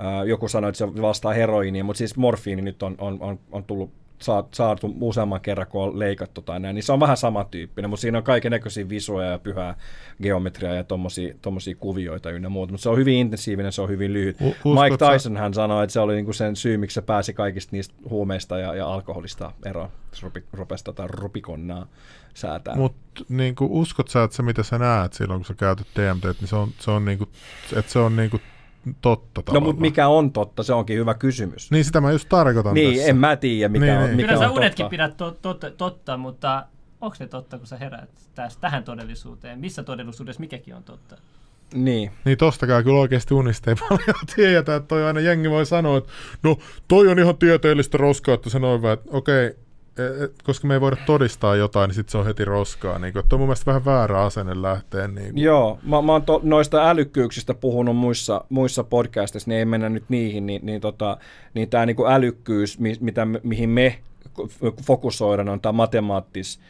Ö, joku sanoi, että se vastaa heroinia, mutta siis morfiini nyt on, on, on, on tullut saa- saatu useamman kerran, kun on leikattu tai näin, niin se on vähän samantyyppinen, mutta siinä on kaiken näköisiä visuja ja pyhää geometriaa ja tommosia, tommosia kuvioita ynnä muuta, mutta se on hyvin intensiivinen, se on hyvin lyhyt. U- Mike Tyson hän sanoi, että se oli niinku sen syy, miksi se pääsi kaikista niistä huumeista ja, ja alkoholista eroon. Rupi, rupesi tota rupikonnaa säätää. Mutta niinku, uskot sä, että se mitä sä näet silloin, kun sä käytät DMT, niin se on, se on, niinku, että se on niinku totta no tavallaan? mutta mikä on totta, se onkin hyvä kysymys. Niin sitä mä just tarkoitan Niin, tässä. en mä tiedä, mikä Niin, on, niin. mikä Kyllä sä on unetkin totta. pidät to, totta, totta, mutta onko ne totta, kun sä heräät tästä, tähän todellisuuteen? Missä todellisuudessa mikäkin on totta? Niin. Niin tostakaan kyllä oikeasti unista ei paljon tiedetä, että toi aina jengi voi sanoa, että no toi on ihan tieteellistä roskaa, että se noin että okei, et, koska me ei voida todistaa jotain, niin sitten se on heti roskaa. Niin kuin, on mun mielestä vähän väärä asenne lähteä. Niin kuin. Joo, mä, mä oon to, noista älykkyyksistä puhunut muissa, muissa podcasteissa, niin ei mennä nyt niihin, niin, niin, tota, niin tämä niinku älykkyys, mi, mitä, mihin me fokusoidaan, on tämä matemaattis,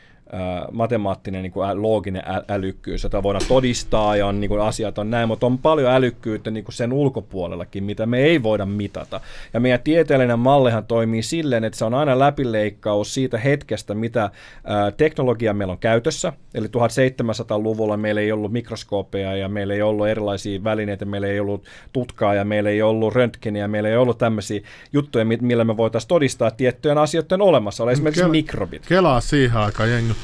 matemaattinen niin kuin looginen älykkyys, jota voidaan todistaa ja on, niin kuin, asiat on näin, mutta on paljon älykkyyttä niin kuin sen ulkopuolellakin, mitä me ei voida mitata. Ja meidän tieteellinen mallihan toimii silleen, että se on aina läpileikkaus siitä hetkestä, mitä ää, teknologia meillä on käytössä. Eli 1700-luvulla meillä ei ollut mikroskooppeja ja meillä ei ollut erilaisia välineitä, meillä ei ollut tutkaa ja meillä ei ollut röntgeniä, meillä ei ollut tämmöisiä juttuja, mi- millä me voitaisiin todistaa tiettyjen asioiden olemassaolo, esimerkiksi Kel- mikrobit. Kelaa siihen aikaan jengi.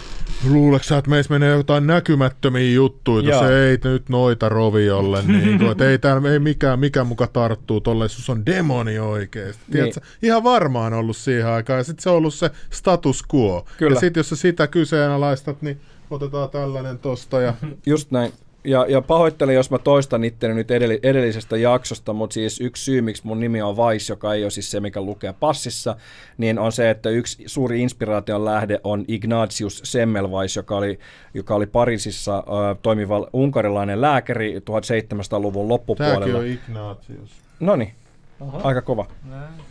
Luuleeko sä, että meissä menee jotain näkymättömiä juttuja, Joo. se ei nyt noita roviolle, niin kuin, että ei täällä ei mikään, mikä muka tarttuu tolle, sus on demoni oikeesti. Niin. Niin. Ihan varmaan ollut siihen aikaan, ja sitten se on ollut se status quo. Kyllä. Ja sitten jos sä sitä kyseenalaistat, niin otetaan tällainen tosta ja Just näin. Ja, ja pahoittelen, jos mä toistan itteni nyt edell- edellisestä jaksosta, mutta siis yksi syy, miksi mun nimi on Vice, joka ei ole siis se, mikä lukee passissa, niin on se, että yksi suuri inspiraation lähde on Ignatius Semmelweis, joka oli, joka oli Pariisissa äh, toimiva unkarilainen lääkäri 1700-luvun tämäkin loppupuolella. on Ignatius. No niin, aika kova.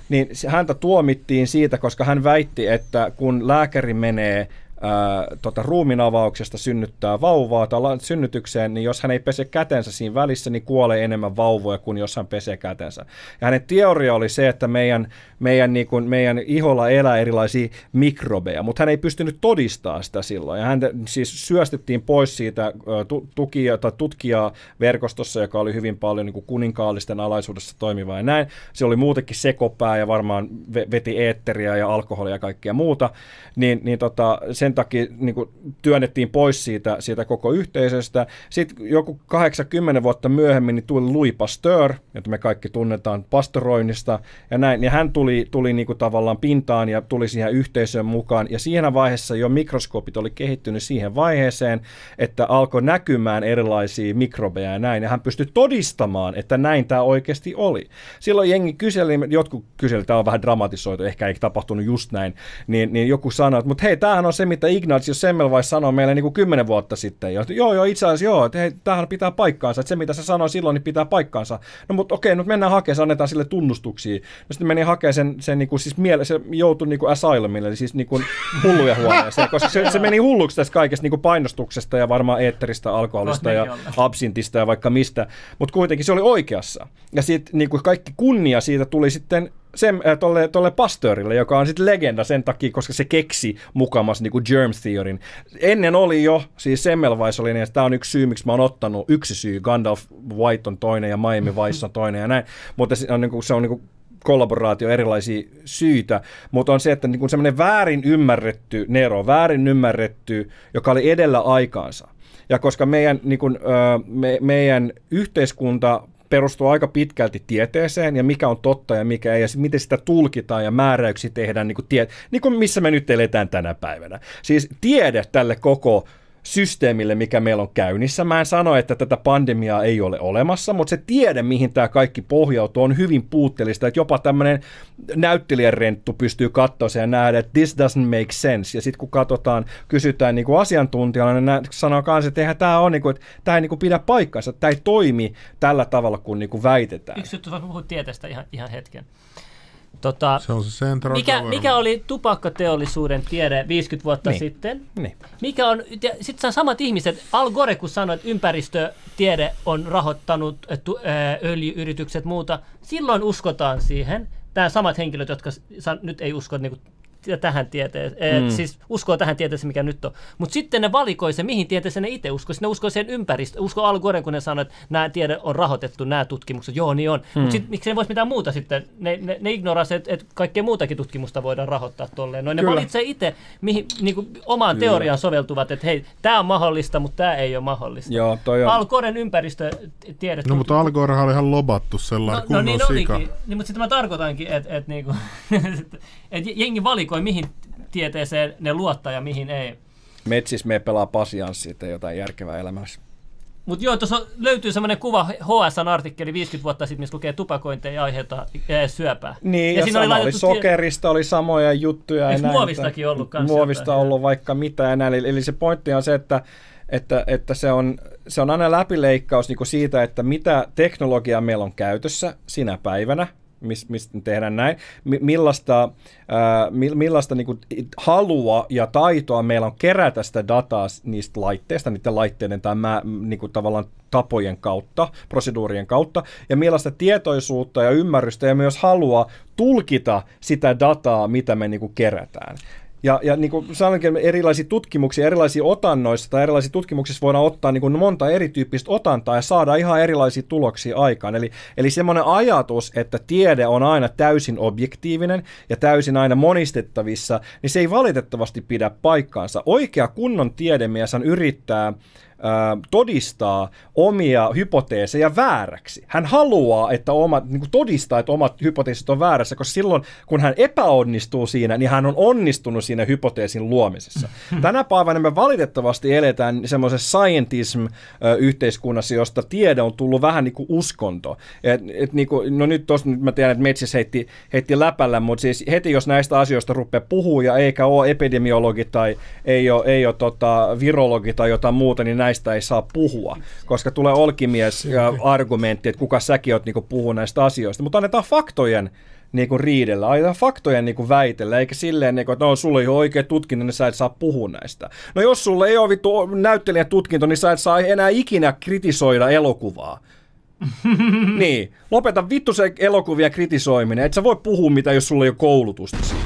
Niin se- häntä tuomittiin siitä, koska hän väitti, että kun lääkäri menee ää, tota, ruuminavauksesta synnyttää vauvaa tai synnytykseen, niin jos hän ei pese kätensä siinä välissä, niin kuolee enemmän vauvoja kuin jos hän pesee kätensä. Ja hänen teoria oli se, että meidän, meidän, niin kuin, meidän iholla elää erilaisia mikrobeja, mutta hän ei pystynyt todistamaan sitä silloin. Ja hän siis syöstettiin pois siitä tukia, tai tutkijaverkostossa, joka oli hyvin paljon niin kuin kuninkaallisten alaisuudessa toimiva ja näin. Se oli muutenkin sekopää ja varmaan ve- veti eetteriä ja alkoholia ja kaikkea muuta. Niin, niin tota, sen takia niin kuin työnnettiin pois siitä, siitä koko yhteisöstä. Sitten joku 80 vuotta myöhemmin niin tuli Louis Pasteur, jota me kaikki tunnetaan pastoroinnista, ja näin. Ja hän tuli, tuli niin kuin tavallaan pintaan ja tuli siihen yhteisöön mukaan. Ja siinä vaiheessa jo mikroskoopit oli kehittynyt siihen vaiheeseen, että alkoi näkymään erilaisia mikrobeja ja näin. Ja hän pystyi todistamaan, että näin tämä oikeasti oli. Silloin jengi kyseli, jotkut kyseli, tämä on vähän dramatisoitu, ehkä ei tapahtunut just näin, niin, niin joku sanoi, että mutta hei, tämähän on se, mitä Ignatius Semmelweis sanoi meille niin kuin kymmenen vuotta sitten. Ja, joo, joo, itse asiassa joo, että hei, tämähän pitää paikkaansa, että se mitä se sanoi silloin, niin pitää paikkaansa. No mutta okei, nyt mennään hakemaan, se annetaan sille tunnustuksia. No sitten meni hakemaan sen, sen niin kuin, siis miele, se joutui niin kuin asylumille, eli siis niin kuin hulluja huoneeseen, koska se, se meni hulluksi tästä kaikesta niin kuin painostuksesta ja varmaan eetteristä, alkoholista ja Kohta absintista ja vaikka mistä, mutta kuitenkin se oli oikeassa. Ja sitten niin kuin kaikki kunnia siitä tuli sitten sen, äh, tolle, tolle Pasteurille, joka on sitten legenda sen takia, koska se keksi mukamas niin germ theorin. Ennen oli jo, siis Semmelweis oli niin, että tämä on yksi syy, miksi mä oon ottanut, yksi syy, Gandalf White on toinen ja Miami Vice on toinen ja näin, mutta se on, niin kuin, se on niin kuin kollaboraatio erilaisia syitä, mutta on se, että niin semmoinen väärin ymmärretty Nero, väärin ymmärretty, joka oli edellä aikaansa. Ja koska meidän, niin kuin, me, meidän yhteiskunta perustuu aika pitkälti tieteeseen ja mikä on totta ja mikä ei, ja miten sitä tulkitaan ja määräyksiä tehdään, niin kuin, tie, niin kuin missä me nyt eletään tänä päivänä. Siis tiede tälle koko systeemille, mikä meillä on käynnissä. Mä en sano, että tätä pandemiaa ei ole olemassa, mutta se tiede, mihin tämä kaikki pohjautuu, on hyvin puutteellista, että jopa tämmöinen näyttelijärenttu pystyy katsoa ja nähdä, että this doesn't make sense. Ja sitten kun katsotaan, kysytään niin kuin niin sanoo kanssa, että eihän tämä on, niin kuin, että tämä ei niin pidä paikkansa, tämä ei toimi tällä tavalla kuin, niin kuin väitetään. Yksi juttu, puhut tieteestä ihan, ihan hetken. Tota, Se on se central mikä, mikä oli tupakkateollisuuden tiede 50 vuotta Niin. sitten? Niin. Mikä on, sitten samat ihmiset, Al Gore kun sanoi, että ympäristötiede on rahoittanut tu- öljyyritykset muuta, silloin uskotaan siihen. Nämä samat henkilöt, jotka sa- nyt ei usko niin kuin, tähän tieteeseen, mm. siis uskoo tähän tieteeseen, mikä nyt on. Mutta sitten ne valikoi se, mihin tieteeseen ne itse uskoo. Ne uskoo sen ympäristö. Uskoo Al Gore, kun ne sanoo, että nämä tiede on rahoitettu, nämä tutkimukset. Joo, niin on. Mm. Mutta sitten miksi ne voisi mitään muuta sitten? Ne, ne, ne ignorasi, että, että kaikkea muutakin tutkimusta voidaan rahoittaa tolleen. No ne Kyllä. valitsee itse, mihin niin kuin, omaan Kyllä. teoriaan soveltuvat, että hei, tämä on mahdollista, mutta tämä ei ole mahdollista. Joo, toi on. Al Goren ympäristötiede. No mutta Al Gorehan oli ihan lobattu No, sellainen no kunnon niin sika. olikin, niin, mutta sitten mä tarkoitankin, että et, niinku, et jengi valikoi, mihin tieteeseen ne luottaa ja mihin ei. Metsissä me pelaa pasianssia tai jotain järkevää elämässä. Mutta joo, tuossa löytyy semmoinen kuva HSN artikkeli 50 vuotta sitten, missä lukee tupakointia ja aiheuttaa ää, syöpää. Niin, ja, ja sama oli, oli sokerista, oli samoja juttuja. ja Eikö näin, muovistakin ollut kans Muovista jotain? ollut vaikka mitä ja näin. Eli, eli se pointti on se, että, että, että se, on, se on aina läpileikkaus niin siitä, että mitä teknologiaa meillä on käytössä sinä päivänä, mistä me tehdään näin, mi- millaista, ää, mi- millaista niin kuin halua ja taitoa meillä on kerätä sitä dataa niistä laitteista, niiden laitteiden tai mä, niin kuin tavallaan tapojen kautta, proseduurien kautta, ja millaista tietoisuutta ja ymmärrystä ja myös halua tulkita sitä dataa, mitä me niin kuin kerätään. Ja, ja niin kuin sanoinkin, erilaisia tutkimuksia, erilaisia otannoissa tai erilaisissa tutkimuksissa voidaan ottaa niin kuin monta erityyppistä otantaa ja saada ihan erilaisia tuloksia aikaan. Eli, eli semmoinen ajatus, että tiede on aina täysin objektiivinen ja täysin aina monistettavissa, niin se ei valitettavasti pidä paikkaansa. Oikea kunnon tiedemies yrittää ää, todistaa omia hypoteeseja vääräksi. Hän haluaa, että omat, niin kuin todistaa, että omat hypoteesit on väärässä, koska silloin, kun hän epäonnistuu siinä, niin hän on onnistunut siinä hypoteesin luomisessa. Tänä päivänä me valitettavasti eletään semmoisessa scientism-yhteiskunnassa, josta tiede on tullut vähän niin kuin uskonto. Et, et niin kuin, no nyt nyt mä tiedän, että Metsis heitti, heitti läpällä, mutta siis heti jos näistä asioista rupeaa puhua ja eikä ole epidemiologi tai ei ole, ei ole tota, virologi tai jotain muuta, niin näistä ei saa puhua, koska tulee olkimies ja argumentti, että kuka säkin oot niin puhua näistä asioista, mutta annetaan faktojen niin kuin riidellä, aina faktojen niin kuin väitellä, eikä silleen, niin kuin, että no, sulla ei ole oikea tutkinto, niin sä et saa puhua näistä. No jos sulla ei ole vittu näyttelijän tutkinto, niin sä et saa enää ikinä kritisoida elokuvaa. niin, lopeta vittu se elokuvia kritisoiminen, et sä voi puhua mitä, jos sulla ei ole koulutusta siinä.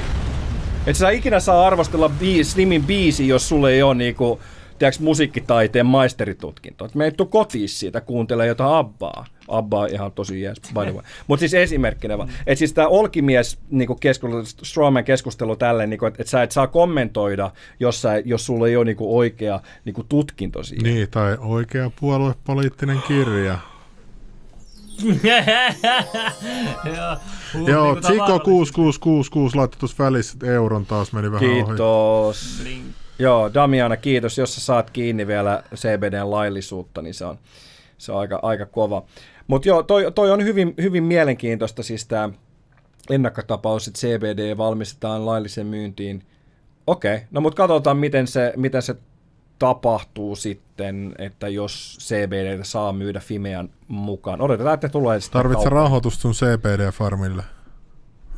Et sä ikinä saa arvostella biis, Slimin biisi, jos sulla ei ole niinku, tiedätkö, musiikkitaiteen maisteritutkinto. Et me ei tuu kotiin siitä kuuntele jotain Abbaa. Abba on ihan tosi jees, by the way. Mutta siis esimerkkinä vaan. Että siis tämä Olkimies niinku keskustelu, Strawman keskustelu tälleen, niinku, että et sä et saa kommentoida, jos, sä, jos sulla ei ole niinku oikea niinku tutkinto siinä. Niin, tai oikea puoluepoliittinen kirja. Joo, Joo, niinku Tsiko tavallaan- 6666 laittoi tuossa välissä euron taas meni vähän ohi. Kiitos. Joo, Damiana, kiitos. Jos sä saat kiinni vielä CBDn laillisuutta, niin se on, se on aika, aika kova. Mutta joo, toi, toi on hyvin, hyvin mielenkiintoista, siis tämä ennakkotapaus, että CBD valmistetaan lailliseen myyntiin. Okei, no mutta katsotaan, miten se, miten se tapahtuu sitten, että jos CBD saa myydä Fimean mukaan. Odotetaan, että ne tulee sitten kauppaan. rahoitusta sun CPD-farmille?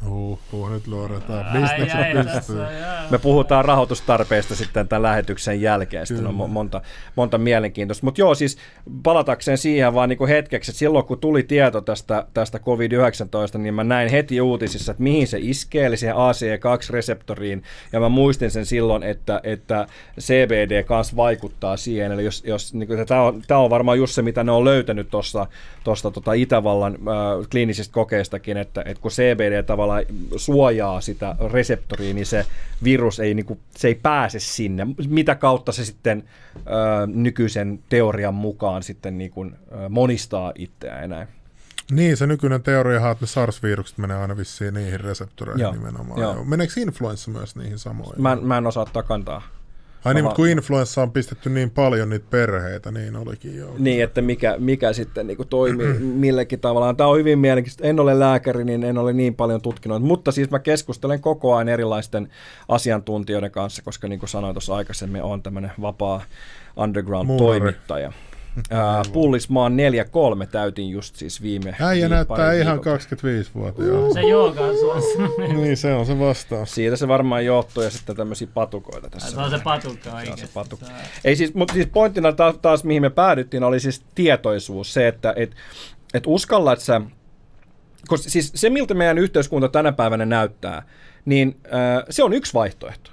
Uh, uh, nyt ai, Bisnekset tässä, pystyy. jaa. Me puhutaan rahoitustarpeesta sitten tämän lähetyksen jälkeen. Sitten on mo- monta, monta mielenkiintoista. Mutta joo, siis palatakseen siihen vaan niin kuin hetkeksi, että silloin kun tuli tieto tästä, tästä COVID-19, niin mä näin heti uutisissa, että mihin se iskee, eli siihen ACE2-reseptoriin. Ja mä muistin sen silloin, että, että CBD kanssa vaikuttaa siihen. Eli jos, jos niin kuin, tämä, on, tämä on varmaan just se, mitä ne on löytänyt tuossa tuosta tota Itävallan äh, kliinisistä kokeistakin, että, että kun CBD tavallaan suojaa sitä reseptoria, niin se virus ei, niin kuin, se ei pääse sinne. Mitä kautta se sitten äh, nykyisen teorian mukaan sitten niin kuin, äh, monistaa itseään näin. Niin, se nykyinen teoria on, että ne SARS-virukset menee aina vissiin niihin reseptoreihin Joo, nimenomaan. joo. Meneekö influenssa myös niihin samoihin? Mä, en- mä en osaa ottaa kantaa. Ai niin, mutta kun influenssa on pistetty niin paljon niitä perheitä, niin olikin jo. Niin, että mikä, mikä sitten niin kuin toimii millekin tavallaan. Tämä on hyvin mielenkiintoista. En ole lääkäri, niin en ole niin paljon tutkinut. Mutta siis mä keskustelen koko ajan erilaisten asiantuntijoiden kanssa, koska niin kuin sanoin tuossa aikaisemmin, on tämmöinen vapaa underground-toimittaja. Uh, Pullismaan 4-3 täytin just siis viime Äijä näyttää ihan viikon 25-vuotiaalta. Se jooga on suossa. Niin, se on se vastaus. Siitä se varmaan johtuu ja sitten tämmöisiä patukoita tässä. Se on se patukka Se on se patukka. Ei siis, mutta siis pointtina taas, taas, mihin me päädyttiin, oli siis tietoisuus. Se, että et, et uskalla, että sä... Koska siis se, miltä meidän yhteiskunta tänä päivänä näyttää, niin äh, se on yksi vaihtoehto.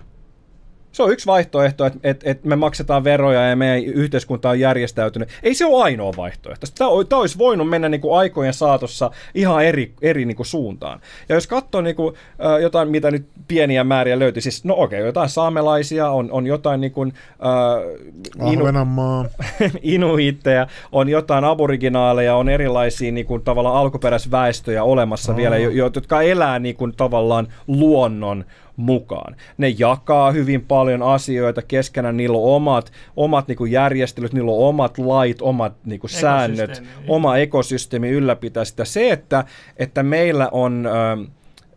Se on yksi vaihtoehto, että, että, että me maksetaan veroja ja meidän yhteiskunta on järjestäytynyt. Ei se ole ainoa vaihtoehto. Tämä, olisi voinut mennä niin kuin aikojen saatossa ihan eri, eri niin kuin suuntaan. Ja jos katsoo niin kuin, äh, jotain, mitä nyt pieniä määriä löytyy, siis no okei, okay, jotain saamelaisia, on, on jotain niin kuin, äh, inu, inuitteja, on jotain aboriginaaleja, on erilaisia niin kuin, tavallaan alkuperäisväestöjä olemassa Aa. vielä, jo- jotka elää niin kuin, tavallaan luonnon mukaan. Ne jakaa hyvin paljon asioita keskenään, niillä on omat, omat niin kuin järjestelyt, niillä on omat lait, omat niin kuin säännöt, Ekosysteemi. oma ekosysteemi ylläpitää sitä. Se, että, että meillä on...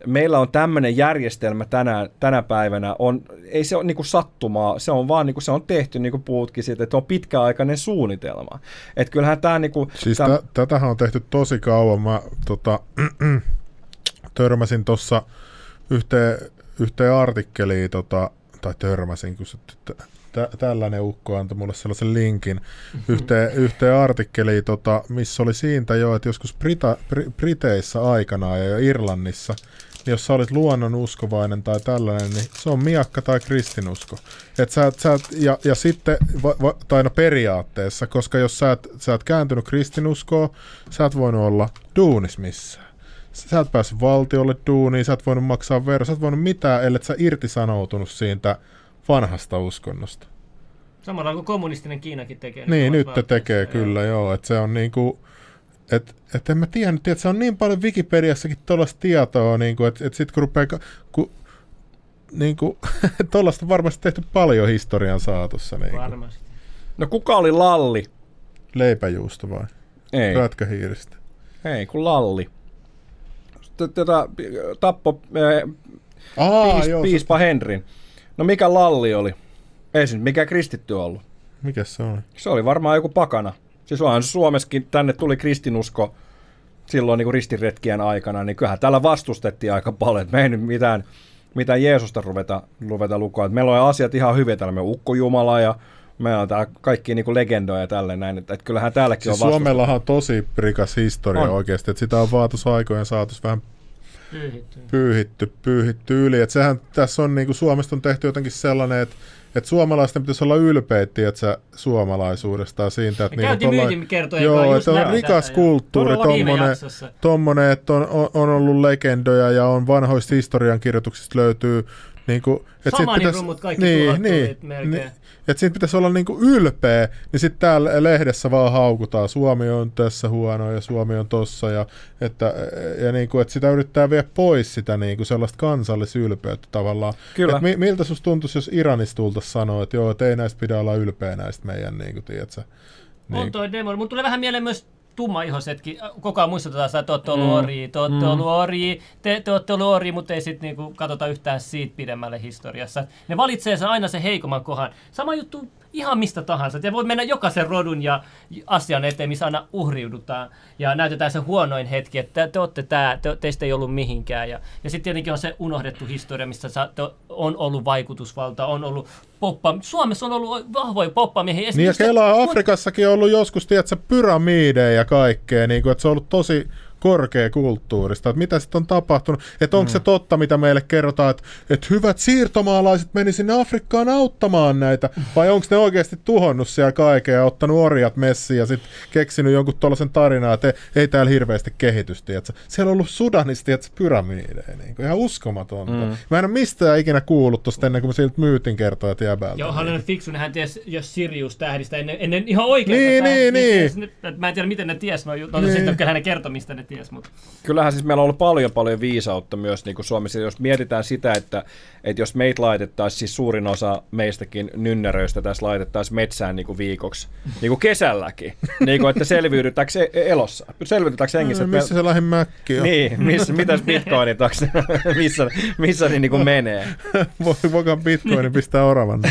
meillä on tämmöinen järjestelmä tänä, tänä päivänä, on, ei se ole niin kuin sattumaa, se on vaan niin kuin se on tehty, niin kuin puhutkin siitä, että on pitkäaikainen suunnitelma. Että kyllähän tämä... Niin kuin, Siis tämä tä, tätähän on tehty tosi kauan. Mä tota, törmäsin tuossa yhteen, yhteen artikkeliin, tota, tai törmäsin, kun se, t- tä, tällainen ukko antoi mulle sellaisen linkin yhteen, yhteen artikkeliin, tota, missä oli siitä jo, että joskus Brita, Br- Briteissä aikanaan ja Irlannissa, niin jos sä olit luonnonuskovainen tai tällainen, niin se on miakka tai kristinusko. Et sä, et- sä, et- ja, ja sitten, va, va, tai no periaatteessa, koska jos sä et, sä et kääntynyt kristinuskoon, sä et voinut olla duunis missään. Sä et päässyt valtiolle duuniin, sä et voinut maksaa veroa, sä et voinut mitään, ellei sä irtisanoutunut siitä vanhasta uskonnosta. Samalla kuin kommunistinen Kiinakin tekee. Niin, omassa nyt te tekee joo. kyllä, joo. Että se on niinku, et, et en mä tiedä että se on niin paljon Wikipediassakin tuollaista tietoa, niinku, että et sit kun rupeaa, ka- ku, niinku, tuollaista on varmasti tehty paljon historian saatossa. Niinku. Varmasti. No kuka oli Lalli? Leipäjuusto vai? Ei, Prätkähiiristä. ei kun Lalli. Tätä tappo Aa, piis, joo, piispa Henrin. No mikä Lalli oli? Ei nyt mikä kristitty ollut. Mikä se oli? Se oli varmaan joku pakana. Siis onhan Suomessakin tänne tuli kristinusko silloin niin ristiretkien aikana, niin kyllähän täällä vastustettiin aika paljon, että me ei nyt mitään, mitään Jeesusta ruveta, ruveta lukoa. Että meillä on asiat ihan hyviä täällä, me ukkojumala ja meillä on kaikki niin legendoja ja tälleen näin, että, että kyllähän täälläkin Siis on vastustettu. Suomellahan on tosi rikas historia On. oikeasti, että sitä on vaatus aikojen saatossa vähän Pyyhitty. pyyhitty, pyyhitty yli. Et sehän tässä on, niin kuin Suomesta on tehty jotenkin sellainen, että että suomalaisten pitäisi olla ylpeitä, että sä suomalaisuudesta ja siitä, että Me niillä on käytiin tollain- myytinkertojen Joo, että on rikas tätä, kulttuuri, tommonen, tommonen, että on, on, on ollut legendoja ja on vanhoista historiankirjoituksista löytyy niin kuin, että Shamaanirummut kaikki niin, tuhottu niin, nyt melkein. niin, että siitä pitäisi olla niinku ylpeä, niin sitten täällä lehdessä vaan haukutaan, Suomi on tässä huono ja Suomi on tossa, ja, että, ja niinku, että sitä yrittää viedä pois sitä niinku sellaista kansallisylpeyttä tavallaan. Kyllä. Et mi, miltä susta tuntuisi, jos Iranista tultaisiin sanoa, että joo, että ei näistä pidä olla ylpeä näistä meidän, niinku, tiedätkö, On niin, toi demo. Mun tulee vähän mieleen myös tummaihoisetkin. Koko ajan muistutetaan sitä, että te ootte ollut Mm. ori, te ootte Mm. ollut ori, te, te ootte ollut ori, mutta ei sitten niinku katsota yhtään siitä pidemmälle historiassa. Ne valitsee sen aina sen heikomman kohan. Sama juttu ihan mistä tahansa. Ja voi mennä jokaisen rodun ja asian eteen, missä aina uhriudutaan ja näytetään se huonoin hetki, että te, te olette tää, te, teistä ei ollut mihinkään. Ja, ja sitten tietenkin on se unohdettu historia, missä sa, te, on ollut vaikutusvalta, on ollut poppa. Suomessa on ollut vahvoja poppamiehiä. Niin ja kelaa Afrikassakin on ollut joskus, tiedätkö, pyramideja ja kaikkea, niin kuin, että se on ollut tosi korkeakulttuurista, että mitä sitten on tapahtunut, että onko mm. se totta, mitä meille kerrotaan, että, että hyvät siirtomaalaiset meni sinne Afrikkaan auttamaan näitä, vai onko ne oikeasti tuhonnut siellä kaiken ja ottanut orjat messiin ja sitten keksinyt jonkun tuollaisen tarinaa, että ei, ei täällä hirveästi kehitystä, tiedätkö. siellä on ollut Sudanista, tiedätkö, pyramideja, niin kuin, ihan uskomatonta. Mm. Mä en ole mistään ikinä kuullut tuosta ennen kuin mä siltä myytin kertoa, että jäbältä. Joo, niin. hän on fiksu, niin hän ties jos Sirius-tähdistä ennen, ennen ihan oikein. Niin, niin, niin. Mä en tiedä, miten ne ties, no, no Niin. sitten kyllä hänen kertomista ne ties, mutta Kyllähän siis meillä on ollut paljon paljon viisautta myös niin kuin Suomessa. Jos mietitään sitä, että, että jos meitä laitettaisiin, siis suurin osa meistäkin nynneröistä tässä laitettaisiin metsään niin kuin viikoksi, niin kuin kesälläkin, niin kuin, että selviydytäänkö se elossa, selviydytäänkö hengissä. No, missä se lähin mäkki on? Niin, missä, mitäs bitcoinit, onks, missä, missä ne niin kuin menee. Voi voikaan bitcoinin pistää oravan.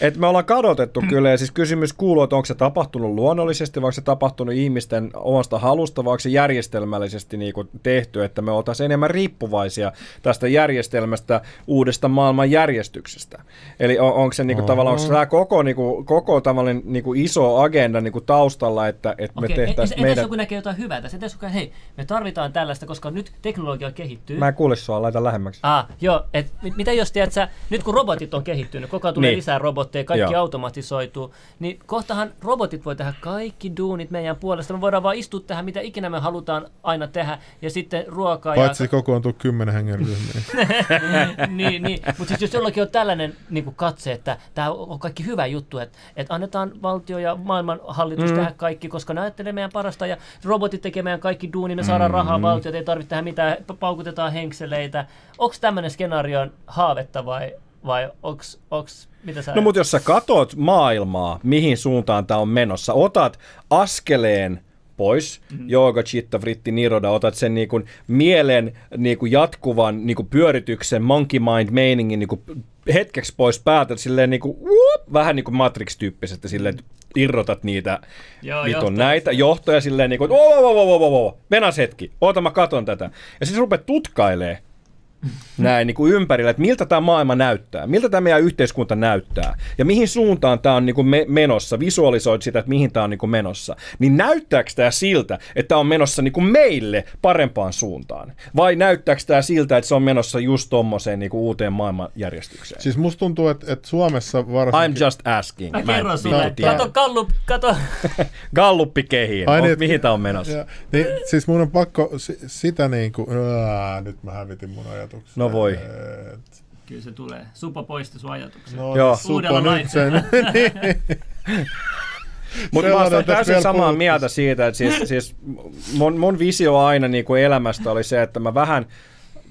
Et me ollaan kadotettu kyllä, ja siis kysymys kuuluu, että onko se tapahtunut luonnollisesti, vai onko se tapahtunut ihmisten omasta halusta, vai onko se järjestelmällisesti niin kuin tehty, että me oltaisiin enemmän riippuvaisia tästä järjestelmästä uudesta maailman järjestyksestä. Eli on, onko se niin kuin, tavallaan, onko tämä koko, niin kuin, koko tavallaan niin kuin iso agenda niin kuin taustalla, että, että me Okei, tehtäisiin entäs meidän... joku näkee jotain hyvää tässä? Entäs joku, hei, me tarvitaan tällaista, koska nyt teknologia kehittyy. Mä en kuule sua, laita lähemmäksi. Ah, joo, et mit- mitä jos tiedät sä, nyt kun robotit on kehittynyt, koko ajan tulee Niin. lisää robotteja, kaikki Joo. automatisoituu, niin kohtahan robotit voi tehdä kaikki duunit meidän puolesta. Me voidaan vaan istua tähän, mitä ikinä me halutaan aina tehdä, ja sitten ruokaa Paitsi kokoontuu kymmenen hengen ryhmiin. ja... niin, niin. mutta siis jos jollakin on tällainen niin kuin katse, että tämä on kaikki hyvä juttu, että, että annetaan valtio ja maailmanhallitus mm. tehdä kaikki, koska ne ajattelee meidän parasta, ja robotit tekee meidän kaikki duuni, me saadaan rahaa, valtiot ei tarvitse tehdä mitään, pa- paukutetaan henkseleitä. Onko tämmöinen skenaario haavetta vai, vai onks, onks, mitä sä No mutta jos sä katot maailmaa, mihin suuntaan tämä on menossa, otat askeleen pois, mm-hmm. jooga, chitta, vritti, niroda, otat sen niin kuin mielen niin kuin jatkuvan niin kuin pyörityksen, monkey mind meiningin niin kuin hetkeksi pois päältä, silleen niin kuin, whoop, vähän niin kuin Matrix-tyyppisesti, silleen, irrotat niitä Joo, vitun näitä johtoja silleen niin kuin, että oo, oo, oo, oo, oo, venas hetki, oota mä katon tätä. Ja sitten rupeat tutkailee näin niin kuin ympärillä, että miltä tämä maailma näyttää, miltä tämä meidän yhteiskunta näyttää ja mihin suuntaan tämä on niin kuin me- menossa, visualisoit sitä, että mihin tämä on niin kuin menossa, niin näyttääkö tämä siltä, että tämä on menossa niin kuin meille parempaan suuntaan vai näyttääkö tämä siltä, että se on menossa just tommoseen niin kuin uuteen maailmanjärjestykseen? Siis musta tuntuu, että, että Suomessa varsinkin... I'm just asking. Mä kerron vittu sulle, tiedä. kato kallup, kato. Galluppi kehiin. Ai On, niin, et- mihin tämä on menossa? Ja, niin, siis mun on pakko si- sitä niin kuin... Ää, nyt mä hävitin mun ajatuksen. No voi. Et- Kyllä se tulee. Supa poisti sun ajatuksen. No, Joo. Uudella nyt sen. niin. Mutta mä olen tässä täysin samaa puhuttiin. mieltä siitä, että siis, siis mun, mun visio aina niin kuin elämästä oli se, että mä vähän,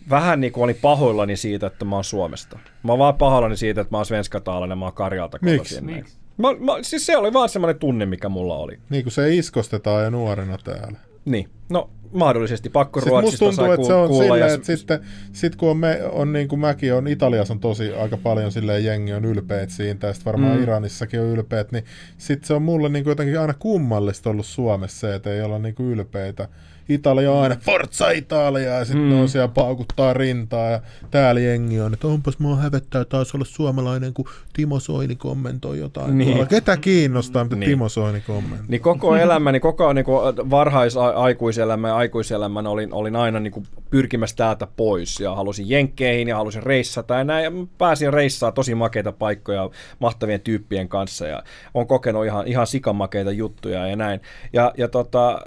vähän niin kuin olin pahoillani siitä, että mä oon Suomesta. Mä oon vaan pahoillani siitä, että mä oon svenskataalainen, mä oon Karjalta Miksi? kotoisin. Miksi? Mä, mä, siis se oli vaan semmoinen tunne, mikä mulla oli. niin kuin se iskostetaan jo nuorena täällä. Niin, no mahdollisesti pakko Sitten musta Ruotsista tuntuu, sai että se on kuulla. silleen, ja että sitten sit kun on, me, on niin kuin mäkin on, Italiassa on tosi aika paljon silleen jengi on ylpeät siitä, ja sitten varmaan mm. Iranissakin on ylpeät, niin sitten se on mulle niin kuin jotenkin aina kummallista ollut Suomessa se, että ei olla niin kuin ylpeitä. Italia on aina Forza Italia ja sitten mm. on siellä paukuttaa rintaa ja täällä jengi on, että onpas mua hävettää taas olla suomalainen, kun Timo Soini kommentoi jotain. Niin. Niin. Ketä kiinnostaa, mitä Niin. niin. Timo Soini kommentoi? Niin koko elämäni, koko niin kuin varhaisaikuiselämä ja aikuiselämän olin, olin aina niin kuin pyrkimässä täältä pois ja halusin jenkkeihin ja halusin reissata ja näin. Ja pääsin reissaa tosi makeita paikkoja mahtavien tyyppien kanssa ja on kokenut ihan, ihan sikamakeita juttuja ja näin. Ja, ja tota,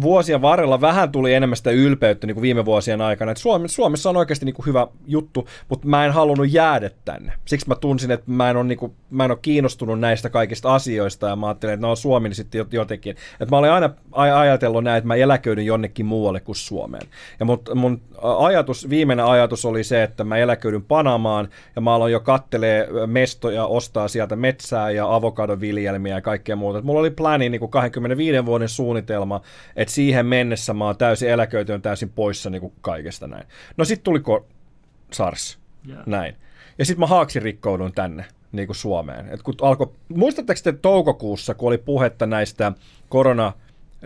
vuosien varrella vähän tuli enemmän sitä ylpeyttä niin kuin viime vuosien aikana. Et Suomessa on oikeasti niin kuin hyvä juttu, mutta mä en halunnut jäädä tänne. Siksi mä tunsin, että mä en ole, niin kuin, mä en ole kiinnostunut näistä kaikista asioista ja mä ajattelin, että no Suomi niin sitten jotenkin. Et mä olin aina aj- ajatellut näin, että mä eläköidyn jonnekin muualle kuin Suomeen. Ja mut, mun ajatus, viimeinen ajatus oli se, että mä eläköidyn Panamaan ja mä aloin jo kattelee mestoja, ostaa sieltä metsää ja avokadoviljelmiä ja kaikkea muuta. Et mulla oli pläni niin kuin 25 vuoden suunnitelma, että siihen mennessä mä oon täysin eläköitynyt täysin poissa niin kuin kaikesta näin. No sitten tuli ko- SARS, Joo. näin. Ja sitten mä haaksi rikkoudun tänne niin kuin Suomeen. Et kun alkoi, muistatteko te toukokuussa, kun oli puhetta näistä korona,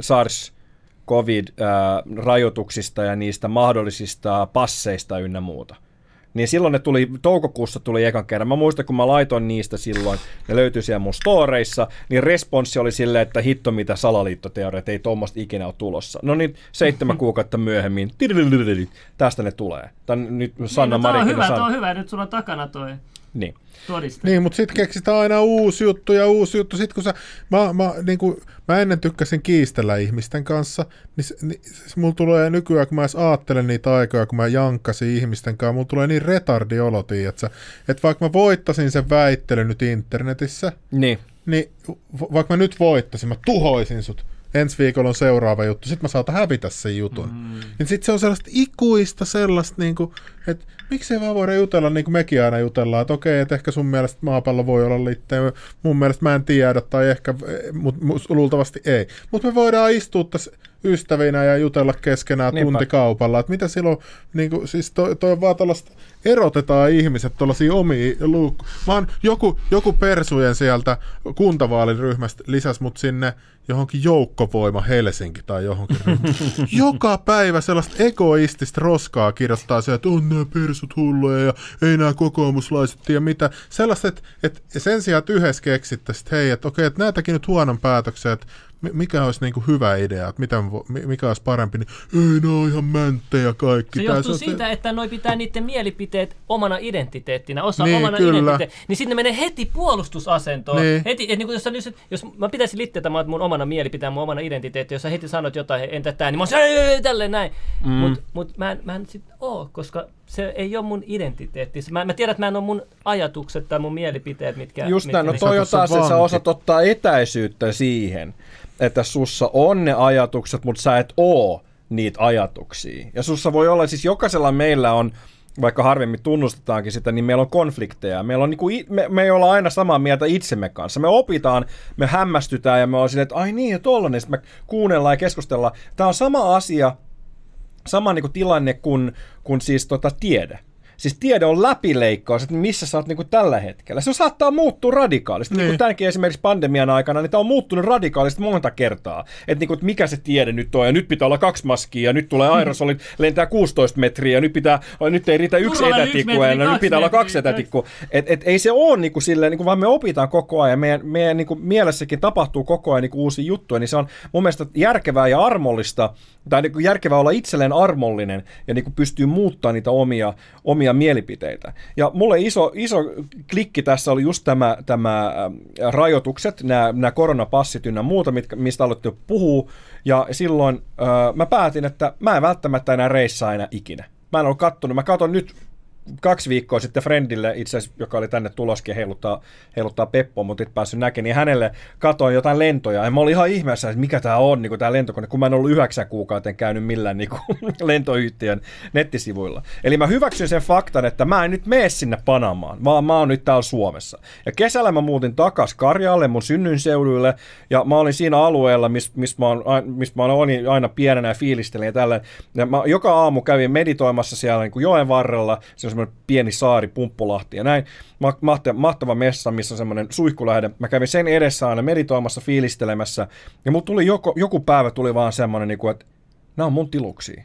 SARS, COVID-rajoituksista ja niistä mahdollisista passeista ynnä muuta? Niin silloin ne tuli, toukokuussa tuli ekan kerran. Mä muistan, kun mä laitoin niistä silloin, ne löytyi siellä mun storeissa, niin responssi oli silleen, että hitto mitä salaliittoteoria, että ei tuommoista ikinä ole tulossa. No niin, seitsemän kuukautta myöhemmin, tästä ne tulee. Tän nyt Sanna niin, no, on hyvä, San... on hyvä. Nyt sulla on takana toi Niin. todiste. Niin, mutta sitten keksitään aina uusi juttu ja uusi juttu. Sitten kun sä, mä, mä, niin kuin, mä ennen tykkäsin kiistellä ihmisten kanssa, niin, niin s- mulla tulee nykyään, kun mä edes aattelen niitä aikoja, kun mä jankkasin ihmisten kanssa, mulla tulee niin retardi olo, tiiätsä, että vaikka mä voittasin sen väittelyn nyt internetissä, Niin. niin va- vaikka mä nyt voittasin, mä tuhoisin sut. Ensi viikolla on seuraava juttu, sitten mä saatan hävitä sen jutun. Mm. Niin sitten se on sellaista ikuista sellaista, niin kuin, että miksei vaan voida jutella niin kuin mekin aina jutellaan, että okei, että ehkä sun mielestä maapallo voi olla liitteen, mun mielestä mä en tiedä, tai ehkä, mutta luultavasti ei. Mutta me voidaan istua tässä ystävinä ja jutella keskenään Niinpä. tuntikaupalla. Että mitä silloin, niin kuin, siis toi, toi on vaan tällaista, erotetaan ihmiset tuollaisia omia luuk... Vaan joku, joku persujen sieltä kuntavaaliryhmästä lisäsi mut sinne johonkin joukkovoima Helsinki tai johonkin. Joka päivä sellaista egoistista roskaa kirjoittaa se, että on nämä persut hulluja ja ei nämä kokoomuslaiset tiedä mitä. Sellaista, että, että sen sijaan, että yhdessä keksittäisiin, että hei, että okei, että näitäkin nyt huonon päätöksen, että mikä olisi niin kuin hyvä idea, että miten, mikä olisi parempi, niin ei ne ole ihan mänttejä kaikki. Se johtuu on siitä, että noi pitää niiden mielipiteet omana identiteettinä, osa niin, omana identiteettinä, niin sitten ne menee heti puolustusasentoon. Niin. Heti, että niin kuin jos, jos, jos mä pitäisin littetä mun omana mielipiteen, mun omana identiteetti, jos sä heti sanot jotain, entä tämä, niin mä oon tälleen näin. Mm. Mutta mut mä en, mä en sit oo, koska se ei ole mun identiteetti. Mä, mä tiedän, että mä en ole mun ajatukset tai mun mielipiteet, mitkä... Just näin, no toi on taas, että sä osat ottaa etäisyyttä siihen, että sussa on ne ajatukset, mutta sä et oo niitä ajatuksia. Ja sussa voi olla, siis jokaisella meillä on, vaikka harvemmin tunnustetaankin sitä, niin meillä on konflikteja. Meillä on niinku, me, me ei olla aina samaa mieltä itsemme kanssa. Me opitaan, me hämmästytään ja me on silleen, että ai niin, ja tollanen, sitten me kuunnellaan ja keskustellaan. Tämä on sama asia, sama niinku tilanne kuin, kuin siis tota tiede. Siis tiede on läpileikkaus, että missä sä oot niin kuin tällä hetkellä. Se saattaa muuttua radikaalisti. Niin. Niin kuin tämänkin esimerkiksi pandemian aikana, niin tämä on muuttunut radikaalisti monta kertaa. Että, niin kuin, että mikä se tiede nyt on, ja nyt pitää olla kaksi maskia, ja nyt tulee aerosolit, lentää 16 metriä, ja nyt, pitää, nyt ei riitä yksi etätikku, ja nyt pitää olla kaksi etätikkua. Et, et, ei se ole niin kuin silleen, niin kuin, vaan me opitaan koko ajan, ja meidän, meidän niin kuin mielessäkin tapahtuu koko ajan niin kuin uusia juttuja, niin se on mun mielestä järkevää ja armollista, tai niin kuin järkevää olla itselleen armollinen, ja niin kuin pystyy muuttaa niitä omia, omia mielipiteitä. Ja mulle iso, iso klikki tässä oli just tämä, tämä rajoitukset, nämä, nämä koronapassit ynnä muuta, mitkä, mistä aloitte puhua, ja silloin äh, mä päätin, että mä en välttämättä enää reissaa enää ikinä. Mä en ole kattonut, mä katon nyt kaksi viikkoa sitten Friendille, itse asiassa, joka oli tänne tuloskin heiluttaa, heiluttaa Peppoa, mutta et päässyt näkemään, niin hänelle katoin jotain lentoja. Ja mä olin ihan ihmeessä, että mikä tämä on, niin tämä lentokone, kun mä en ollut yhdeksän kuukauden käynyt millään niin kuin, lentoyhtiön nettisivuilla. Eli mä hyväksyn sen faktan, että mä en nyt mene sinne Panamaan, vaan mä oon nyt täällä Suomessa. Ja kesällä mä muutin takas Karjaalle, mun synnyinseuduille, ja mä olin siinä alueella, missä mis mä, mis mä olin aina pienenä ja fiilistelin ja tälleen. Ja mä joka aamu kävin meditoimassa siellä niin kuin joen varrella, se semmoinen pieni saari, Pumppulahti ja näin. Mahtava, mahtava messa, missä on semmoinen suihkulähde. Mä kävin sen edessä aina meditoimassa, fiilistelemässä. Ja mut tuli joku, joku päivä tuli vaan semmoinen, niin kuin, että nämä on mun tiluksia.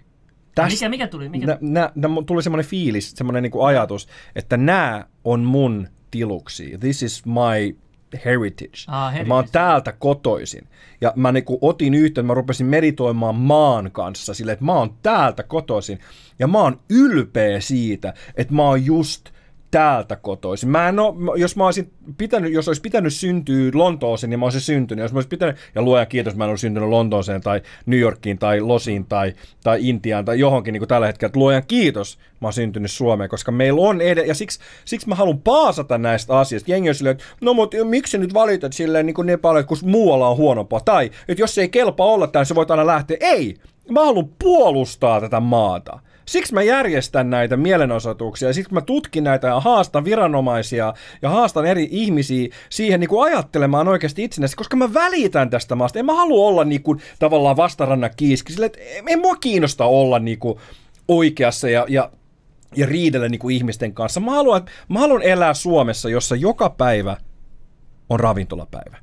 Täst, mikä, mikä tuli? Mikä? Nä, nä, nä, tuli semmoinen fiilis, semmoinen niin kuin ajatus, että nämä on mun tiluksia. This is my heritage. Ah, heritage. Mä oon täältä kotoisin. Ja mä niinku otin yhteyttä, mä rupesin meditoimaan maan kanssa sille, että mä oon täältä kotoisin. Ja mä oon ylpeä siitä, että mä oon just täältä kotoisin. Mä en oo, jos mä olisin pitänyt, jos olisi pitänyt syntyä Lontooseen, niin mä olisin syntynyt. Jos mä olisin pitänyt, ja luojan kiitos, mä en olisi syntynyt Lontooseen tai New Yorkiin tai Losiin tai, tai Intiaan tai johonkin niin kuin tällä hetkellä. Luojan kiitos, mä oon syntynyt Suomeen, koska meillä on edes, ja siksi, siksi mä haluan paasata näistä asioista. Jengi on silleen, että no mutta miksi nyt valitat silleen niin, kuin paljon, kun muualla on huonompaa. Tai, että jos ei kelpaa olla täällä, se voit aina lähteä. Ei! Mä haluan puolustaa tätä maata. Siksi mä järjestän näitä mielenosoituksia ja siksi mä tutkin näitä ja haastan viranomaisia ja haastan eri ihmisiä siihen niin kuin ajattelemaan oikeasti itsenäisesti, koska mä välitän tästä maasta. En mä halua olla niin kuin, tavallaan vastaranna kiiski, sille, että ei mua kiinnosta olla niin kuin, oikeassa ja, ja ja riidellä niin kuin ihmisten kanssa. Mä haluan, mä haluan elää Suomessa, jossa joka päivä on ravintolapäivä.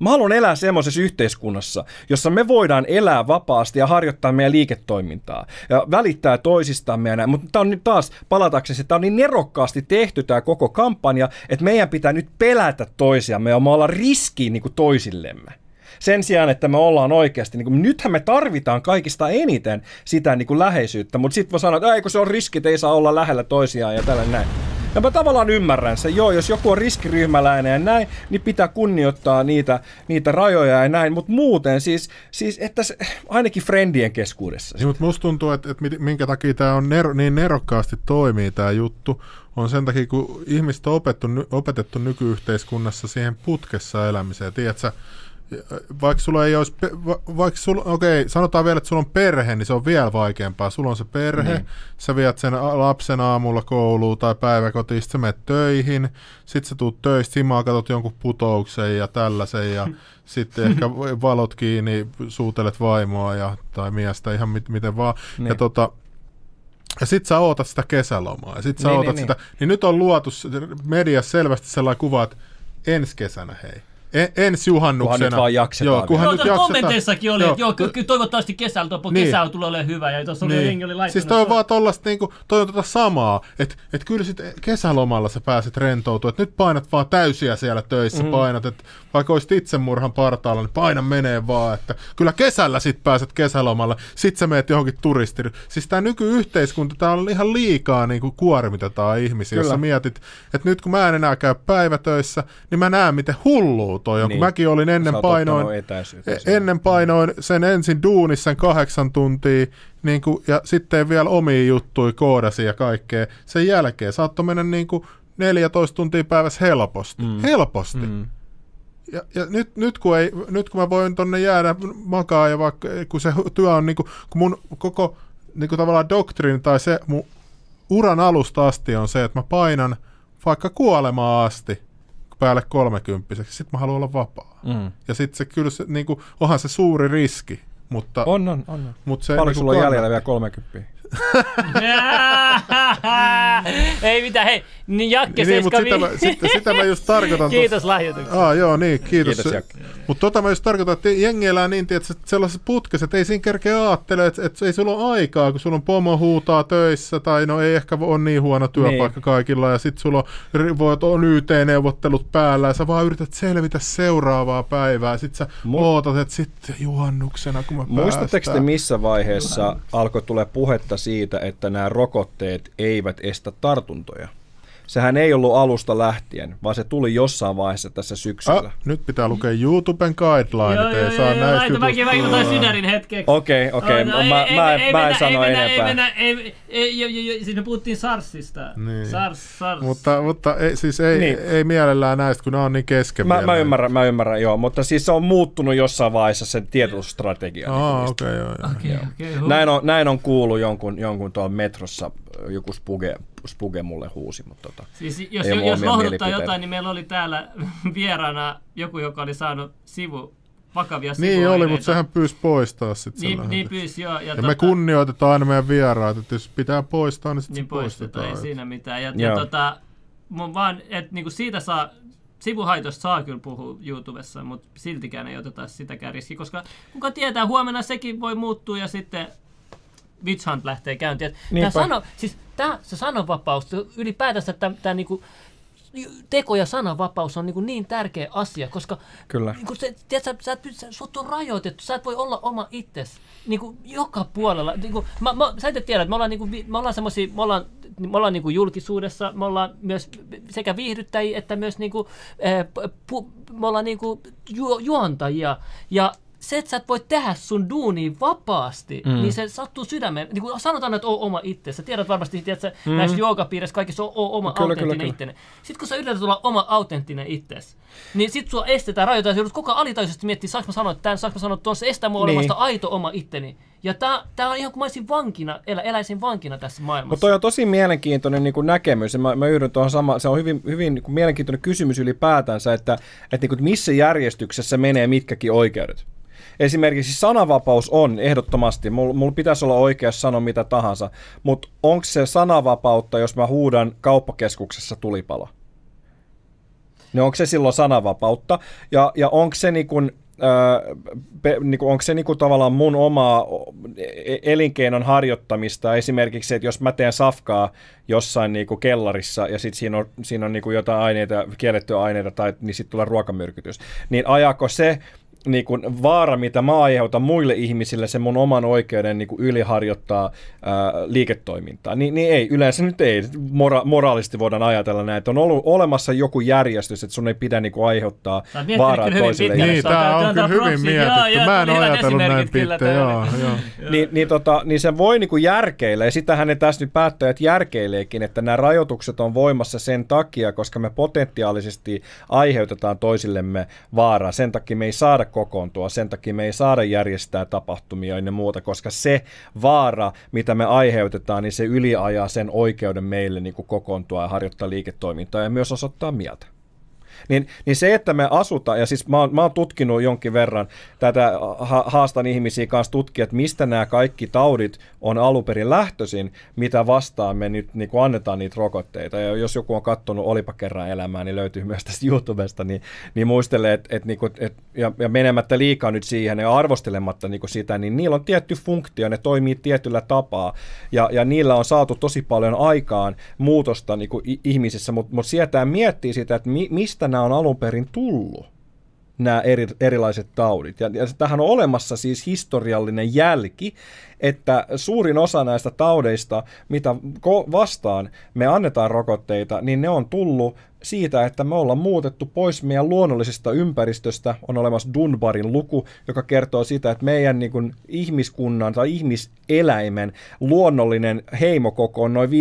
Mä haluan elää semmoisessa yhteiskunnassa, jossa me voidaan elää vapaasti ja harjoittaa meidän liiketoimintaa ja välittää toisistamme ja näin. Mutta tämä on nyt taas, palataksesi, tämä on niin nerokkaasti tehty tämä koko kampanja, että meidän pitää nyt pelätä toisiamme ja me olla riskiin niin kuin toisillemme. Sen sijaan, että me ollaan oikeasti, niin kuin, nythän me tarvitaan kaikista eniten sitä niin kuin läheisyyttä, mutta sitten voi sanoa, että ei kun se on riskit, ei saa olla lähellä toisiaan ja tällä näin. Ja mä tavallaan ymmärrän sen. Joo, jos joku on riskiryhmäläinen ja näin, niin pitää kunnioittaa niitä, niitä rajoja ja näin. Mutta muuten siis, siis että se, ainakin friendien keskuudessa. Niin, mutta musta tuntuu, että, että minkä takia tämä on nero, niin nerokkaasti toimii tämä juttu, on sen takia, kun ihmistä on opettu, opetettu nykyyhteiskunnassa siihen putkessa elämiseen. Tiedätkö, vaikka sulla ei olisi, vaikka sulla, okei, sanotaan vielä, että sulla on perhe, niin se on vielä vaikeampaa. Sulla on se perhe, Niin. sä viet sen lapsen aamulla kouluun tai päiväkotiin, sit sä menet töihin, sit sä tuut töistä, simaa katot jonkun putouksen ja tällaisen ja sitten ehkä valot kiinni, suutelet vaimoa ja, tai miestä ihan mit, miten vaan. Niin. Ja tota, ja sit sä ootat sitä kesälomaa ja sit sä Niin, ootat niin, sitä, niin nyt on luotu mediassa selvästi sellainen kuva, että ensi kesänä hei. En, ensi juhannuksena. Kunhan nyt vaan jaksetaan Joo, kunhan Joo, nyt jaksetaan. kommenteissakin oli, Joo. että joo, ky- ky- toivottavasti kesällä, tuo Niin. kesä tulee olemaan hyvä, ja tuossa oli niin. jengi oli laittanut. Siis toi on vaan tollasta niinku, toi on tota samaa, että et kyllä sit kesälomalla sä pääset rentoutumaan, että nyt painat vaan täysiä siellä töissä, Mhm. mm. painat, että vaikka olisit itsemurhan partaalla, niin paina menee vaan, että kyllä kesällä sit pääset kesälomalle, sit sä meet johonkin turistiry. Siis tää nykyyhteiskunta, tää on ihan liikaa niinku kuormitetaan ihmisiä, jos Kyllä. sä mietit, että nyt kun mä en enää käy päivätöissä, niin mä näen miten hullua toi on, Niin. mäkin olin ennen painoin, E- ennen painoin sen ensin duunissa sen kahdeksan tuntia, niin kuin, ja sitten vielä omia juttuja koodasi ja kaikkea. Sen jälkeen saattoi mennä niin kuin 14 tuntia päivässä helposti. Mm. Helposti. Mm. Ja, ja nyt, nyt, kun ei, nyt kun mä voin tonne jäädä makaa ja vaikka, kun se työ on niin kuin, kun mun koko niin kuin tavallaan doktriini tai se mun uran alusta asti on se, että mä painan vaikka kuolemaan asti päälle kolmekymppiseksi, sit mä haluan olla vapaa. Mm. Ja sitten se kyllä, se, niinku, onhan se suuri riski, mutta... On, on, on. Mut se, Paljonko niinku sulla on jäljellä vielä 30? Ei mitään, hei, niin Jakke Niin, mutta sitä, 75. mä, sitä, sitä mä just tarkoitan. Kiitos lahjoituksesta. Aa, joo, niin, kiitos. Kiitos, Jakke. Mutta tota mä just tarkoitan, että jengi elää niin, että sellaisessa putkessa, että ei siinä kerkeä ajattele, että, että ei sulla ole aikaa, kun sulla on pomo huutaa töissä, tai no ei ehkä ole niin huono työpaikka Niin. kaikilla, ja sit sulla on, voit, on YT-neuvottelut päällä, ja sä vaan yrität selvitä seuraavaa päivää, ja sit sä Mu- ootat, että sitten juhannuksena, kun me Muistatteko te missä vaiheessa alkoi tulee puhetta siitä, että nämä rokotteet eivät estä tartuntoja? Sehän ei ollut alusta lähtien, vaan se tuli jossain vaiheessa tässä syksyllä. Ah, nyt pitää lukea YouTuben guideline, Joo, joo, ei saa joo, näistä laita mäkin, mäkin otan jutuista. sydärin hetkeksi. Okei, okei. Oh, no, Mä- ei- mä- ei- ei mä en sano ei mennä- enempää. Ei mennä, ei, ei, jo, jo, jo, siis me puhuttiin SARSista. Niin. SARS, SARS. Mutta, mutta ei, siis ei, Niin. ei mielellään näistä, kun nämä on niin kesken Mä, mä ymmärrän, mä ymmärrän, joo, mutta siis se on muuttunut jossain vaiheessa se tiedotusstrategia. Aa, niin okei, okay, joo, joo. Okei, okei, huh. näin, on, näin on kuullut jonkun, jonkun tuolla metrossa, joku spuge, spuge mulle huusi, mutta tota, Siis jos, mun jos lohduttaa jotain, niin meillä oli täällä vieraana joku, joka oli saanut sivu, vakavia Niin oli, mutta sehän pyysi poistaa sitten Niin, niin pyysi joo. Ja, Ja me kunnioitetaan aina meidän vieraita, että jos pitää poistaa, niin sitten Niin poistetaan, poistetaan. ei siinä mitään. Ja, ja tota, mun vaan, että niinku siitä saa, sivuhaitosta saa kyllä puhua YouTubessa, mutta siltikään ei oteta sitäkään riskiä, koska kuka tietää, huomenna sekin voi muuttua ja sitten Witch Hunt lähtee käyntiin. Tämä sano, siis tää, se sananvapaus, ylipäätänsä tämä, tämä niinku, teko- ja sananvapaus on niin, niin tärkeä asia, koska Kyllä. niin kuin se, tiedätkö, sä, sä, sut on rajoitettu, sä et voi olla oma itses niin kuin joka puolella. Niin kuin, mä, mä, sä et tiedä, että me ollaan, niin kuin, me ollaan semmosia, me ollaan, me ollaan niin kuin julkisuudessa, me ollaan myös sekä viihdyttäjiä että myös niin kuin, eh, pu, me ollaan niin kuin ju, juontajia. Ja se, että sä et voi tehdä sun duuni vapaasti, mm. niin se sattuu sydämeen. Niin kuin sanotaan, että oo oma itse. Sä tiedät varmasti, tiedät, mm. näissä joogapiireissä kaikissa on oo oma Kyllä, autenttinen kyllä, kyllä. itsenne. Sitten kun sä yrität olla oma autenttinen itses, niin sit sua estetään, rajoitetaan. Sä joudut koko ajan alitajuisesti miettiä, saanko mä sanoa tämän, saanko mä sanoa tuon, se estää mua Niin. olemasta aito oma itteni. Ja tää, tää on ihan kuin mä olisin vankina, elä, eläisin vankina tässä maailmassa. Mutta toi on tosi mielenkiintoinen niin kuin näkemys, ja mä, mä yhdyn tuohon sama, se on hyvin, hyvin niin kuin mielenkiintoinen kysymys ylipäätänsä, että, että niin kuin, missä järjestyksessä menee mitkäkin oikeudet. Esimerkiksi sananvapaus on ehdottomasti, mulla mul pitäisi olla oikeus sanoa mitä tahansa, mutta onko se sananvapautta, jos mä huudan kauppakeskuksessa tulipalo? Niin onko se silloin sananvapautta? Ja, ja onko se niin Öö, pe, niinku, onko se niinku tavallaan mun omaa e- elinkeinon harjoittamista, esimerkiksi että jos mä teen safkaa jossain niinku kellarissa ja sitten siinä on, siinä on niinku jotain aineita, kiellettyjä aineita, tai niin sitten tulee ruokamyrkytys, niin ajako se niin kuin vaara, mitä mä aiheutan muille ihmisille, se mun oman oikeuden niin kuin yliharjoittaa ää, liiketoimintaa. Ni, niin ei, yleensä nyt ei. Mora, moraalisesti voidaan ajatella näin, että on ollut olemassa joku järjestys, että sun ei pidä niin kuin aiheuttaa vaaraa toisille pitkälle. Niin, Tää on- on kyllä hyvin. Joo, mietitty. joo, Mä en ole ajatellut näin pitkä, joo, joo. niin, niin, tota, niin se voi niin kuin järkeillä, ja sitähän ne tässä nyt päättäjät järkeileekin, että nämä rajoitukset on voimassa sen takia, koska me potentiaalisesti aiheutetaan toisillemme vaaraa. Sen takia me ei saada kokoontua. Sen takia me ei saada järjestää tapahtumia ja muuta, koska se vaara, mitä me aiheutetaan, niin se yliajaa sen oikeuden meille niin kuin kokoontua ja harjoittaa liiketoimintaa ja myös osoittaa mieltä. Niin, niin se, että me asutaan, ja siis mä oon, mä oon tutkinut jonkin verran tätä, ha, haastan ihmisiä kanssa tutkia, että mistä nämä kaikki taudit on alunperin lähtöisin, mitä vastaan me nyt niin kuin annetaan niitä rokotteita. Ja jos joku on katsonut Olipa kerran elämää, niin löytyy myös tästä YouTubesta, niin, niin muistelee, että, että, niin että ja, ja menemättä liikaa nyt siihen ja arvostelematta niin kuin sitä, niin niillä on tietty funktio, ne toimii tietyllä tapaa, ja, ja niillä on saatu tosi paljon aikaan muutosta niin kuin ihmisissä, mutta mut sieltä miettii sitä, että mi, mistä nämä on alun perin tullut nämä eri, erilaiset taudit. Ja, ja tähän on olemassa siis historiallinen jälki, että suurin osa näistä taudeista, mitä vastaan me annetaan rokotteita, niin ne on tullut siitä, että me ollaan muutettu pois meidän luonnollisesta ympäristöstä. On olemassa Dunbarin luku, joka kertoo sitä, että meidän niin kuin, ihmiskunnan tai ihmiseläimen luonnollinen heimokoko on noin 50-150,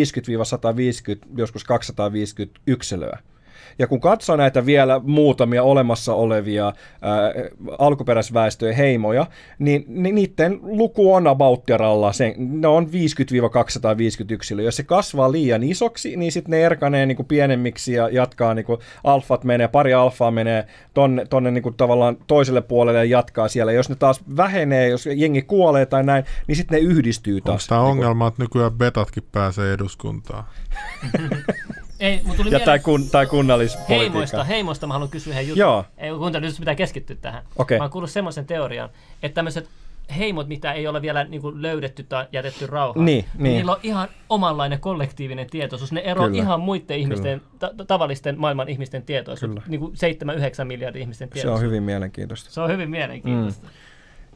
joskus 250 yksilöä. Ja kun katsoo näitä vielä muutamia olemassa olevia ää, alkuperäisväestöjen heimoja, niin, niiden luku on abouttiralla, se, ne on 50-250 yksilöä. Jos se kasvaa liian isoksi, niin sitten ne erkanee niin kuin pienemmiksi ja jatkaa, niin kuin alfat menee, pari alfaa menee tonne, tonne niin kuin tavallaan toiselle puolelle ja jatkaa siellä. Jos ne taas vähenee, jos jengi kuolee tai näin, niin sitten ne yhdistyy taas. Onko tämä niin ongelma, että nykyään betatkin pääsee eduskuntaan? Ei, mut tuli ja tai, kun, tai kunnallispolitiikka. Heimoista, heimoista mä haluan kysyä yhden jutun. Joo. Ei, kuuntele, nyt pitää keskittyä tähän. Okay. Mä oon kuullut semmoisen teorian, että tämmöiset heimot, mitä ei ole vielä niin kuin löydetty tai jätetty rauhaan, niin, niin. niillä on ihan omanlainen kollektiivinen tietoisuus. Ne eroaa ihan muiden ihmisten, ta- tavallisten maailman ihmisten tietoisuus. Niin kuin 7-9 miljardin ihmisten tietoisuus. Se on hyvin mielenkiintoista. Se on hyvin mielenkiintoista. Mm.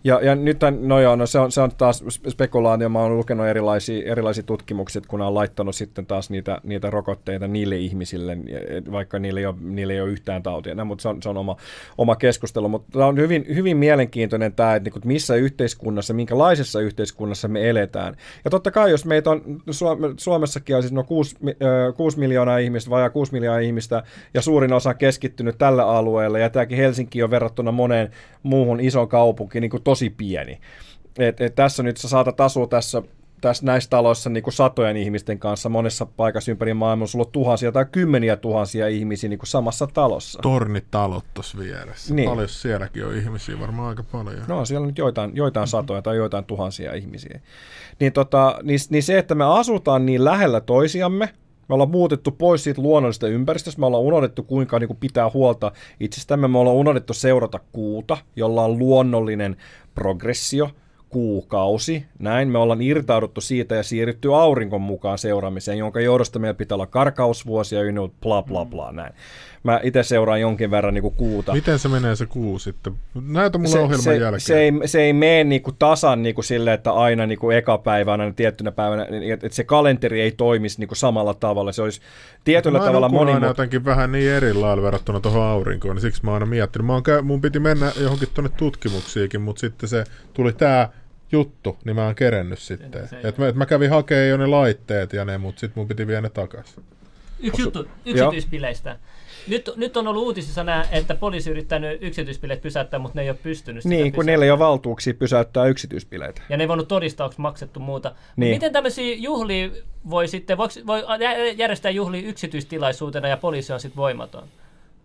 Ja, ja nyt no joo, no se, on, se on taas spekulaatio. Mä oon lukenut erilaisia, erilaisia tutkimuksia, kun on laittanut sitten taas niitä, niitä rokotteita niille ihmisille, vaikka niille ei ole, niille ei ole yhtään tautia. No, mutta se on, se on oma, oma keskustelu. Mutta tämä on hyvin, hyvin mielenkiintoinen tämä, että niin missä yhteiskunnassa, minkälaisessa yhteiskunnassa me eletään. Ja totta kai, jos meitä on, Suomessakin on siis no 6, 6 miljoonaa ihmistä, vajaa 6 miljoonaa ihmistä, ja suurin osa keskittynyt tällä alueella, ja tämäkin Helsinki on verrattuna moneen muuhun isoon kaupunkiin, niin tosi pieni. Et, et tässä nyt sä saatat asua tässä, tässä näissä taloissa niin kuin satojen ihmisten kanssa monessa paikassa ympäri maailmaa, sulla on tuhansia tai kymmeniä tuhansia ihmisiä niin kuin samassa talossa. Tornitalot tuossa vieressä. Niin. Paljon sielläkin on ihmisiä, varmaan aika paljon. No siellä on nyt joitain, joitain satoja tai joitain tuhansia ihmisiä. Niin, tota, niin, niin se, että me asutaan niin lähellä toisiamme, me ollaan muutettu pois siitä luonnollisesta ympäristöstä, me ollaan unohdettu kuinka niin kuin pitää huolta itsestämme, me ollaan unohdettu seurata kuuta, jolla on luonnollinen progressio, kuukausi, näin. Me ollaan irtauduttu siitä ja siirrytty aurinkon mukaan seuraamiseen, jonka johdosta meillä pitää olla karkausvuosia, know, bla bla bla, näin mä itse seuraan jonkin verran niin kuin kuuta. Miten se menee se kuu sitten? Näytä mulle se, ohjelman se, jälkeen. Se ei, se ei mene niin kuin tasan niin kuin sille, että aina niin kuin eka päivä, aina tiettynä päivänä, että, että se kalenteri ei toimisi niin kuin samalla tavalla. Se olisi tietyllä mä tavalla moni... Mä jotenkin vähän niin eri lailla verrattuna tuohon aurinkoon, niin siksi mä oon aina miettinyt. Mä oon, mun piti mennä johonkin tuonne tutkimuksiinkin, mutta sitten se tuli tää juttu, niin mä oon kerennyt sitten. Et mä, et mä kävin hakemaan jo ne laitteet ja ne, mutta sitten mun piti viedä ne takaisin. Yksi juttu yksityispileistä. Nyt, nyt on ollut uutisissa nämä, että poliisi yrittänyt yksityispileet pysäyttää, mutta ne ei ole pystynyt Niin, kun niillä ei ole valtuuksia pysäyttää yksityispileitä. Ja ne ei voinut todistaa, onko maksettu muuta. Niin. Miten tämmöisiä juhlia voi sitten, voiko, voi järjestää juhlia yksityistilaisuutena ja poliisi on sitten voimaton?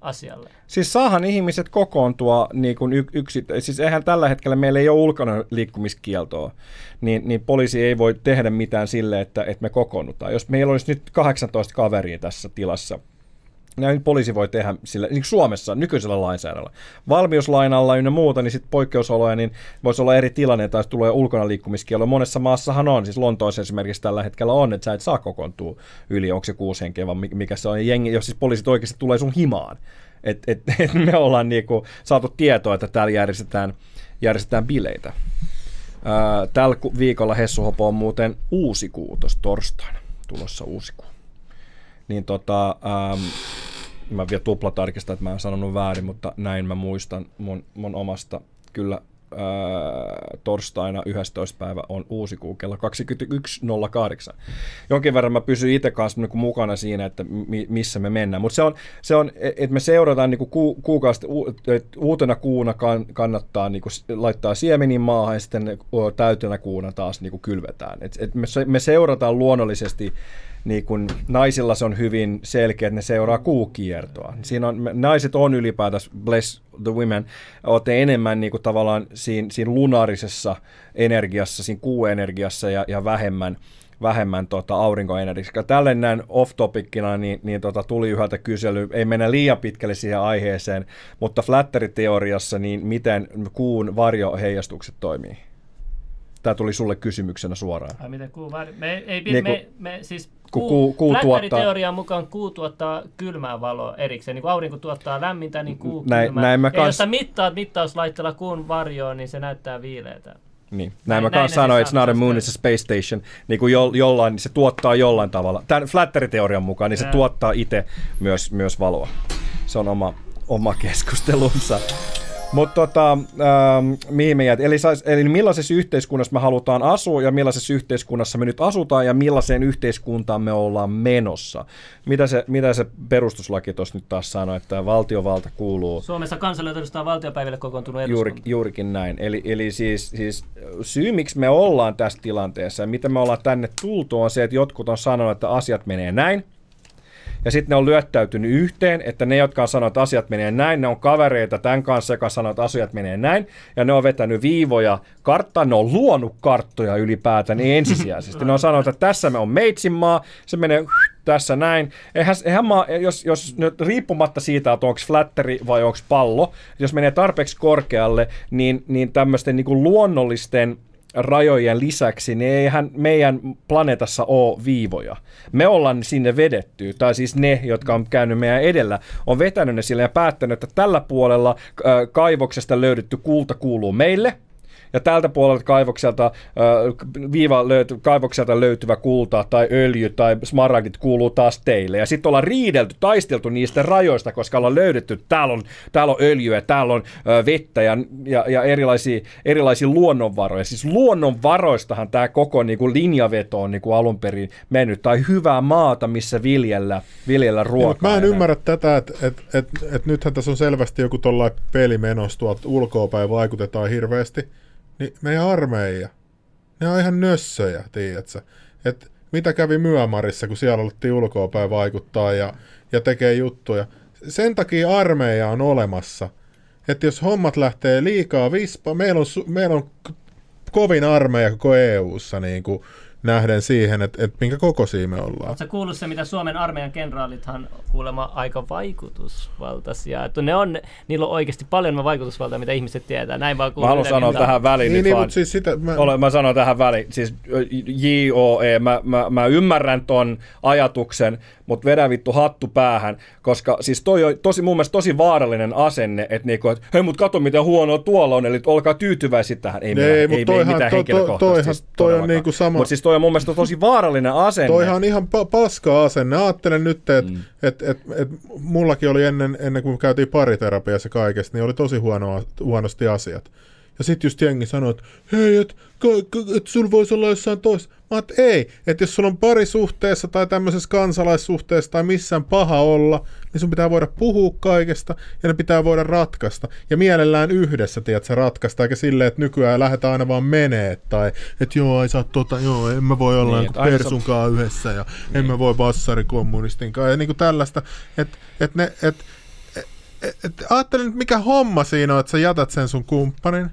asialle. Siis saahan ihmiset kokoontua niin kuin y- yksi, siis eihän tällä hetkellä meillä ei ole ulkona liikkumiskieltoa, niin, niin poliisi ei voi tehdä mitään sille, että, että me kokoonnutaan. Jos meillä olisi nyt 18 kaveria tässä tilassa, näin poliisi voi tehdä sillä, niin Suomessa nykyisellä lainsäädännöllä. Valmiuslainalla ynnä muuta, niin sitten poikkeusoloja, niin voisi olla eri tilanne, tai tulee ulkona liikkumiskielo. Monessa maassahan on, siis Lontoossa esimerkiksi tällä hetkellä on, että sä et saa kokoontua yli, onko se kuusi henkeä, vai mikä se on. Jengi, jos siis poliisit oikeasti tulee sun himaan. Et, et, et me ollaan niinku saatu tietoa, että täällä järjestetään, järjestetään bileitä. Tällä viikolla Hessuhopo on muuten uusi kuutos torstaina, tulossa uusi kuu tota, ähm, mä vielä tuplatarkistan, että mä en sanonut väärin, mutta näin mä muistan mun, mun omasta kyllä torstaina 11. päivä on uusi kuu kello 21.08. Jonkin verran mä pysyn itse kanssa niin mukana siinä, että mi, missä me mennään. Mutta se on, se on että me seurataan niin ku, kuukausi, että uutena kuuna kan, kannattaa niin kuin laittaa siemenin maahan ja sitten täytenä kuuna taas niin kuin kylvetään. Et, et me, me seurataan luonnollisesti niin kun naisilla se on hyvin selkeä, että ne seuraa kuukiertoa. Siinä on, naiset on ylipäätänsä, bless the women, olette enemmän niin kuin tavallaan siinä, siinä lunaarisessa energiassa, siinä kuuenergiassa ja, ja vähemmän, vähemmän tota, aurinkoenergiassa. Tälle näin off-topicina niin, niin tota, tuli yhdeltä kysely, ei mennä liian pitkälle siihen aiheeseen, mutta flatteriteoriassa, niin miten kuun varjoheijastukset toimii? Tämä tuli sulle kysymyksenä suoraan. Ai miten kuu var... me, ei, Niin me, me, siis kun kuu, kuu- kuu tuottaa- teorian mukaan kuu tuottaa kylmää valoa erikseen. Niin kun aurinko tuottaa lämmintä, niin kuu Näin- kylmää. näin mä ja kans- jos sä mittaat mittauslaitteella kuun varjoon, niin se näyttää viileältä. Niin. Näin, Näin- mä kanssa sanoin, it's not a moon, it's a space station. Niin kuin jo, jollain, niin se tuottaa jollain tavalla. Tämän flatteriteorian mukaan, niin se tuottaa itse myös, myös valoa. Se on oma, oma keskustelunsa. Mutta tota, ähm, mihin me jäät? Eli, sais, eli millaisessa yhteiskunnassa me halutaan asua ja millaisessa yhteiskunnassa me nyt asutaan ja millaiseen yhteiskuntaan me ollaan menossa. Mitä se, mitä se perustuslaki tuossa nyt taas sanoi, että valtiovalta kuuluu Suomessa kansalle edustaa valtiopäiville kokoontunut Juuri, eduskunta. juurikin näin. Eli, eli siis, siis syy, miksi me ollaan tässä tilanteessa ja mitä me ollaan tänne tultu, on se, että jotkut on sanonut, että asiat menee näin. Ja sitten ne on lyöttäytynyt yhteen, että ne, jotka on sanonut, että asiat menee näin, ne on kavereita tämän kanssa, joka sanoo, että asiat menee näin. Ja ne on vetänyt viivoja karttaan, ne on luonut karttoja ylipäätään niin ensisijaisesti. Ne on sanonut, että tässä me on Meitsinmaa, se menee tässä näin. Eihän, eihän maa, jos, jos nyt riippumatta siitä, että onko flatteri vai onko pallo, jos menee tarpeeksi korkealle, niin, niin tämmöisten niin luonnollisten rajojen lisäksi, niin eihän meidän planeetassa ole viivoja. Me ollaan sinne vedetty, tai siis ne, jotka on käynyt meidän edellä, on vetänyt ne sille ja päättänyt, että tällä puolella äh, kaivoksesta löydetty kulta kuuluu meille, ja tältä puolelta kaivokselta, äh, viiva löyty, kaivokselta löytyvä kulta tai öljy tai smaragdit kuuluu taas teille. Ja sitten ollaan riidelty, taisteltu niistä rajoista, koska ollaan löydetty, täällä on, täällä on öljyä, täällä on äh, vettä ja, ja, ja erilaisia, erilaisia luonnonvaroja. Siis luonnonvaroistahan tämä koko niin kuin linjaveto on niin kuin alun perin mennyt. Tai hyvää maata, missä viljellä, viljellä ruokaa. mä en enää. ymmärrä tätä, että et, et, et nythän tässä on selvästi joku tollainen peli menossa tuolta ulkoapäin vaikutetaan hirveästi. Niin meidän armeija, ne on ihan nössöjä, tiedätkö? Et mitä kävi Myömarissa, kun siellä alettiin ulkoapäin vaikuttaa ja, ja tekee juttuja. Sen takia armeija on olemassa. Että jos hommat lähtee liikaa vispa, meillä on, meillä on kovin armeija koko EU-ssa niin kuin nähden siihen, että, että minkä kokoisia me ollaan. Oletko kuullut se, mitä Suomen armeijan kenraalithan kuulemma aika vaikutusvaltaisia. Että ne on, niillä on oikeasti paljon enemmän vaikutusvaltaa, mitä ihmiset tietää. Näin vaan Mä haluan sanoa tähän väliin Niin, nyt niin vaan. mutta siis sitä... Mä, Ole, mä sanon tähän väliin, siis JOE, mä, mä, mä ymmärrän ton ajatuksen, mutta vedä vittu hattu päähän, koska siis toi on tosi, mun mielestä tosi vaarallinen asenne, että niinku, et, hei mut kato miten huonoa tuolla on, eli olkaa tyytyväisiä tähän. Ei, Ei, meillä- ei, toihan- ei mitään to- to- henkilökohtaista. toihan- siis toi on niinku sama- Mut siis toi on mun mielestä tosi vaarallinen asenne. Toihan on ihan pa- paska asenne. Ajattelen nyt, että mm. et, et, et, mullakin oli ennen, ennen kuin käytiin pariterapiassa kaikesta, niin oli tosi huono, huonosti asiat. Ja sitten just jengi sanoi, että hei, että et sulla voisi olla jossain toista. Mä että ei, että jos sulla on parisuhteessa tai tämmöisessä kansalaissuhteessa tai missään paha olla, niin sun pitää voida puhua kaikesta ja ne pitää voida ratkaista. Ja mielellään yhdessä, tiedät, se ratkaista, eikä silleen, että nykyään lähdetään aina vaan menee, tai että joo, ei saa tota, joo, en mä voi olla Niin, että persunkaan yhdessä ja niin. en mä voi bassarikommunistinkaan ja niin kuin tällaista, että et ne, et, et, et, ajattelin, että mikä homma siinä on, että sä jätät sen sun kumppanin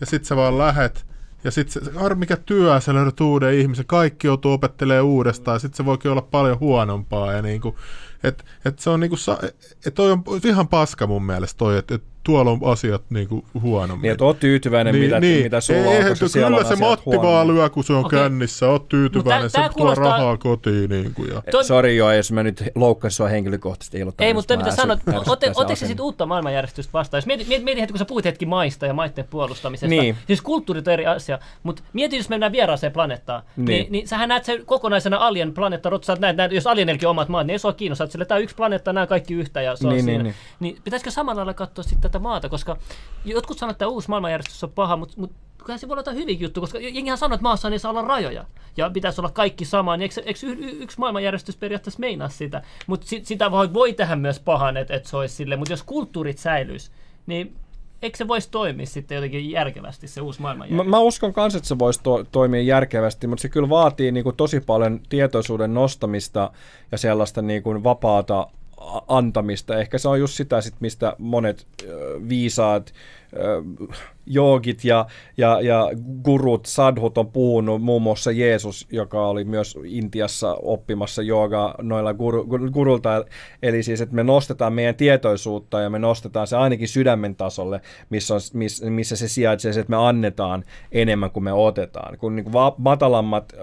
ja sit sä vaan lähet ja sit se, ar, mikä työ, sä löydät uuden ihmisen, kaikki joutuu opettelemaan uudestaan. Ja sit se voikin olla paljon huonompaa ja niinku, et, et se on niinku, et toi on ihan paska mun mielestä toi, että et tuolla on asiat niinku huonommin. Niin, että oot tyytyväinen, mitä, mitä sulla on, Eihän, koska kyllä siellä on se Matti vaan huonommin. lyö, kun se on Okei. kännissä, oot tyytyväinen, Mut se tää- tää tuo kuulostaa- rahaa kotiin. Niin kuin, ja. Toi- Sori joo, jos mä nyt loukkasin sua henkilökohtaisesti. Ei, ollut Ei, mutta mitä sanot, ärsyttää se se sitten uutta maailmanjärjestystä vastaan? Jos mieti, mieti, mieti hetki, kun sä puhuit hetki maista ja maiden puolustamisesta. Niin. Siis kulttuurit on eri asia, mutta mieti, jos mennään vieraaseen planeettaan. Niin. Niin. Niin, niin sähän näet sen kokonaisena alien planeetta, sä näet, näet, jos alienillekin on omat maat, niin ei sua kiinnostaa, että sille tämä on yksi planeetta, nämä kaikki yhtä ja se on Niin, siinä. niin, Niin, pitäisikö samalla lailla katsoa sitten tätä maata, koska jotkut sanoo, että uusi maailmanjärjestys on paha, mutta, mutta kyllä se voi olla hyvinkin juttu, koska jengihän sanoo, että maassa ei saa olla rajoja ja pitäisi olla kaikki sama, niin eikö, eikö y- y- yksi maailmanjärjestys periaatteessa meinaa sitä? Mutta sit, sitä voi, voi tehdä myös pahan, että, että se olisi sille, mutta jos kulttuurit säilyisi, niin eikö se voisi toimia sitten jotenkin järkevästi se uusi Mä, maailmanjärjestys? mä uskon myös, että se voisi to- toimia järkevästi, mutta se kyllä vaatii niin kuin tosi paljon tietoisuuden nostamista ja sellaista niin kuin vapaata antamista. Ehkä se on just sitä, sit, mistä monet viisaat joogit ja, ja, ja gurut, sadhut on puhunut, muun muassa Jeesus, joka oli myös Intiassa oppimassa joogaa noilla guru, gur- gurulta. Eli siis, että me nostetaan meidän tietoisuutta ja me nostetaan se ainakin sydämen tasolle, missä, on, miss, missä se sijaitsee, se, että me annetaan enemmän kuin me otetaan. Kun niin kuin va- matalammat ö,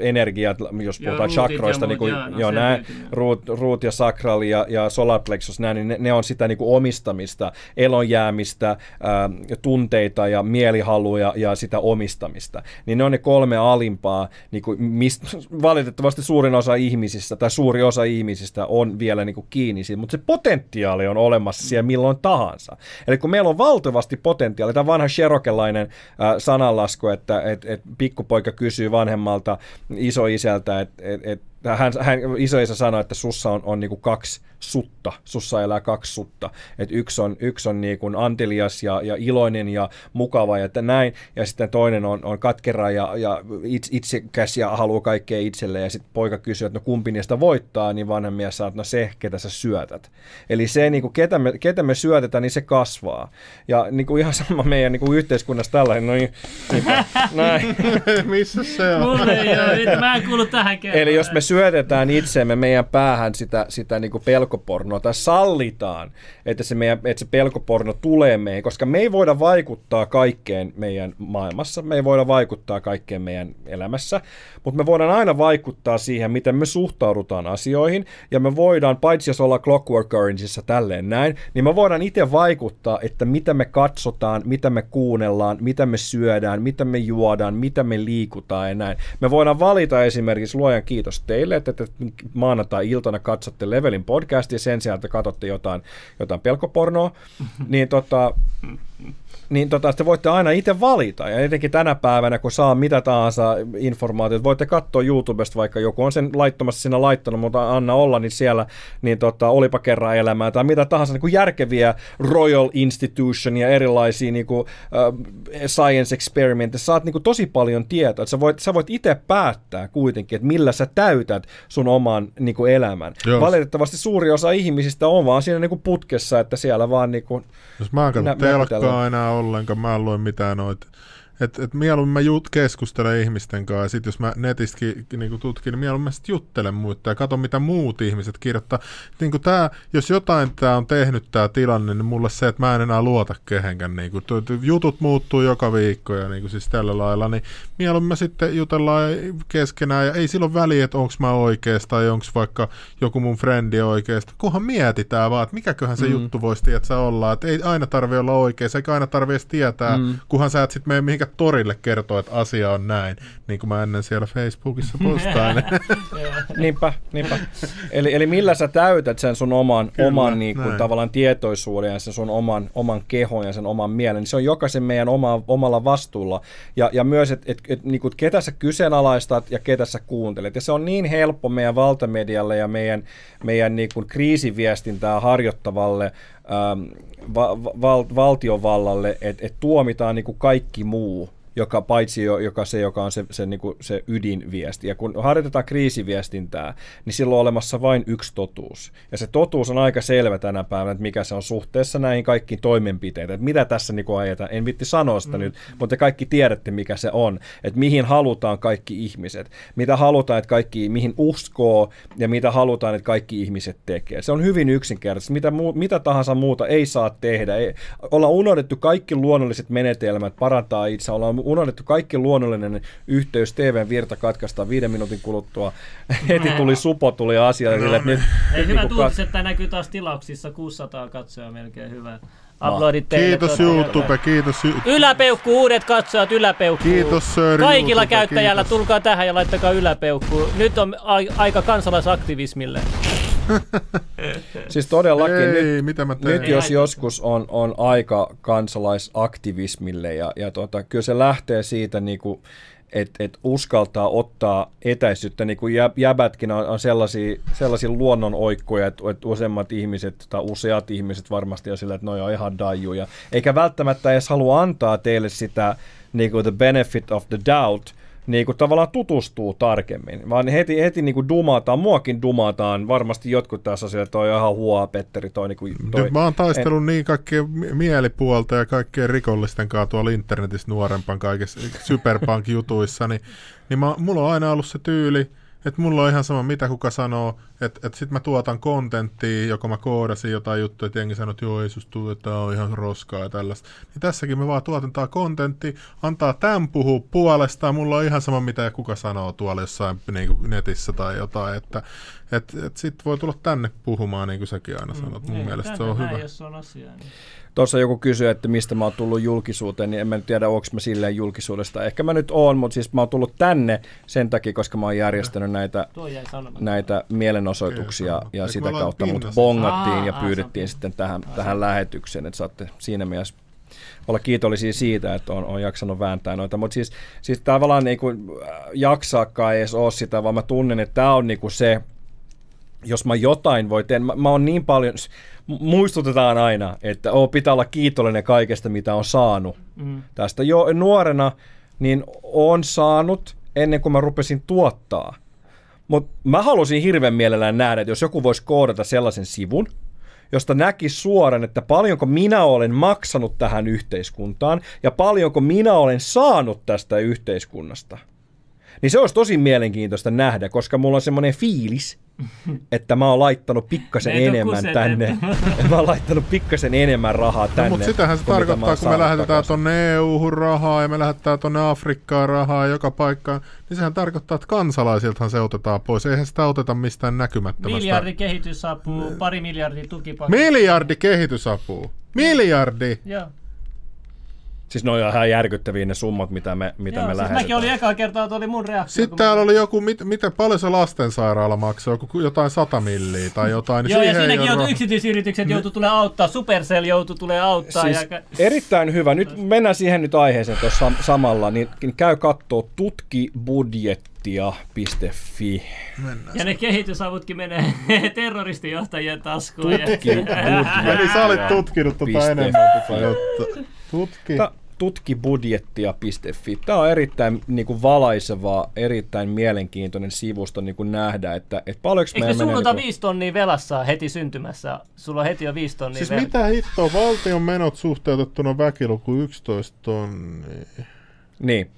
energiat, jos puhutaan ja chakroista, niin kuin, joo, no joo, nää, ruut, ruut ja sakral ja, ja solar plexus, nää, niin ne, ne on sitä niin kuin omistamista, elonjäämistä, ää, tunteita ja mielihaluja ja sitä omistamista. Niin ne on ne kolme alimpaa, niin kuin mistä valitettavasti suurin osa ihmisistä tai suuri osa ihmisistä on vielä niin kuin kiinni siinä, mutta se potentiaali on olemassa siellä milloin tahansa. Eli kun meillä on valtavasti potentiaalia, tämä vanha sherokelainen äh, sananlasku, että et, et pikkupoika kysyy vanhemmalta isoisältä, että et, et, hän, hän, isoisä sanoi, että sussa on, on niinku kaksi sutta, sussa elää kaksi sutta. Et yksi on, yksi on niinku antelias ja, ja iloinen ja mukava ja että näin, ja sitten toinen on, on katkera ja, ja itse, itsekäs ja haluaa kaikkea itselle, ja sitten poika kysyy, että no kumpi niistä voittaa, niin vanha mies sanoo, että no se, ketä sä syötät. Eli se, niinku, ketä, me, ketä me syötetään, niin se kasvaa. Ja niinku ihan sama meidän niinku yhteiskunnassa tällainen, no niin, näin. Missä se on? Mulle ei ole, mä en kuulu tähän kertaan. Eli jos me syötetään itseemme meidän päähän sitä, sitä niin pelkopornoa tai sallitaan, että se, meidän, että se pelkoporno tulee meihin, koska me ei voida vaikuttaa kaikkeen meidän maailmassa, me ei voida vaikuttaa kaikkeen meidän elämässä, mutta me voidaan aina vaikuttaa siihen, miten me suhtaudutaan asioihin, ja me voidaan, paitsi jos ollaan Clockwork Orangeissa tälleen näin, niin me voidaan itse vaikuttaa, että mitä me katsotaan, mitä me kuunnellaan, mitä me syödään, mitä me juodaan, mitä me liikutaan ja näin. Me voidaan valita esimerkiksi, luojan kiitos teille, että te maanantai-iltana katsotte Levelin podcastia sen sijaan, että katsotte jotain, jotain pelkopornoa, niin tota, niin tota, te voitte aina itse valita. Ja etenkin tänä päivänä, kun saa mitä tahansa informaatiota, voitte katsoa YouTubesta, vaikka joku on sen laittomasti siinä laittanut, mutta anna olla, niin siellä, niin tota, olipa kerran elämää, tai mitä tahansa niin kuin järkeviä Royal Institution ja erilaisia niin kuin, uh, science experimentteja. Saat niin kuin, tosi paljon tietoa, sä voit, sä voit itse päättää kuitenkin, että millä sä täytät sun oman niin kuin, elämän. Joo. Valitettavasti suuri osa ihmisistä on vaan siinä niin kuin, putkessa, että siellä vaan niin kuin, Jos mä en katso Nä- telkkaa näpytellään. enää ollenkaan, mä en lue mitään noita. Et, et mieluummin mä jut, keskustelen ihmisten kanssa ja sit jos mä netistäkin niinku tutkin, niin mieluummin mä sit juttelen muita ja katson mitä muut ihmiset kirjoittaa. Niinku tää, jos jotain tää on tehnyt tää tilanne, niin mulle se, että mä en enää luota kehenkään. Niinku, tu- tu- jutut muuttuu joka viikko ja niinku siis tällä lailla, niin mieluummin me sitten jutellaan keskenään ja ei silloin väliä, että onko mä oikeassa tai onko vaikka joku mun frendi oikeasta. Kunhan mietitään vaan, että mikäköhän se mm. juttu voisi tiedätkö, olla. Että ei aina tarvi olla oikeassa, eikä aina tarvi edes tietää, mm. kunhan sä et sitten mene mihinkään torille kertoa, että asia on näin. Niin kuin mä ennen siellä Facebookissa postaan. Niinpä, niinpä. Eli, eli millä sä täytät sen sun oman, Kyllä, oman niin kuin, tavallaan tietoisuuden ja sen sun oman, oman kehon ja sen oman mielen, niin se on jokaisen meidän oma, omalla vastuulla. Ja, ja myös, että et, et, niin kuin, ketä sä kyseenalaistat ja ketä sä kuuntelet. Ja se on niin helppo meidän valtamedialle ja meidän, meidän niin kuin, kriisiviestintää harjoittavalle ähm, va, val, valtiovallalle, että et tuomitaan niin kuin kaikki muu joka paitsi jo, joka se, joka on se, se, niin kuin se ydinviesti. Ja kun harjoitetaan kriisiviestintää, niin silloin on olemassa vain yksi totuus. Ja se totuus on aika selvä tänä päivänä, että mikä se on suhteessa näihin kaikkiin toimenpiteitä. Että mitä tässä niin kuin ajetaan. En vitti sanoa sitä mm. nyt, mutta te kaikki tiedätte, mikä se on. Että mihin halutaan kaikki ihmiset. Mitä halutaan, että kaikki, mihin uskoo ja mitä halutaan, että kaikki ihmiset tekee. Se on hyvin yksinkertaisesti. Mitä, muu, mitä tahansa muuta ei saa tehdä. Ei, ollaan unohdettu kaikki luonnolliset menetelmät parantaa itse. Ollaan unohdettu kaikki luonnollinen yhteys. TVn virta katkaistaan viiden minuutin kuluttua. Heti tuli supo, tuli asia. No, sille, että nyt, Ei, nyt hyvät niin kuin uutiset, tämä näkyy taas tilauksissa, 600 katsojaa melkein hyvä. Uploadit teille. kiitos YouTube, kiitos. y- Yläpeukku, uudet katsojat, yläpeukku. Kiitos, Sir Kaikilla YouTube, käyttäjällä, kiitos. tulkaa tähän ja laittakaa yläpeukku. Nyt on a- aika kansalaisaktivismille. Siis todellakin Ei, nyt, mitä mä teen? nyt jos joskus on, on aika kansalaisaktivismille ja, ja tota, kyllä se lähtee siitä niinku, että et uskaltaa ottaa etäisyyttä, niin kuin jäb, jäbätkin on, on sellaisia, sellaisia luonnonoikkoja, että, että useimmat ihmiset tai useat ihmiset varmasti on sillä, että ne on ihan dajuja, eikä välttämättä edes halua antaa teille sitä niin kuin the benefit of the doubt, niin kuin tavallaan tutustuu tarkemmin, vaan heti, heti niin kuin dumataan, muakin dumataan, varmasti jotkut tässä että toi on ihan huoa, Petteri, toi, niin kuin, toi mä oon taistellut niin kaikkien mi- mielipuolta ja kaikkien rikollisten kanssa tuolla internetissä nuorempan kaikissa Superpunk-jutuissa, niin, niin mä, mulla on aina ollut se tyyli, että mulla on ihan sama, mitä kuka sanoo, että, että sit mä tuotan kontenttia, joko mä koodasin jotain juttuja, että jengi sanoo, että joo, ei susta että tää on ihan roskaa ja tällaista. Niin tässäkin me vaan tuotetaan kontenttia, antaa tämän puhua puolestaan, mulla on ihan sama, mitä kuka sanoo tuolla jossain niin kuin netissä tai jotain, että et, et sit voi tulla tänne puhumaan, niin kuin säkin aina sanot. Mun Ei, mielestä se on näin, hyvä. Jos on asiaa, niin. Tuossa joku kysyi, että mistä mä oon tullut julkisuuteen, niin en mä nyt tiedä, onko mä silleen julkisuudesta. Ehkä mä nyt oon, mutta siis mä oon tullut tänne sen takia, koska mä oon järjestänyt näitä, näitä mielenosoituksia Okei, ja Eikö sitä kautta mut bongattiin Aa, ja aa, pyydettiin sitten tähän, tähän lähetykseen, että saatte siinä mielessä olla kiitollisia siitä, että on, on jaksanut vääntää noita, mutta siis, siis tavallaan niin kuin, jaksaakaan ei edes ole sitä, vaan mä tunnen, että tämä on niin kuin se, jos mä jotain voi tehdä, mä, mä oon niin paljon, muistutetaan aina, että oo, pitää olla kiitollinen kaikesta, mitä on saanut. Mm. Tästä jo nuorena, niin on saanut ennen kuin mä rupesin tuottaa. Mutta mä halusin hirveän mielellään nähdä, että jos joku voisi koodata sellaisen sivun, josta näki suoran, että paljonko minä olen maksanut tähän yhteiskuntaan ja paljonko minä olen saanut tästä yhteiskunnasta. Niin se olisi tosi mielenkiintoista nähdä, koska mulla on semmoinen fiilis, että mä oon laittanut pikkasen enemmän tänne. mä oon laittanut pikkasen enemmän rahaa tänne. No, mutta sitähän se tarkoittaa, kun me lähetetään tuonne EU-hun rahaa ja me lähetetään tuonne Afrikkaan rahaa joka paikkaan, niin sehän tarkoittaa, että kansalaisiltahan se otetaan pois. Eihän sitä oteta mistään näkymättömästä. Miljardi kehitysapua, pari miljardia tukipaketti. Miljardi kehitysapua. Miljardi! Joo. Siis ne on ihan järkyttäviä ne summat, mitä me, mitä Joo, me siis lähetetään. mäkin olin ekaa kertaa, että oli mun reaktio. Sitten täällä mä- oli joku, mit, miten paljon se lastensairaala maksaa, joku jotain sata milliä tai jotain. Niin Joo, ja siinäkin joutui yksityisyritykset joutu tulee auttaa, Supercell joutu tulee auttaa. Siis ja... erittäin hyvä. Nyt mennään siihen nyt aiheeseen tuossa samalla, niin, niin käy kattoo tutkibudjettia.fi. ja ne kehitysavutkin menee terroristijohtajien taskuun. Ja... Eli sä olit tutkinut tota enemmän juttua. Tutki. Ta- tutkibudjettia.fi. Tämä on erittäin niin kuin valaiseva, erittäin mielenkiintoinen sivusto niin kuin nähdä, että, että paljonko Eikö menee... ota Niin viisi tonnia velassa heti syntymässä? Sulla on heti jo viisi tonnia Siis vel- mitä hittoa, valtion menot suhteutettuna väkiluku 11 tonnia. niin.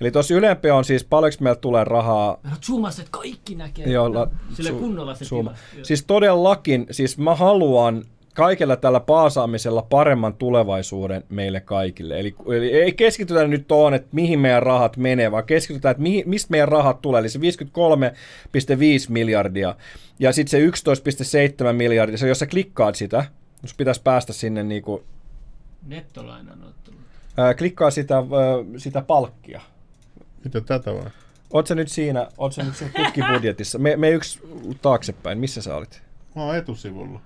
Eli tuossa ylempi on siis paljonko meillä tulee rahaa No zoomas, että kaikki näkee. Jolla, Sille su- kunnolla se. Joo. Siis todellakin, siis mä haluan kaikella tällä paasaamisella paremman tulevaisuuden meille kaikille. Eli, eli ei keskitytä nyt tuohon, että mihin meidän rahat menee, vaan keskitytään, että mihin, mistä meidän rahat tulee. Eli se 53,5 miljardia ja sitten se 11,7 miljardia, se jos sä klikkaat sitä, jos pitäisi päästä sinne niin kuin, Nettolainanottelu. ää, klikkaa sitä, sitä palkkia. Mitä tätä vai? Oot sä nyt siinä, oot sä nyt siinä tutkibudjetissa? Me, me yksi taaksepäin, missä sä olit? Mä oon etusivulla.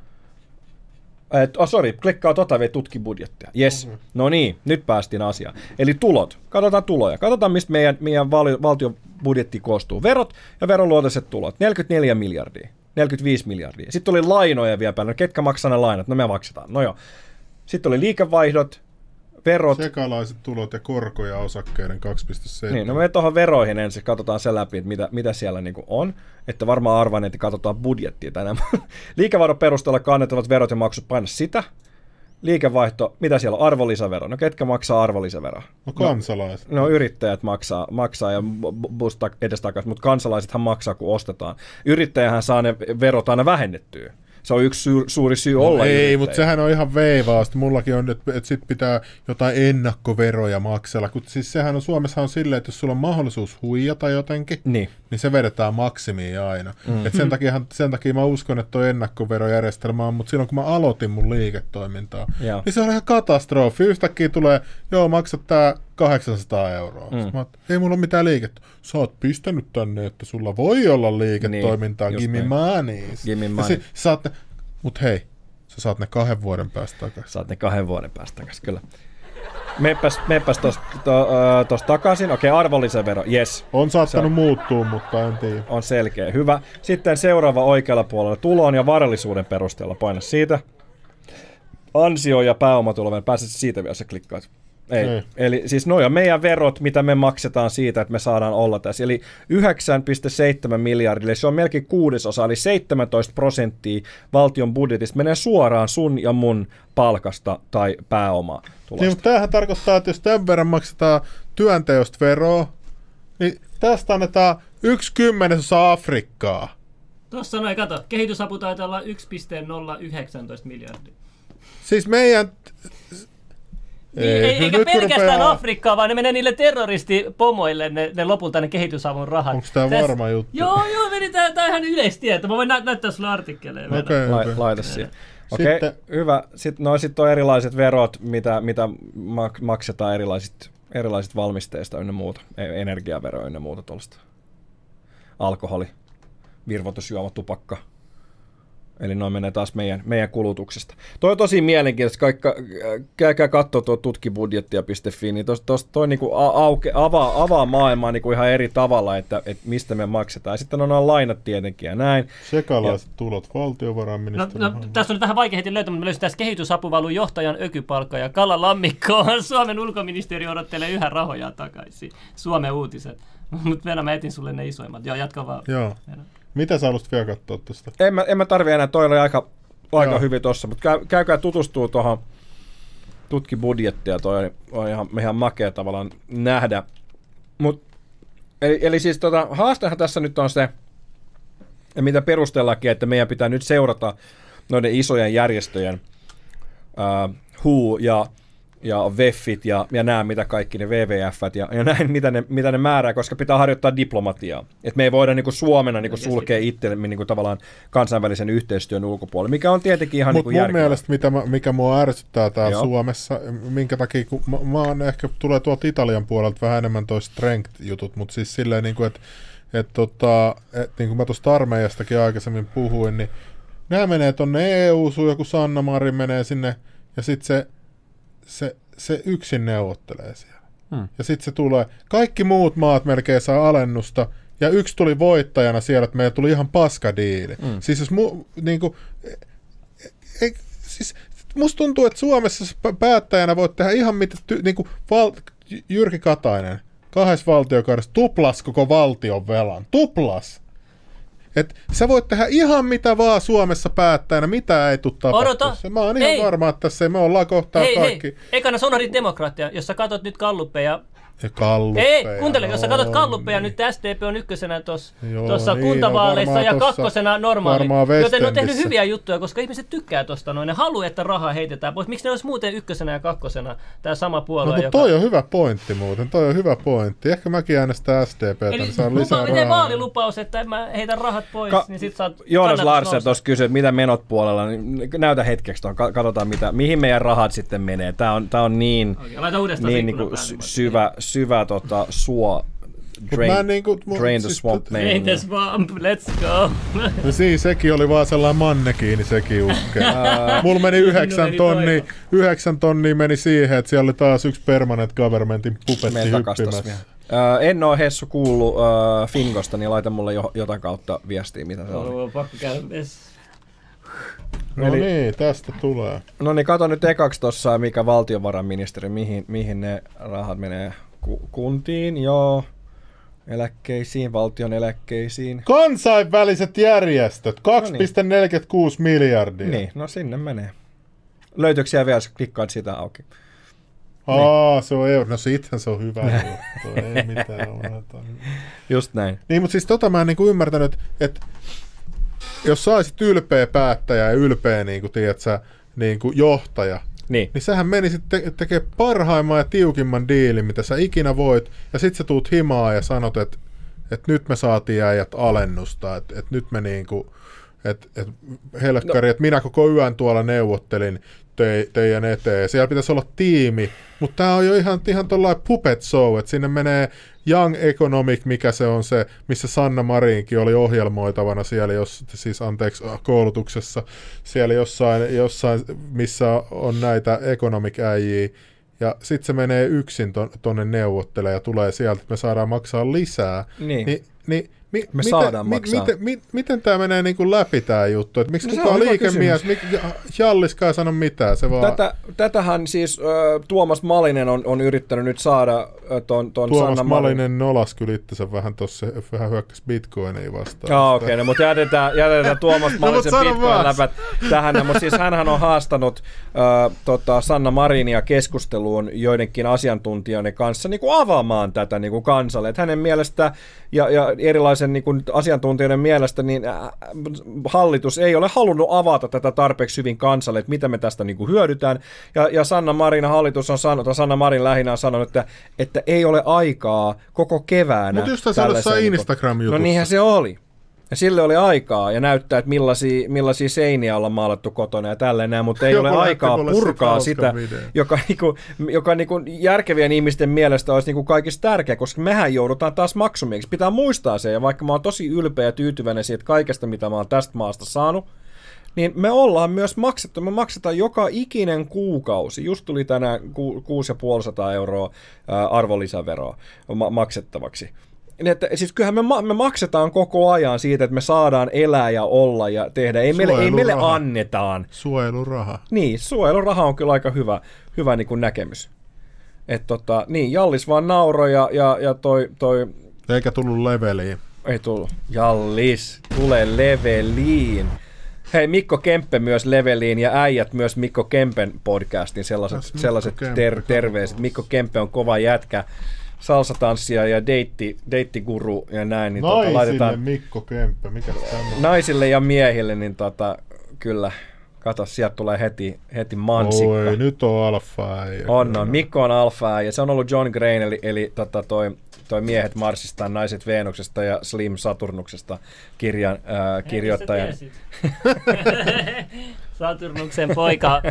Et, oh, sorry, klikkaa tota vielä tutki budjettia. Yes. Okei. No niin, nyt päästiin asiaan. Eli tulot. Katsotaan tuloja. Katsotaan, mistä meidän, meidän vali, valtion budjetti koostuu. Verot ja veroluonteiset tulot. 44 miljardia. 45 miljardia. Sitten oli lainoja vielä päällä. No, ketkä maksaa ne lainat? No me maksetaan. No joo. Sitten oli liikevaihdot, verot. Sekalaiset tulot ja korkoja osakkeiden 2,7. Niin, no me tuohon veroihin ensin katsotaan se läpi, että mitä, mitä siellä niinku on. Että varmaan arvan, että katsotaan budjettia tänään. Liikevaihdon perusteella kannettavat verot ja maksut, paina sitä. Liikevaihto, mitä siellä on? Arvonlisävero. No ketkä maksaa arvonlisäveroa? No kansalaiset. No yrittäjät maksaa, maksaa ja busta edestakaisin, mutta kansalaisethan maksaa, kun ostetaan. Yrittäjähän saa ne verot aina vähennettyä. Se on yksi su- suuri syy olla No ei, yrittäjä. mutta sehän on ihan veivaasti. Mullakin on, että, että sit pitää jotain ennakkoveroja maksella. Kun, siis sehän on Suomessa on silleen, että jos sulla on mahdollisuus huijata jotenkin, Niin. niin se vedetään maksimiin aina. Mm. Et sen, takia, sen takia mä uskon, että tuo ennakkoverojärjestelmä on, mutta silloin kun mä aloitin mun liiketoimintaa, Joo. niin se on ihan katastrofi. Yhtäkkiä tulee, joo, maksat tää 800 euroa. Mm. Mä, ei mulla ole mitään liikettä. Sä oot pistänyt tänne, että sulla voi olla liiketoimintaa. Niin, Gimme monies. Gimme Ja money. si- sä oot, Mut hei, sä saat ne kahden vuoden päästä takaisin. Saat ne kahden vuoden päästä takaisin, kyllä. Meppäs, meppäs tosta to, tos takaisin. Okei, arvonlisävero, yes. On saattanut muuttua, mutta en tiedä. On selkeä, hyvä. Sitten seuraava oikealla puolella tulon ja varallisuuden perusteella. Paina siitä. Ansio- ja pääomatuloven, pääset siitä vielä, sä klikkaat. Ei. Ei. Eli siis noin on meidän verot, mitä me maksetaan siitä, että me saadaan olla tässä. Eli 9,7 miljardille, se on melkein kuudesosa, eli 17 prosenttia valtion budjetista menee suoraan sun ja mun palkasta tai pääomaa Niin, mutta tämähän tarkoittaa, että jos tämän verran maksetaan työnteosta veroa, niin tästä annetaan yksi kymmenesosa Afrikkaa. Tuossa noin, kato, kehitysapu taitaa olla 1,019 miljardia. Siis meidän... Niin, ei, nyt eikä pelkästään rupeaa- Afrikkaa, vaan ne menee niille terroristipomoille, ne, ne lopulta ne kehitysavun rahat. Onko tämä Täs- varma juttu? Joo, joo, meni tää, tää on ihan yleistieto. Mä voin nä- näyttää sulle artikkeleja. Okei, Lai, okei. laita siihen. Okei, Sitten- hyvä. Sitten no, sit on erilaiset verot, mitä, mitä mak- maksetaan erilaisit, erilaiset valmisteista ynnä muuta. E- Energiavero ynnä muuta tuollaista. Alkoholi, virvoitusjuoma, tupakka. Eli noin menee taas meidän, meidän kulutuksesta. Toi on tosi mielenkiintoista. Kaikka, käykää katsoa tuo tutkibudjettia.fi, niin tos, tos, toi niinku auke, avaa, avaa maailmaa niinku ihan eri tavalla, että, että mistä me maksetaan. Ja sitten on nämä lainat tietenkin ja näin. Sekalaiset tulot No, valtiovarainministeriön. no, tässä on nyt vähän vaikea heti löytää, mutta mä löysin tässä kehitysapuvalun johtajan ökypalkka ja Kala Lammikkoon. Suomen ulkoministeri odottelee yhä rahoja takaisin. Suomen uutiset. Mutta vielä mä etin sulle ne isoimmat. Joo, jatka vaan. Joo. Mitä sä haluaisit vielä katsoa tuosta? En mä, en mä tarvi enää, toi oli aika, aika Joo. hyvin tossa, mutta käy, käykää tutustua tuohon tutki budjettia, toi on- ihan, ihan makea tavallaan nähdä. Mut, eli, eli siis tota, haastehan tässä nyt on se, ja mitä perustellakin, että meidän pitää nyt seurata noiden isojen järjestöjen uh, WHO ja, ja VEFit ja, ja nämä, mitä kaikki ne WWFt ja, ja näin, mitä ne, mitä ne määrää, koska pitää harjoittaa diplomatiaa. Et me ei voida niinku Suomena niinku sulkea itsellemme niinku tavallaan kansainvälisen yhteistyön ulkopuolelle, mikä on tietenkin ihan Mutta niinku mun järkevää. mielestä, mitä mä, mikä mua ärsyttää täällä Joo. Suomessa, minkä takia, kun mä, mä oon ehkä, tulee tuolta Italian puolelta vähän enemmän toi strength-jutut, mutta siis silleen, niin kuin, että et, tota, et, niin kuin mä tuosta armeijastakin aikaisemmin puhuin, niin nämä menee tonne eu sun joku Sanna Marin menee sinne, ja sitten se, se, se yksin neuvottelee siellä. Hmm. Ja sitten se tulee, kaikki muut maat melkein saa alennusta, ja yksi tuli voittajana siellä, että meillä tuli ihan paskadiili. Hmm. Siis jos mu, niin kuin, ei, siis musta tuntuu, että Suomessa päättäjänä voit tehdä ihan mitä, ty, niin kuin val, Jyrki Katainen, kahdessa valtiokaudessa, tuplas koko valtion velan. Tuplas! Et sä voit tehdä ihan mitä vaan Suomessa päättäjänä, mitä ei tule tapahtua. Mä oon ihan Ei. varma, että tässä ei, me ollaan kohtaa hei, kaikki. hei, ekana sonorit demokratia. Jos sä katot nyt kalluppeja, Ja kalluppeja. Ei, kuuntele, jos sä katsot kalluppeja, nyt SDP on ykkösenä tuossa niin, kuntavaaleissa ja kakkosena normaali. Joten ne on tehnyt hyviä juttuja, koska ihmiset tykkää tosta noin. Ne haluaa, että rahaa heitetään pois. Miksi ne olisi muuten ykkösenä ja kakkosena tämä sama puolue? No, mutta toi on hyvä pointti muuten, toi on hyvä pointti. Ehkä mäkin äänestän SDPtä, Eli niin saa lisää lupa, miten rahaa. vaalilupaus, että en mä heitä rahat pois, Ka- niin sit saat Joonas Larsen tuossa kysyi, että mitä menot puolella, niin näytä hetkeksi tuon, katsotaan mitä, mihin meidän rahat sitten menee. Tämä on, tää on niin, uudestaan niin niinku sy- päälle. syvä, syvä tota, suo, mä drain, en niinku- mun- drain the siis swamp Drain the swamp, let's go. No siinä sekin oli vaan sellainen mannekiini sekin uske. Mulla meni yhdeksän tonni, yhdeksän tonnia meni siihen, että siellä oli taas yksi permanent governmentin pupetti tossa hyppimässä. Ö, en ole Hessu kuullut ö, Fingosta, niin laita mulle jo, jotain kautta viestiä, mitä se on. On pakko käydä. No Eli- niin, tästä tulee. No niin, kato nyt ekaksi tuossa, mikä valtiovarainministeri, mihin, mihin ne rahat menee. Ku, kuntiin, joo. Eläkkeisiin, valtion eläkkeisiin. Kansainväliset järjestöt, 2,46 miljardia. Niin, no sinne menee. Löytyykö siellä vielä, klikkaat sitä auki. Aa, se on euro. No sittenhän se on hyvä juttu. Ei mitään. Just näin. Niin, mutta siis tota mä en niinku ymmärtänyt, että jos saisit ylpeä päättäjä ja ylpeä niinku, tiedät sä, niinku johtaja, Niin. niin sähän menisit te- tekee parhaimman ja tiukimman diilin, mitä sä ikinä voit, ja sit sä tuut himaa ja sanot, että et nyt me saatiin äijät alennusta, että et nyt me niinku, että et helkkari, no. että minä koko yön tuolla neuvottelin te, teidän eteen. Siellä pitäisi olla tiimi, mutta tämä on jo ihan, ihan tuollainen puppet show, että sinne menee Young Economic, mikä se on se, missä Sanna Marinkin oli ohjelmoitavana siellä, jos, siis anteeksi, koulutuksessa, siellä jossain, jossain missä on näitä economic äijiä, ja sitten se menee yksin ton, tonne neuvottelemaan ja tulee sieltä, että me saadaan maksaa lisää. Niin. Ni, niin mi, Me saadaan maksaa. Miten, miten, miten tämä menee niin kuin läpi tämä juttu? Et miksi No kukaan liikemies, mik, Jalliskaan sano mitään, se vaan... Tätä, tätähän siis äh, Tuomas Malinen on, on yrittänyt nyt saada äh, ton, ton Tuomas Sanna Marin. Malinen nolas kyllä itsensä vähän tuossa, vähän hyökkäsi bitcoinia vastaan. Ah, okei, okay, no, mutta jätetään, jätetään Tuomas No, Malisen mut sano Bitcoin vaan. läpät tähän, mutta siis hänhän on haastanut äh, tota, Sanna Marinia keskusteluun joidenkin asiantuntijoiden kanssa niin kuin avaamaan tätä niin kuin kansalle. Et hänen mielestä ja, ja erilaisen niin kuin asiantuntijoiden mielestä niin äh, hallitus ei ole halunnut avata tätä tarpeeksi hyvin kansalle, että mitä me tästä niin kuin hyödytään. Ja, ja Sanna Marin hallitus on sanonut, Sanna Marin lähinnä on sanonut, että, että ei ole aikaa koko keväänä. Mut just tällaiseen niin Instagram-jutussa. No niinhän se oli. Ja sille oli aikaa ja näyttää, että millaisia, millaisia seiniä ollaan maalattu kotona ja tälleen näin, mutta ei Joku ole aikaa purkaa sitä, videon. joka, niinku, joka niinku järkevien ihmisten mielestä olisi niinku kaikista tärkeä, koska mehän joudutaan taas maksumieksi. Pitää muistaa se, ja vaikka mä oon tosi ylpeä ja tyytyväinen siitä kaikesta, mitä mä oon tästä maasta saanut, niin me ollaan myös maksettu, me maksetaan joka ikinen kuukausi, just tuli tänään ku, 6500 euroa ää, arvonlisäveroa ma- maksettavaksi. Niin Että, siis kyllähän me, ma- me maksetaan koko ajan siitä, että me saadaan elää ja olla ja tehdä. Ei meille, ei meille annetaan. Suojeluraha. Niin, suojeluraha on kyllä aika hyvä, hyvä niin kuin näkemys. Et tota, niin, Jallis vaan nauroi ja, ja, ja toi, toi, Eikä tullut leveliin. ei tullut, Jallis, tule leveliin. Hei, Mikko Kemppe myös leveliin ja äijät myös Mikko Kempen podcastin sellaiset, sellaiset Kemppe, ter- terveiset. Mikko Kempe on kova jätkä, salsatanssija ja deitti, deittiguru ja näin. Niin tota, Naisille laitetaan Mikko Kemppä, mikä tämä on? naisille ja miehille, niin tota, kyllä, kato, sieltä tulee heti, heti mansikka. Oi, nyt on alfa. On, on. Mikko on alfa ja se on ollut John Grain, eli, eli tota, toi, toi Miehet Marsista, Naiset Venuksesta ja Slim Saturnuksesta kirjan ää, kirjoittajan. Saturnuksen poika,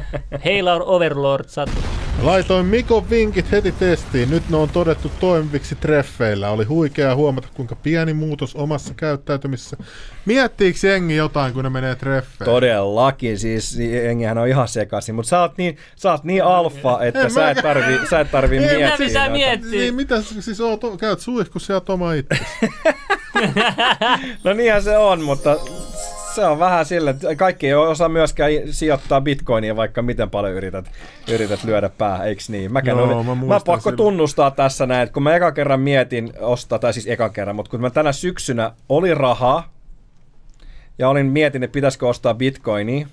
Heilaur Overlord Saturn. Laitoin Mikon vinkit heti testiin. Nyt ne on todettu toimiviksi treffeillä. Oli huikea huomata, kuinka pieni muutos omassa käyttäytymisessä. Miettiikö jengi jotain, kun ne menee treffeihin? Todellakin, siis jengihän on ihan sekaisin, mutta sä oot niin, sä oot niin alfa, että En sä et mäkään. tarvi, sä et tarvi Ei, miettiä. Mitä miettiä? Niin, mitä sä- siis oot, käyt suihkussa ja Toma itse. No niinhän se on, mutta se on vähän sille, että kaikki ei osaa myöskään sijoittaa bitcoinia, vaikka miten paljon yrität, yrität lyödä päähän, eiks niin? Mäkään Joo, mä mä, mä pakko silloin. tunnustaa tässä näin, että kun mä eka kerran mietin ostaa, tai siis eka kerran, mutta kun mä tänä syksynä oli rahaa, ja olin mietin, että pitäisikö ostaa bitcoinia,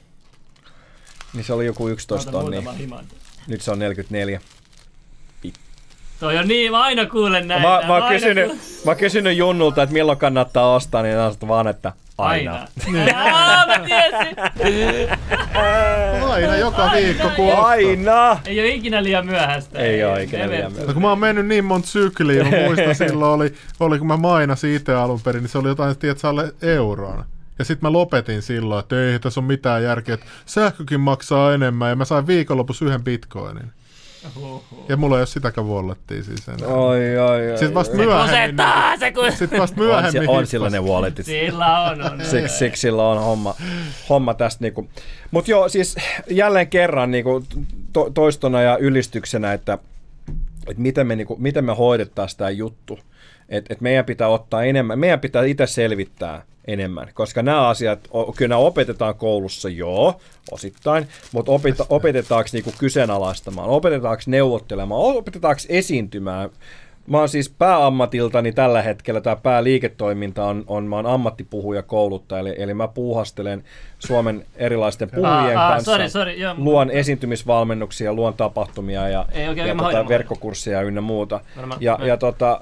niin se oli joku 11 Ota tonnia. muutama himan. Nyt se on 44. Toi on niin, mä aina kuulen näitä. Mä, mä, oon kysynyt, kuulen. mä oon kysynyt Junnulta, että milloin kannattaa ostaa, niin hän vaan, että aina. Aina. Aa, mä tiesin. Aina joka viikko, ostaa. Aina! Ei ole ikinä liian myöhäistä. Ei oo ikinä Never liian too- No, kun mä oon mennyt niin monta sykliä, mä muistan silloin oli, oli kun mä mainasin itse alun perin, niin se oli jotain, tiedätkö, alle euron. Ja sitten mä lopetin silloin, että ei tässä ole mitään järkeä, että sähkökin maksaa enemmän, ja mä sain viikonlopussa yhden bitcoinin. Ja mulla ei ole sitäkään wallettia siis enää. Oi, oi, oi. Sitten vasta Se myöhemmin, kusettaa, se kun... sitten vasta on, myöhemmin on hippas. sillä ne walletit. Sillä on, on. Siksi, siksi sillä on homma, homma tästä. Niinku. Mutta joo, siis jälleen kerran niinku, to, toistona ja ylistyksenä, että, että miten, me, niinku, miten me hoidettaisiin tämä juttu. Että et meidän pitää ottaa enemmän, meidän pitää itse selvittää enemmän, koska nämä asiat, kyllä nämä opetetaan koulussa, joo, osittain, mutta opeta, opetetaanko niinku kyseenalaistamaan, opetetaanko neuvottelemaan, opetetaanko esiintymään. Mä oon siis pääammatiltani tällä hetkellä, tämä pääliiketoiminta on, on mä oon ammattipuhuja kouluttaja, eli, eli mä puuhastelen Suomen erilaisten puhujien Aa, aa, kanssa, sorry, sorry, joo. luon esiintymisvalmennuksia, luon tapahtumia ja, Ei, okei, ja mä tota, verkkokursseja ynnä muuta. Varmaan, Ja, mä- ja tota,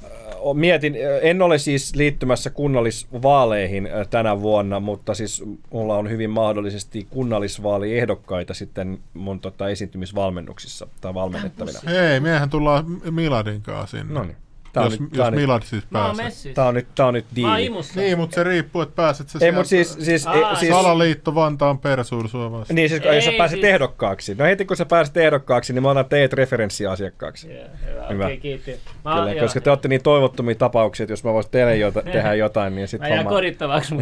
mietin, en ole siis liittymässä kunnallisvaaleihin tänä vuonna, mutta siis mulla on hyvin mahdollisesti kunnallisvaaliehdokkaita sitten mun tota, esiintymisvalmennuksissa tai valmennettavina. Hei, miehän tullaan Miladin kanssa sinne. No Tää on jos, nyt- tää jos on nyt- Milad siis Mä oon pääsee. Tää on nyt, tää on nyt Mä oon diili. imussa. Niin, mutta se riippuu, että pääset sä Ei, sieltä- mutta siis, siis, Aa, ei, siis Salaliitto Vantaan persuur sua vastaan. Niin, siis jos sä Ei, pääset siis- ehdokkaaksi. No heti kun sä pääset ehdokkaaksi, niin mä otan teidät referenssiasiakkaaksi. Joo, Hyvä, Hyvä. okei, kiitti. Mä, Kyllä, joo, koska te olette niin toivottomia tapauksia, että jos mä voisin teille jota, tehdä jotain, niin Mä sitten jään homma... korittavaksi.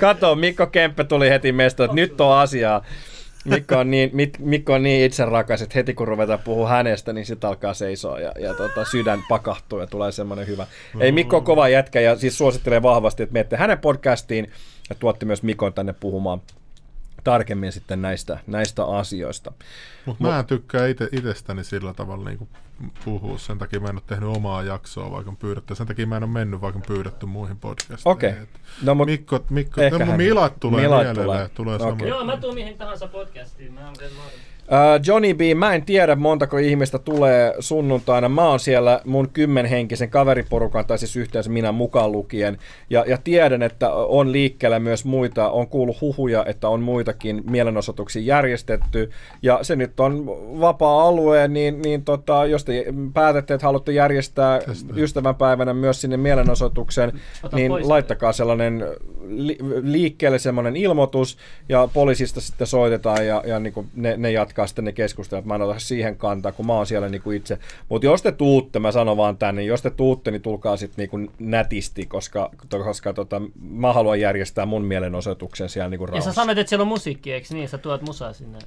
Kato, Mikko Kemppe tuli heti meistä, että nyt on asiaa. Mikko on niin, Mik- Mikko on niin itserakas, että heti kun ruvetaan puhua hänestä, niin sitten alkaa seisoa ja, ja tota, sydän pakahtuu ja tulee semmoinen hyvä. Ei Mikko on kova jätkä ja siis suosittelee vahvasti, että menette hänen podcastiin ja tuotte myös Mikon tänne puhumaan tarkemmin sitten näistä, näistä asioista. Mutta mä en tykkää ite, itsestäni sillä tavalla niin puhua. Sen takia mä en ole tehnyt omaa jaksoa, vaikka on pyydetty. Sen takia mä en ole mennyt, vaikka on pyydetty muihin podcasteihin. Okei. Et No, mut Mikko, Mikko ehkä no, Milat tulee Milat mielelleen. tulee. Tulee, sama. Joo, mä tuun mihin tahansa podcastiin. Mä en en mahdu. Uh, Johnny B, mä en tiedä montako ihmistä tulee sunnuntaina. Mä oon siellä mun kymmenhenkisen kaveriporukan, tai siis yhteensä minä mukaan lukien. Ja, ja tiedän, että on liikkeellä myös muita, on kuullut huhuja, että on muitakin mielenosoituksia järjestetty. Ja se nyt on vapaa-alue, niin, niin tota, jos te päätätte, että haluatte järjestää ystävänpäivänä myös sinne mielenosoituksen, Ota niin pois. laittakaa sellainen li- liikkeelle semmoinen ilmoitus ja poliisista sitten soitetaan ja, ja niin ne, ne jatkaa sitten ne keskustelut. Mä en ota siihen kantaa, kun mä oon siellä niin kuin itse. Mutta jos te tuutte, mä sanon vaan tänne, jos te tuutte, niin tulkaa sitten niin kuin nätisti, koska, koska tota, mä haluan järjestää mun mielenosoituksen siellä niin kuin Ja sä rauhassa. sanoit, että siellä on musiikki, eikö niin? Sä tuot musaa sinne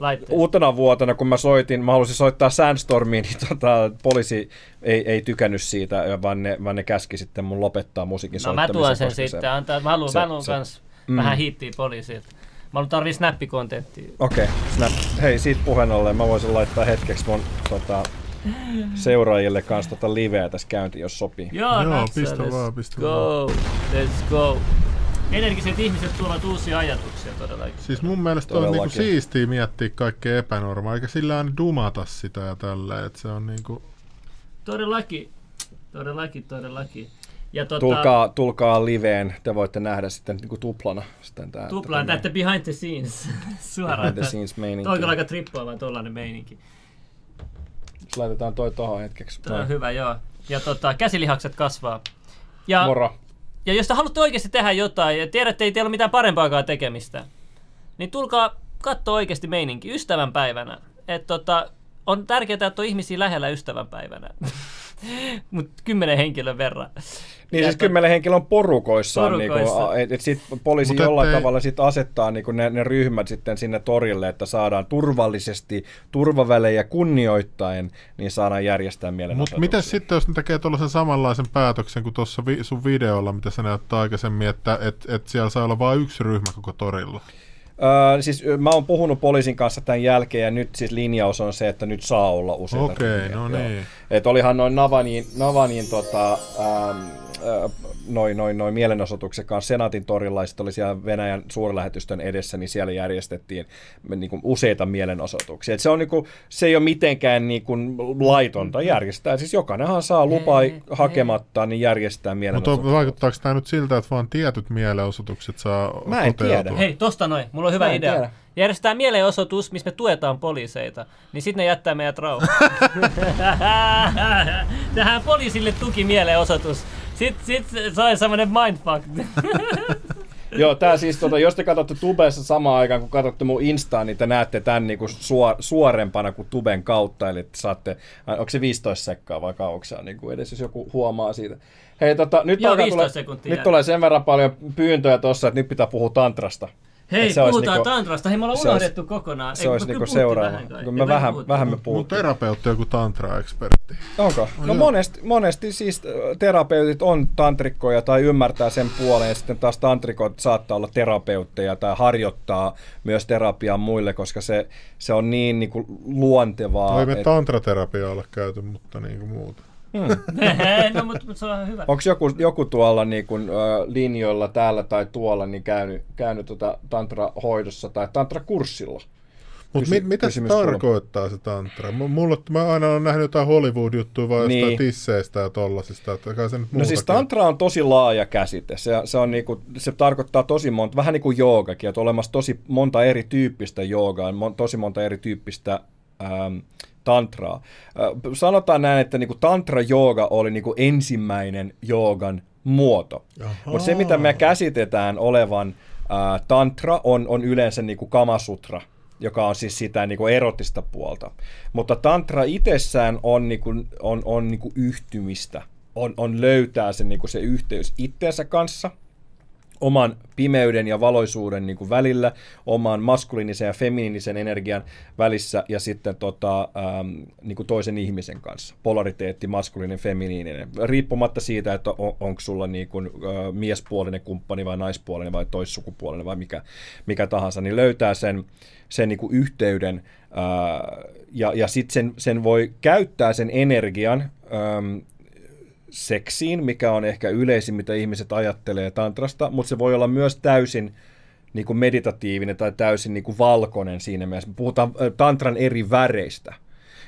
laitteeseen. Uutena vuotena, kun mä soitin, mä halusin soittaa Sandstormiin, niin tota, poliisi ei, ei tykännyt siitä, vaan ne, vaan ne käski sitten mun lopettaa musiikin No mä soittamisen. tuon sen koska se- sitten. Antaa, mä haluan, se- mä haluan se- kans Mm. vähän hittiä poliisilta. Mä haluan tarvii snappikontenttia. Okei, okay. Snap. Hei, siitä puheen ollen mä voisin laittaa hetkeksi mun tota, seuraajille kanssa tota liveä tässä käyntiin, jos sopii. Joo, Joo, natsa, pistä let's vaan, pistä go. Let's go. Energiset ihmiset tuovat uusia ajatuksia todellakin. Siis mun mielestä on niinku Todellakin. siistiä miettiä kaikkea epänormaa, eikä sillä aina dumata sitä ja tällä, että se on niinku... Todellakin. Todellakin, todellakin. Ja tota, Tulkaa, tulkaa liveen, te voitte nähdä sitten niin kuin tuplana. Sitten tää, tuplaan tätä tätä behind the scenes. Suoraan. Behind the scenes meininki. Toi on aika trippaava tollanen meininki. Laitetaan toi tohon hetkeksi. Toi on hyvä, joo. Ja tota, käsilihakset kasvaa. Ja, Moro. ja jos te haluatte oikeasti tehdä jotain ja tiedätte, että ei teillä ole mitään parempaakaan tekemistä, niin tulkaa katsoa oikeasti meininki ystävänpäivänä. Et tota, on tärkeää, että on ihmisiä lähellä ystävänpäivänä. Mutta kymmenen henkilön verran. Niin Ja siis kymmenen henkilön porukoissa, on Porukoissa. niinku, että et sit poliisi Mut jollain ettei- tavalla sit asettaa niinku ne, ne ryhmät sitten sinne torille, että saadaan turvallisesti, turvavälejä kunnioittaen, niin saadaan järjestää Mutta mielenosoituksia. miten sitten, jos ne tekee tuollaisen samanlaisen päätöksen kuin tuossa vi- sun videolla, mitä sä näyttää aikaisemmin, että et, et siellä saa olla vain yksi ryhmä koko torilla? Öö, siis mä oon puhunut poliisin kanssa tämän jälkeen ja nyt siis linjaus on se, että nyt saa olla useita Okei, ryhmiä, no joo. niin. Et olihan noin Navanin, Navanin tota, ähm, äh, noin, noin, noin mielenosoituksen kanssa Senaatin torilla ja oli siellä Venäjän suurlähetystön edessä, niin siellä järjestettiin niin kuin useita mielenosoituksia. Et se, on, niin kuin, se ei ole mitenkään niin kuin laitonta järjestää. Siis jokainenhan saa lupaa hakematta, niin järjestää Mutta mielenosoituksia. vaikuttaako tämä nyt siltä, että vaan tietyt mielenosoitukset saa Mä en toteutua? tiedä. Hei, tosta noin. Mulla on hyvä Mä idea. tiedä. Järjestetään mielenosoitus, missä me tuetaan poliiseita. Niin sitten ne jättää meidät rauhaan. Tähän poliisille tuki mielenosoitus. Sitten sit se on semmoinen mindfuck. Joo, tää siis, tota, jos te katsotte Tubessa samaan aikaan, kun katsotte mun Instaa, niin te näette tämän niinku suor, suorempana kuin Tuben kautta, eli te saatte, äh, onko se 15 sekkaa vai kauanko se on, niin kuin edes jos joku huomaa siitä. Hei, tota, nyt, Joo, alkaa 15 tulee, nyt tulee sen verran paljon pyyntöjä tossa, että nyt pitää puhua tantrasta. Hei, se puhutaan niinku- tantrasta. Hei, me ollaan unohdettu kokonaan. Se Ei, olisi niinku seuraava. vähän. Kun Ei, me vähän, puhuttiin. vähän me Mun puhuttiin. terapeutti on joku tantra-ekspertti. Onko? No monesti, monesti siis äh, terapeutit on tantrikkoja tai ymmärtää sen puoleen, ja sitten taas tantrikot saattaa olla terapeutteja tai harjoittaa myös terapiaa muille, koska se, se on niin, niin kuin luontevaa. Voi me et- tantraterapia olla käyty, mutta niin kuin muuta. no, mutta mut se on hyvä. Onko joku, joku tuolla niin kun, ö, linjoilla täällä tai tuolla niin käynyt, käynyt tota tantra-hoidossa tai tantrakurssilla? Mutta Kysy- mi- mitä se tarkoittaa se tantra? M- Mulla, mä aina olen nähnyt jotain Hollywood-juttuja vai Niin. jostain tisseistä ja tollasista. Että kai se nyt No siis tantra on tosi laaja käsite. Se, se, on niinku, se tarkoittaa tosi monta, vähän niin kuin joogakin, että on olemassa tosi monta erityyppistä joogaa, mon, tosi monta erityyppistä ähm, tantraa. Sanotaan näin, että niinku tantra-jooga oli niinku ensimmäinen joogan muoto. Mutta se, mitä me käsitetään olevan äh, tantra, on, on yleensä niinku kamasutra, joka on siis sitä niinku erotista puolta. Mutta tantra itsessään on, niinku, on, on niinku yhtymistä, on, on löytää se, niinku se yhteys itteensä kanssa – oman pimeyden ja valoisuuden niin kuin välillä, oman maskuliinisen ja feminiinisen energian välissä ja sitten tota, ähm, niin kuin toisen ihmisen kanssa. Polariteetti, maskuliininen, feminiininen. Riippumatta siitä, että on, onko sulla niin kuin, äh, miespuolinen kumppani vai naispuolinen vai toissukupuolinen vai mikä, mikä tahansa, niin löytää sen, sen niin kuin yhteyden äh, ja, ja sitten sen, sen voi käyttää sen energian ähm, seksiin, mikä on ehkä yleisin, mitä ihmiset ajattelee tantrasta, mutta se voi olla myös täysin niin kuin meditatiivinen tai täysin niin kuin valkoinen siinä mielessä. Me puhutaan tantran eri väreistä.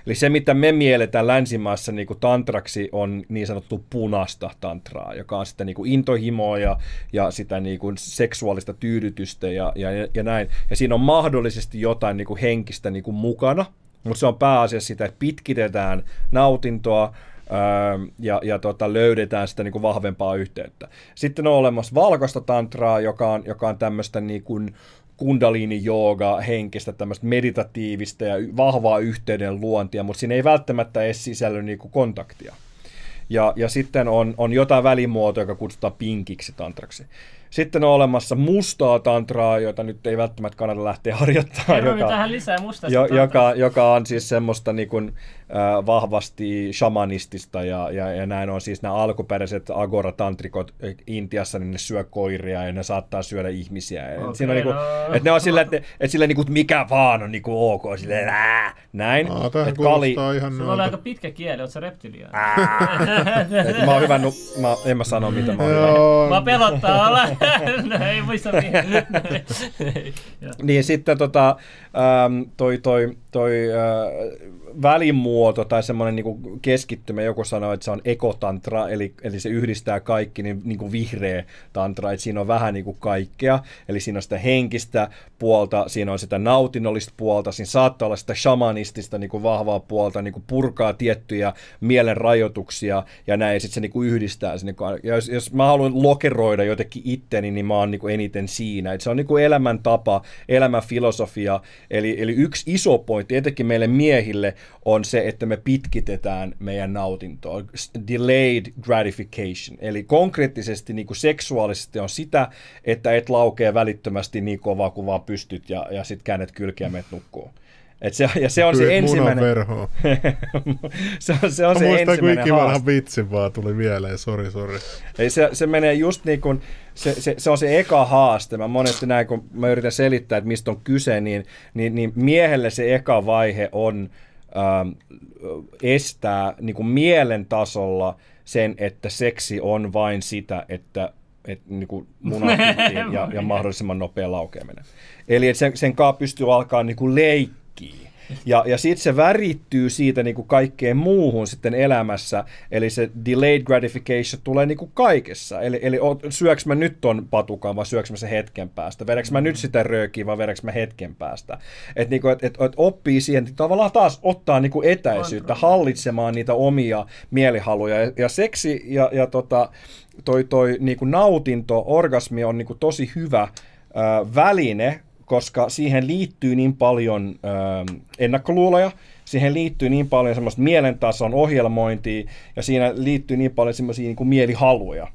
Eli se, mitä me mielletään länsimaassa niin kuin tantraksi, on niin sanottu punasta tantraa, joka on sitä niin kuin intohimoa ja, ja sitä niin kuin seksuaalista tyydytystä ja, ja, ja näin. Ja siinä on mahdollisesti jotain niin kuin henkistä niin kuin mukana, mutta se on pääasiassa sitä, että pitkitetään nautintoa, ja, ja tota, löydetään sitä niin kuin vahvempaa yhteyttä. Sitten on olemassa valkoista tantraa, joka on, joka on tämmöistä niin kuin kundaliini jooga henkistä, tämmöistä meditatiivista ja vahvaa yhteyden luontia, mutta siinä ei välttämättä edes sisälly niin kuin kontaktia. Ja, ja sitten on, on jotain välimuotoa, joka kutsutaan pinkiksi tantraksi. Sitten on olemassa mustaa tantraa, jota nyt ei välttämättä kannata lähteä harjoittamaan. Joka, tähän lisää jo, joka, joka on siis semmoista niin kuin, äh, vahvasti shamanistista ja, ja, ja näin on siis nämä alkuperäiset agora-tantrikot Intiassa, niin ne syö koiria ja ne saattaa syödä ihmisiä. Okay, Siinä on niinku, no. että ne on sillä, että, että sillä niinku, mikä vaan on niinku ok, silleen, ää, näin. Aa, et kali... ihan Sulla on aika pitkä kieli, oot sä reptilia? mä oon hyvä, nu... mä, en mä sano mitä mä oon hyvä. Mä pelottaa olla. no, ei muista Niin sitten tota, ähm, toi, toi, toi äh, välimuoto tai semmoinen niin keskittymä, joku sanoo, että se on ekotantra, eli, eli se yhdistää kaikki, niin, niin kuin vihreä tantra, että siinä on vähän niin kuin kaikkea, eli siinä on sitä henkistä puolta, siinä on sitä nautinnollista puolta, siinä saattaa olla sitä shamanistista niin kuin vahvaa puolta, niin kuin purkaa tiettyjä mielen rajoituksia ja näin, ja sitten se niin kuin yhdistää sen. Niin kuin, ja jos, jos mä haluan lokeroida jotenkin itteni, niin mä oon niin kuin eniten siinä, että se on niin kuin elämäntapa, elämänfilosofia, eli, eli yksi iso pointti, etenkin meille miehille, on se, että me pitkitetään meidän nautintoa. Delayed gratification. Eli konkreettisesti niin kuin seksuaalisesti on sitä, että et laukee välittömästi niin kovaa kuin vaan pystyt ja, ja sitten käännet kylkiä ja menet nukkuu. Et se, ja se on se ensimmäinen... se on se, on se ensimmäinen kuin vanha vitsi vaan tuli mieleen, sori, sori. Ei, se, se menee just niin kuin, se, se, se, on se eka haaste. Mä monesti näin, kun mä yritän selittää, että mistä on kyse, niin, niin, niin miehelle se eka vaihe on estää niin kuin mielen tasolla sen, että seksi on vain sitä, että et, niin kuin ja, ja mahdollisimman nopea laukeaminen. Eli että sen, sen kaa pystyy alkaa niin kuin leikkiä ja, ja sitten se värittyy siitä niin kuin kaikkeen muuhun sitten elämässä, eli se delayed gratification tulee niin kuin kaikessa. Eli, eli syöks mä nyt ton patukan vai syöks mä se hetken päästä? Vedäks mä nyt sitä röökiä vai vedäks mä hetken päästä? Että niin et, et, et oppii siihen, että tavallaan taas ottaa niin kuin etäisyyttä, hallitsemaan niitä omia mielihaluja. Ja, ja seksi ja, ja tota, toi, toi niin kuin nautinto, orgasmi on niin kuin tosi hyvä väline koska siihen liittyy niin paljon ö, ennakkoluuloja, siihen liittyy niin paljon semmoista mielentason ohjelmointia ja siinä liittyy niin paljon semmoisia niin mielihaluja.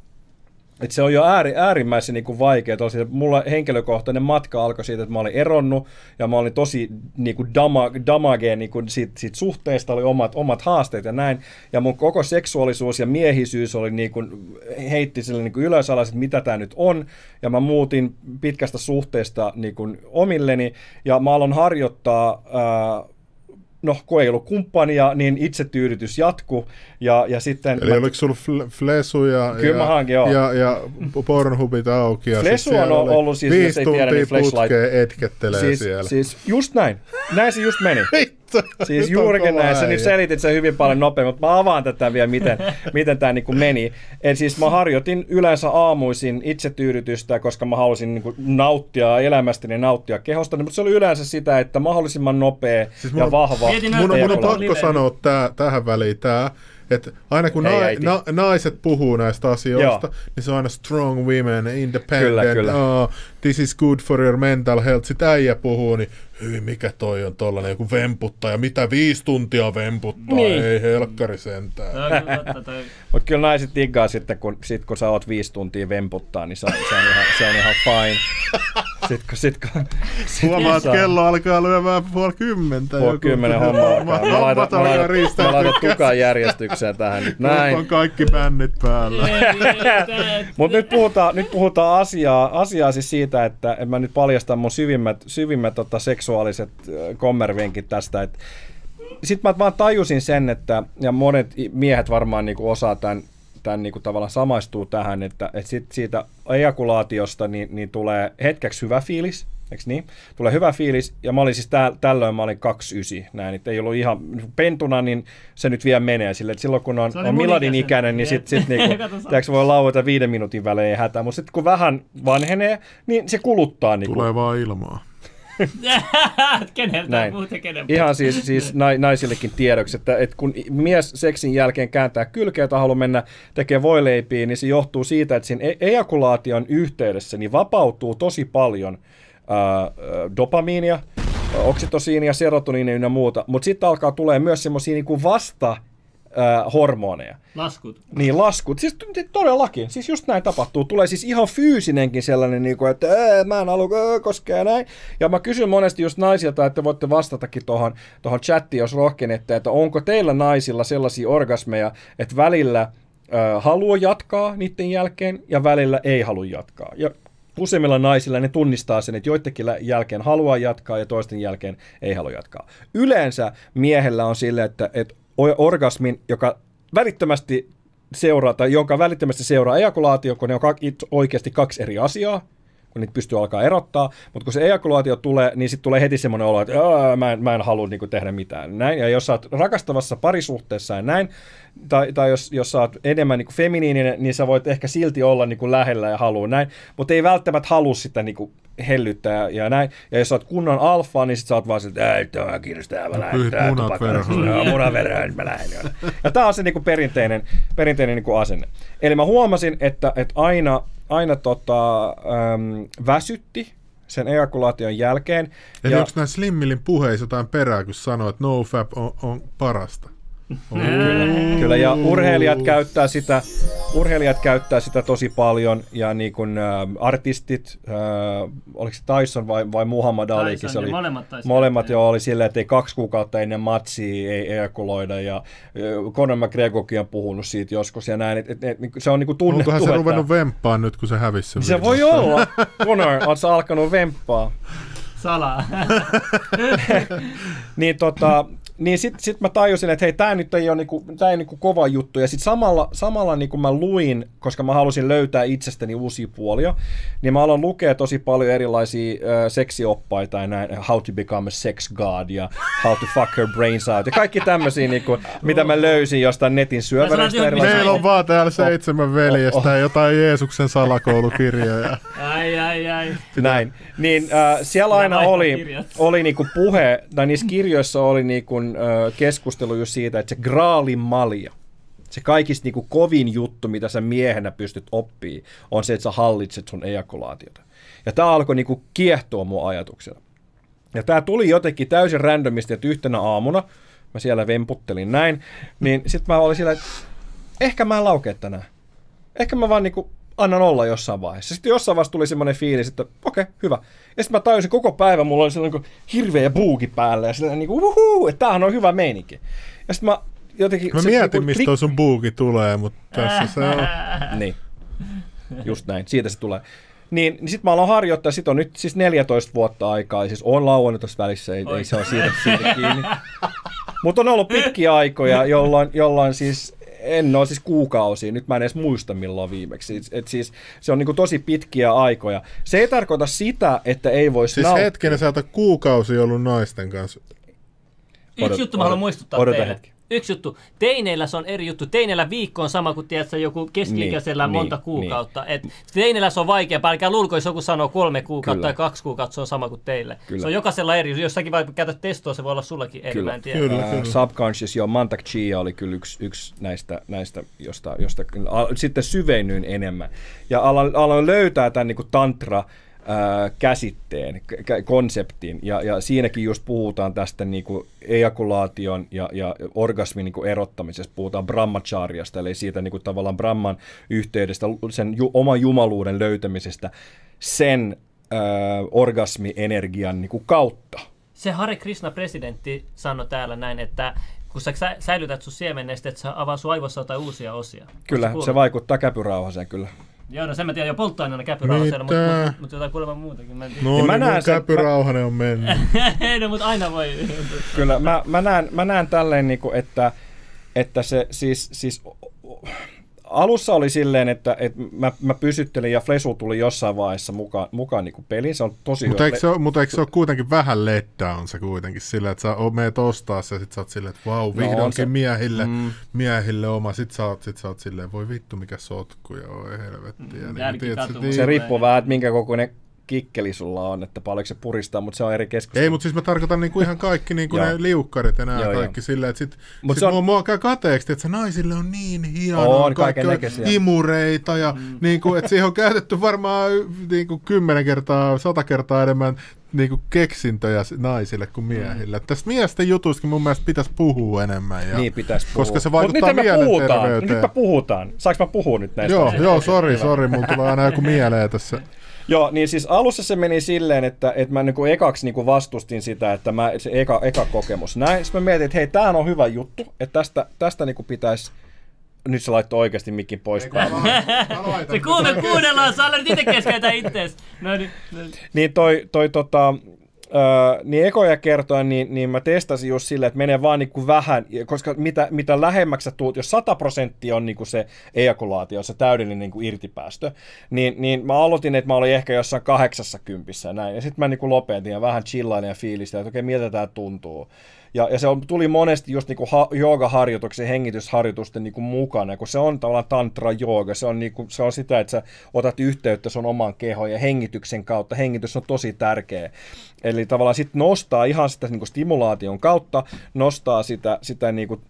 Et se on jo ääri, äärimmäisen niin vaikea. Tosi, mulla henkilökohtainen matka alkoi siitä, että mä olin eronnut ja mä olin tosi niin kuin dama, damage niin kuin siitä, siitä suhteesta, oli omat, omat haasteet ja näin. Ja mun koko seksuaalisuus ja miehisyys oli niin kuin, heitti sille niin kuin ylös alas, että mitä tämä nyt on. Ja mä muutin pitkästä suhteesta niin kuin omilleni ja mä aloin harjoittaa ää, no kun ei ollut kumppania, niin itsetyydytys jatku ja, ja sitten... Eli mä... oliko sulla fl- Flesu ja, Kyllä ja, hankin, joo. ja, ja Pornhubit auki? Ja Flesu on ollut siis, viisi jos ei tiedä, niin flashlight. etkettelee siis, siellä. Siis just näin. Näin se just meni. Siis juurikin näin, sä nyt selitit sen hyvin paljon nopeammin, mutta mä avaan tätä vielä, miten, miten tämä niinku meni. Eli siis mä harjoitin yleensä aamuisin itsetyydytystä, koska mä halusin niinku nauttia elämästäni, nauttia kehostani, mutta se oli yleensä sitä, että mahdollisimman nopea Siis ja mun- vahva. Mun, mun on pakko sanoa tää, tähän väliin tää, että aina kun Hei, na, na, naiset puhuu näistä asioista, Joo. niin se on aina strong women, independent, Kyllä, kyllä. Oh, this is good for your mental health. Sitten äijä puhuu, niin hyi, mikä toi on tollanen joku vemputtaja, mitä viisi tuntia vemputtaa, Niin. ei helkkari sentään. Toi on kyllä totta, toi. Mutta kyllä naiset diggaa sitten, kun, sit, kun sä oot viisi tuntia vemputtaa, niin se, on- se, on, ihan, se on ihan fine. Sitten kun, sit, kun sit, Huomaa, että kello alkaa lyömään puoli kymmentä. Puoli joku- kymmenen homma alkaa. Mä laitan, mä laitan, mä laitan tukan järjestykseen tähän nyt. Nyt Näin. on kaikki bännit päällä. Mutta nyt puhutaan, nyt puhutaan asiaa, asiaa siis siitä, että en mä nyt paljastan mun syvimmät, syvimmät tota, seksuaaliset kommervenkit tästä. Sitten mä vaan tajusin sen, että, ja monet miehet varmaan niinku osaa tämän, tämän niinku tavallaan samaistuu tähän, että, että sit siitä ejakulaatiosta niin, niin tulee hetkeksi hyvä fiilis, eikö niin? Tulee hyvä fiilis, ja mä olin siis tää, tällöin mä olin 29, näin, että ei ollut ihan pentuna, niin se nyt vielä menee sille, että silloin kun on, on Miladin ikäinen, niin sit, sit niinku, sä. tiedätkö, voi lauata viiden minuutin välein ei hätää, mutta sitten kun vähän vanhenee, niin se kuluttaa niinku, Tulee vaan ilmaa. Keneltä? Näin. muuten kenen Ihan siis, siis nai- naisillekin tiedoksi, että, että kun mies seksin jälkeen kääntää kylkeä tai haluaa mennä tekemään voileipiä, niin se johtuu siitä, että siinä e- ejakulaation yhteydessä niin vapautuu tosi paljon ää, dopamiinia, oksitosiinia, serotoniinia ja muuta, mutta sitten alkaa tulee myös semmoisia niin vasta ää, hormoneja. Laskut. Niin, laskut. Siis todellakin. Siis just näin tapahtuu. Tulee siis ihan fyysinenkin sellainen, niin kuin, että mä en halua koskea näin. Ja mä kysyn monesti just naisilta, että voitte vastatakin tuohon tohon chattiin, jos rohkenette, että onko teillä naisilla sellaisia orgasmeja, että välillä äh, haluaa jatkaa niiden jälkeen ja välillä ei halua jatkaa. Ja useimmilla naisilla ne tunnistaa sen, että joidenkin jälkeen haluaa jatkaa ja toisten jälkeen ei halua jatkaa. Yleensä miehellä on sille, että, että orgasmin, joka välittömästi seuraa, tai jonka välittömästi seuraa ejakulaatio, kun ne on oikeasti kaksi eri asiaa, kun niitä pystyy alkaa erottaa, mutta kun se ejakulaatio tulee, niin sitten tulee heti semmoinen olo, että "Aa, mä en, mä en halua niinku tehdä mitään. Näin. Ja jos sä oot rakastavassa parisuhteessa ja näin, tai, tai jos, jos sä oot enemmän niinku feminiininen, niin sä voit ehkä silti olla niinku lähellä ja halua näin, mutta ei välttämättä halua sitä niinku hellyttää ja, ja näin. Ja jos sä oot kunnon alfa, niin sit sä oot vaan siltä, että ei, tämä kiinnostaa, mä lähden tää munat tupakkaan." verhoon. Joo, munaverhoon, mä lähden. Ja tämä on se niinku perinteinen, perinteinen niinku asenne. Eli mä huomasin, että, että aina, aina tota, äm, väsytti sen ejakulaation jälkeen. Eli ja, onko näin Slimmilin puheissa jotain perää, kun sanoo, että NoFap on, on parasta? Kyllä, kyllä, ja urheilijat käyttää sitä, urheilijat käyttää sitä tosi paljon, ja niin kuin äh, artistit, äh, oliko se Tyson vai, vai Muhammad Alikin, Tyson, se oli, molemmat taisi molemmat jo oli silleen, että ei kaksi kuukautta ennen matsia ei ejakuloida, ja äh, Conor McGregorkin on puhunut siitä joskus, ja näin, että et, et, se on niin kuin tunnettu. Onkohan se että- ruvennut vemppaan nyt, kun se hävisi sen Se voi olla. Conor, sä alkanut vemppaa? Salaa. niin tota, niin sit, sit mä tajusin, että hei, tää nyt ei ole niinku, tää ei niinku kova juttu. Ja sit samalla, samalla niinku mä luin, koska mä halusin löytää itsestäni uusia puolia, niin mä aloin lukea tosi paljon erilaisia ö, seksioppaita ja näin, how to become a sex god ja how to fuck her brains out ja kaikki tämmöisiä, niinku, mitä mä löysin jostain netin syöväreistä erilaisia. Meillä on vaan täällä seitsemän veljestä ja jotain Jeesuksen salakoulukirjoja. ai, ai, ai. Näin. Niin äh, siellä aina oli, oli niinku puhe, tai niissä kirjoissa oli niinku, äh, keskustelu just siitä, että se graalin malja, se kaikista niinku kovin juttu, mitä sä miehenä pystyt oppii, on se, että sä hallitset sun ejakulaatiota. Ja tämä alkoi niinku kiehtoa mun ajatuksena. Ja tämä tuli jotenkin täysin randomisti, että yhtenä aamuna, mä siellä vemputtelin näin, niin sitten mä olin sillä, että ehkä mä en laukea tänään. Ehkä mä vaan niinku annan olla jossain vaiheessa. Sitten jossain vaiheessa tuli semmoinen fiilis, että okei, okay, hyvä. Ja sitten mä tajusin koko päivän, mulla oli sellainen niin hirveä buuki päällä ja sellainen niin kuin, että tämähän on hyvä meininki. Ja sitten mä jotenkin... Mä se mietin, niinku mistä toi sun buuki tulee, mutta tässä se on. niin. Just näin, siitä se tulee. Niin, niin sitten mä aloin harjoittaa, sit on nyt siis 14 vuotta aikaa, ja siis on lauannut tuossa välissä, ei, ei se ole siitä, siitä kiinni. Mutta on ollut pitkiä aikoja, jolloin, jolloin siis en ole siis kuukausia, nyt mä en edes muista milloin viimeksi. Et, et siis se on niinku tosi pitkiä aikoja. Se ei tarkoita sitä, että ei voisi Siis nauttia. hetkinen, sä kuukausi ollut naisten kanssa. Yksi juttu mä haluan muistuttaa odota teille. hetki. Yksi juttu. Teineillä se on eri juttu. Teineillä viikko on sama kuin tiedätkö, joku keski-ikäisellä Niin, monta niin, kuukautta. Et teineillä se on vaikea. Älkää luulko, jos joku sanoo kolme kuukautta Kyllä. tai kaksi kuukautta, se on sama kuin teille. Kyllä. Se on jokaisella eri. Jos säkin vaikka käytät testoa, se voi olla sullakin eri. Mä en tiedä. Kyllä, kyllä. Subconscious, joo, Mantak Chia oli kyllä yksi, yksi näistä, näistä josta, josta kyllä al- sitten syvennyin enemmän. Ja aloin, aloin löytää tämän niin tantra ää, käsitteen, konseptin, ja, ja siinäkin just puhutaan tästä niin kuin ejakulaation ja, ja orgasmin niin kuin erottamisesta, puhutaan brahmacharyasta, eli siitä niin kuin tavallaan brahman yhteydestä, sen ju, oman jumaluuden löytämisestä sen ää, orgasmienergian niin kuin kautta. Se Hare Krishna presidentti sanoi täällä näin, että kun sä sä- säilytät sun siemennestä, että se avaa sun aivossa jotain uusia osia. Kyllä, se vaikuttaa käpyrauhaseen kyllä. Joo, no sen mä tiedän jo polttoaineena käpyrauhasella, mutta Mitä? mut, mut jotain kuulemma muutakin. Mä en tiedä. No Niin niin, mä mun näen sen- Käpy Rauhanen on mennyt. Ei, no, mutta aina voi. Kyllä, mä, mä, näen, mä näen tälleen, niin kuin, että, että se siis, siis alussa oli silleen, että, että mä, mä pysyttelin ja Flesu tuli jossain vaiheessa mukaan, mukaan niin kuin peliin. Se on tosi Mutta hyvä. eikö, se ole, mutta eikö se ole kuitenkin vähän letdown se kuitenkin sillä, että sä meet ostaa se ja sit sä oot silleen, että vau, on vihdoinkin se- miehille, mm. miehille oma. Sit sä, oot, sit sä oot silleen, voi vittu mikä sotku ja oi helvetti. Ja niin, Se riippuu vähän, että minkä kokoinen kikkeli sulla on, että paljonko se puristaa, mutta se on eri keskustelu. Ei, mutta siis mä tarkoitan niinku ihan kaikki niinku ne liukkarit ja nämä Joo, kaikki joo. silleen, että sit, Mut sit se on- mua, mua käy kateeksi, että naisille on niin hienoa, On, kaikki imureita ja mm. niinku, että siihen on käytetty varmaan niinku kymmenen kertaa, sata kertaa enemmän niinku keksintöjä naisille kuin miehille. Mm. Tästä miesten jutustakin mun mielestä pitäisi puhua enemmän. Ja, Niin pitäisi puhua. Koska se Mut vaikuttaa puhutaan. mielenterveyteen. Nyt me puhutaan. Saanko mä puhua nyt näistä? Joo, asioista? joo, sori, sori, mulla tulee aina joku mieleen tässä. Joo, niin siis alussa se meni silleen, että, että mä niinku ekaksi niinku vastustin sitä, että mä, se eka, eka kokemus näin. Sitten mä mietin, että hei, tämähän on hyvä juttu, että tästä, tästä niinku pitäisi... Nyt se laittoi oikeasti mikin pois. Se kuule, kuunnellaan, sä alat itse keskeytä ittees. No niin, no niin. Niin toi, toi tota, Öö, niin ekoja kertoa, niin, niin mä testasin just silleen, että menee vaan niinku vähän, koska mitä, mitä lähemmäksi sä tuut, jos 100 prosenttia on niinku se ejakulaatio, se täydellinen niinku irtipäästö, niin, niin mä aloitin, että mä olin ehkä jossain 80 ja näin, ja sitten mä niinku lopetin ja vähän chillailin ja fiilistä, että okei, miltä tää tuntuu. Ja, ja se on, tuli monesti just niinku ha, joogaharjoituksen, hengitysharjoitusten niinku mukana, kun se on tavallaan tantra jooga, se on, niinku, se on sitä, että sä otat yhteyttä sun omaan kehoon ja hengityksen kautta, hengitys on tosi tärkeä. Eli tavallaan sitten nostaa ihan sitä niinku stimulaation kautta, nostaa sitä, sitä niinku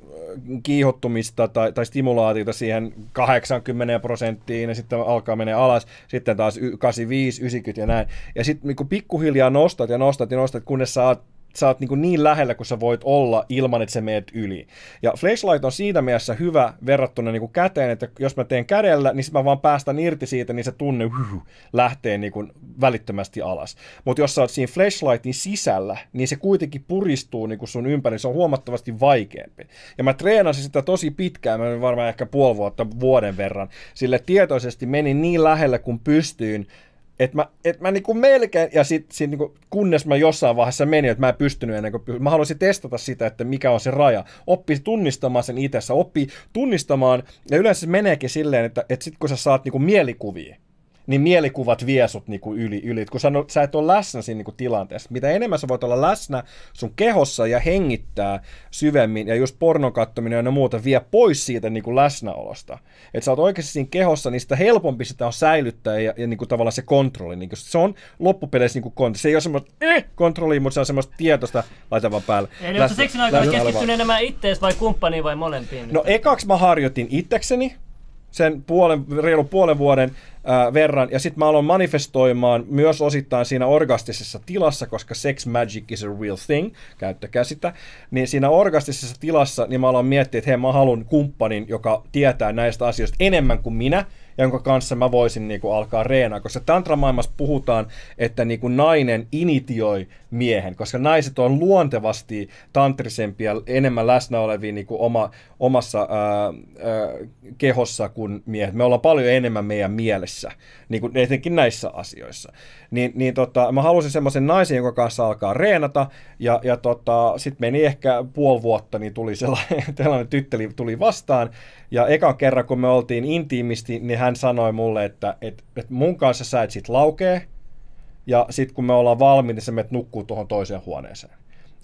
kiihottumista tai, tai stimulaatiota siihen 80 prosenttiin ja sitten alkaa mennä alas, sitten taas y- 85, 90 ja näin. Ja sitten niinku pikkuhiljaa nostat ja nostat ja nostat, kunnes oot sä oot niin, niin lähellä kuin sä voit olla ilman, että sä meet yli. Ja flashlight on siinä mielessä hyvä verrattuna niin kuin käteen, että jos mä teen kädellä, niin sit mä vaan päästän irti siitä, niin se tunne hyh, lähtee niin kuin välittömästi alas. Mutta jos sä oot siinä flashlightin sisällä, niin se kuitenkin puristuu niin kuin sun ympäri, se on huomattavasti vaikeampi. Ja mä treenasin sitä tosi pitkään, mä varmaan ehkä puoli vuotta, vuoden verran, sille tietoisesti menin niin lähelle kuin pystyin, että mä, et mä niinku melkein, ja sit, sit niinku, kunnes mä jossain vaiheessa menin, että mä en pystynyt ennen kuin, mä haluaisin testata sitä, että mikä on se raja. Oppi tunnistamaan sen itsessä, oppi tunnistamaan, ja yleensä se meneekin silleen, että, että sit kun sä saat niinku mielikuvia, niin mielikuvat vie sut niinku yli, yli. Kun sä, no, sä et ole läsnä siinä niinku tilanteessa. Mitä enemmän sä voit olla läsnä sun kehossa ja hengittää syvemmin, ja just pornon kattominen ja muuta vie pois siitä niinku läsnäolosta. Että sä oot oikeasti siinä kehossa, niin sitä helpompi sitä on säilyttää ja, ja niinku tavallaan se kontrolli. Niinku se on loppupeleissä niinku kontrolli. Se ei ole semmoista eh, kontrollia, mutta se on semmoista tietoista, laita vaan päälle. Eli onko seksin aikana keskittynyt enemmän ittees vai kumppaniin vai molempiin? No ekaksi mä harjoitin itsekseni sen puolen, reilu puolen vuoden ää, verran, ja sitten mä aloin manifestoimaan myös osittain siinä orgastisessa tilassa, koska sex magic is a real thing, käyttäkää sitä, niin siinä orgastisessa tilassa niin mä aloin miettiä, että hei mä haluan kumppanin, joka tietää näistä asioista enemmän kuin minä, jonka kanssa mä voisin niin kuin, alkaa reenaa, koska tantramaailmassa puhutaan, että niin kuin, nainen initioi miehen, koska naiset on luontevasti tantrisempia, enemmän läsnä olevia niin kuin, oma, omassa ää, ää, kehossa kuin miehet. Me ollaan paljon enemmän meidän mielessä, niin kuin, etenkin näissä asioissa. Niin, niin tota, mä halusin semmoisen naisen, jonka kanssa alkaa reenata, ja, ja tota, sitten meni ehkä puoli vuotta, niin tuli sellainen, sellainen tytteli tuli vastaan, ja ekan kerran, kun me oltiin intiimisti, niin hän sanoi mulle, että, että, että mun kanssa sä et sit laukee, ja sitten kun me ollaan valmiit, niin sä menet nukkuu tuohon toiseen huoneeseen.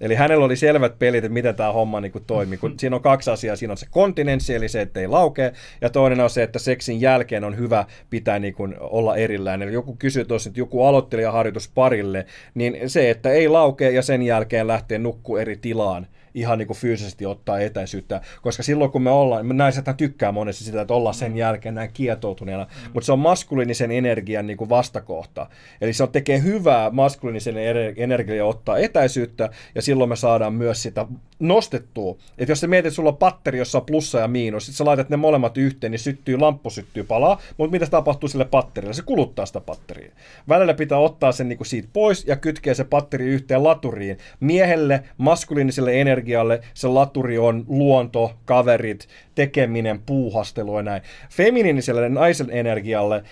Eli hänellä oli selvät pelit, että miten tämä homma niin kuin toimii. Kun siinä on kaksi asiaa. Siinä on se kontinenssi, eli se, että ei laukee. Ja toinen on se, että seksin jälkeen on hyvä pitää niin kuin olla erillään. Eli joku kysyy tuossa, että joku aloittelijaharjoitus parille, niin se, että ei laukee ja sen jälkeen lähtee nukku eri tilaan ihan niin kuin fyysisesti ottaa etäisyyttä, koska silloin kun me ollaan, me naisethan tykkää monesti sitä, että ollaan sen jälkeen näin kietoutuneena, mm. mutta se on maskuliinisen energian niin kuin vastakohta. Eli se on tekee hyvää maskuliinisen energiaa ottaa etäisyyttä, ja silloin me saadaan myös sitä nostettua. Että jos sä mietit, että sulla on patteri, jossa on plussa ja miinus, sit sä laitat ne molemmat yhteen, niin syttyy, lamppu syttyy palaa, mutta mitä tapahtuu sille patterille? Se kuluttaa sitä patteria. Välillä pitää ottaa sen niin kuin siitä pois ja kytkeä se patteri yhteen laturiin. Miehelle, maskuliiniselle energialle se laturi on luonto, kaverit, tekeminen, puuhastelu ja näin. Feminiiniselle naisen energialle,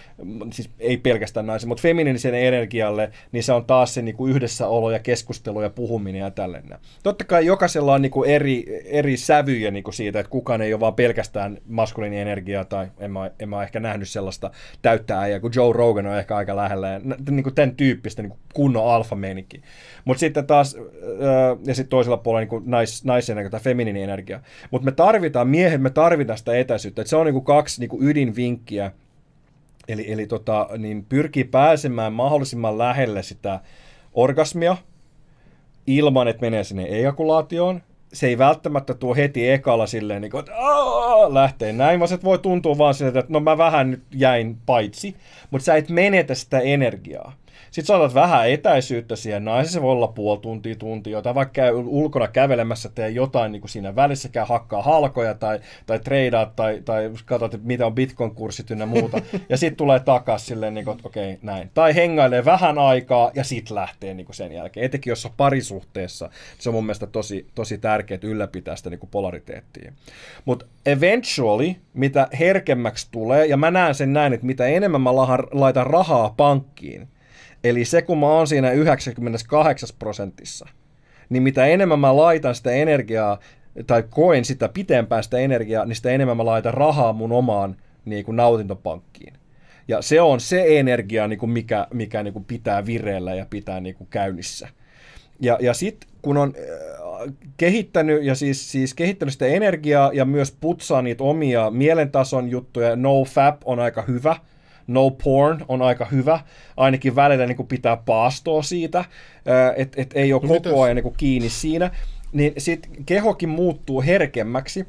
siis ei pelkästään naisen, mutta feminiiniselle energialle, niin se on taas se niin kuin yhdessäolo ja keskustelu ja puhuminen ja tällainen. Totta kai jokaisella on niin kuin eri, eri sävyjä niin kuin siitä, että kukaan ei ole vaan pelkästään maskuliini energiaa, tai en mä, en mä ehkä nähnyt sellaista täyttää äijää, kun Joe Rogan on ehkä aika lähellä, ja niin kuin tämän tyyppistä niin kuin kunnon alfa Mutta sitten taas, ja sitten toisella puolella niin kuin nais, naisenergia tai feminiini energia. Mutta me tarvitaan, miehet, me tarvitaan sitä etäisyyttä. Et se on niin kuin kaksi niin kuin ydinvinkkiä, eli, eli tota, niin pyrkii pääsemään mahdollisimman lähelle sitä orgasmia ilman, että menee sinne ejakulaatioon. Se ei välttämättä tuo heti ekalla silleen, niin kuin, että lähtee näin, vaan se voi tuntua vaan siltä, että no mä vähän nyt jäin paitsi, mutta sä et menetä sitä energiaa. Sitten saatat vähän etäisyyttä siihen naisen, se voi olla puoli tuntia, tuntia, tai vaikka käy ulkona kävelemässä, tee jotain niin kuin siinä välissä, käy hakkaa halkoja tai, tai treidaat tai, tai katsot, mitä on bitcoin-kurssit ynnä muuta, ja sitten tulee takaisin silleen, niin kuin, että okei, okay, näin. Tai hengailee vähän aikaa ja sitten lähtee niin kuin sen jälkeen. Etenkin jos on parisuhteessa, se on mun mielestä tosi, tosi tärkeää ylläpitää sitä niin kuin polariteettia. Mutta eventually, mitä herkemmäksi tulee, ja mä näen sen näin, että mitä enemmän mä laitan rahaa pankkiin, Eli se, kun mä oon siinä 98 prosentissa, niin mitä enemmän mä laitan sitä energiaa, tai koen sitä pitempään sitä energiaa, niin sitä enemmän mä laitan rahaa mun omaan niin kuin nautintopankkiin. Ja se on se energia, niin kuin mikä, mikä niin kuin pitää vireellä ja pitää niin kuin käynnissä. Ja, ja sitten kun on äh, kehittänyt ja siis, siis kehittänyt sitä energiaa ja myös putsaa niitä omia mielentason juttuja, no fap on aika hyvä – no porn on aika hyvä, ainakin välillä niin kuin pitää paastoa siitä, että et ei ole no, koko ajan niin kuin kiinni siinä, niin sitten kehokin muuttuu herkemmäksi,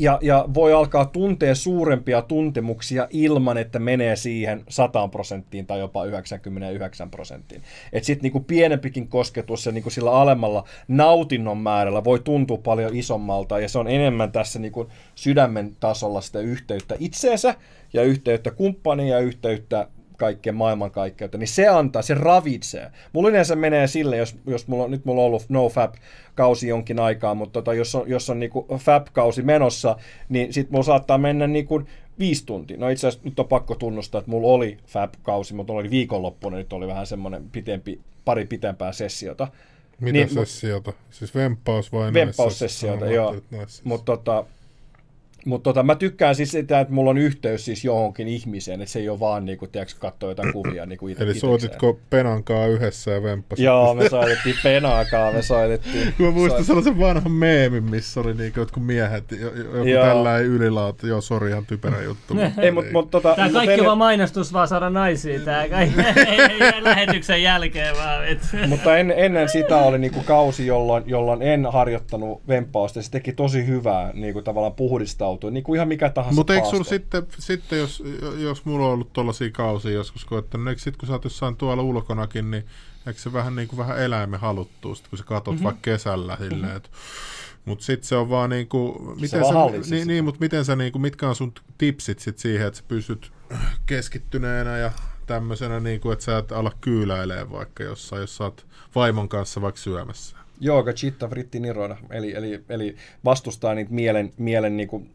ja, ja voi alkaa tuntea suurempia tuntemuksia ilman, että menee siihen 100 prosenttiin tai jopa 99 prosenttiin. Että sitten niinku pienempikin kosketus ja niinku sillä alemmalla nautinnon määrällä voi tuntua paljon isommalta ja se on enemmän tässä niinku sydämen tasolla sitä yhteyttä itseensä ja yhteyttä kumppaniin ja yhteyttä kaikkeen maailmankaikkeutta, niin se antaa, se ravitsee. Mulla yleensä menee sille, jos, jos mulla, nyt mulla on ollut NoFap-kausi jonkin aikaa, mutta tota, jos on, jos on niinku Fab-kausi menossa, niin sit mulla saattaa mennä niinku viisi tuntia. No itse asiassa nyt on pakko tunnustaa, että mulla oli Fab-kausi, mutta oli viikonloppuna, nyt oli vähän semmoinen pitempi, pari pitempää sessiota. Mitä niin, sessiota? Siis vempaus vai Vempaussessiota, joo. Mutta tota, mutta tota, mä tykkään siis sitä, että mulla on yhteys siis johonkin ihmiseen, että se ei ole vaan niinku, tiedätkö, katsoa jotain kuvia niinku ite, Eli soititko Penankaa yhdessä ja vemppasit? Joo, me soitettiin Penankaa, me soitettiin. mä muistan soit... sellaisen vanhan meemin, missä oli niinku jotkut miehet, joku joo. tällainen ylilauta, joo, sori, ihan typerä juttu. mutta, ei, mut, mut, tota, Tää kaikki ennen... vaan mainostus vaan saada naisia, tää kaikki, ei, lähetyksen jälkeen vaan. Et. mutta en, ennen sitä oli niinku kausi, jolloin, jolloin en harjoittanut vemppausta, se teki tosi hyvää niinku tavallaan puhdistaa suhtautua, niin kuin ihan mikä tahansa Mutta eikö sulla sitten, sitten jos, jos mulla on ollut tuollaisia kausia joskus koettanut, eikö sitten kun sä oot jossain tuolla ulkonakin, niin eikö se vähän niin kuin vähän eläimen haluttuu, sit, kun sä katsot mm-hmm. vaikka kesällä mm-hmm. silleen, että mutta sitten se on vaan niinku, miten se sä, niin, niin, mutta miten sä niinku, mitkä on sun tipsit sit siihen, että sä pysyt keskittyneenä ja tämmöisenä, niinku, että sä et ala kyyläilee vaikka jossain, jos sä oot vaimon kanssa vaikka syömässä. Jooga chitta fritti nirona, eli, eli, eli vastustaa niitä mielen, mielen niinku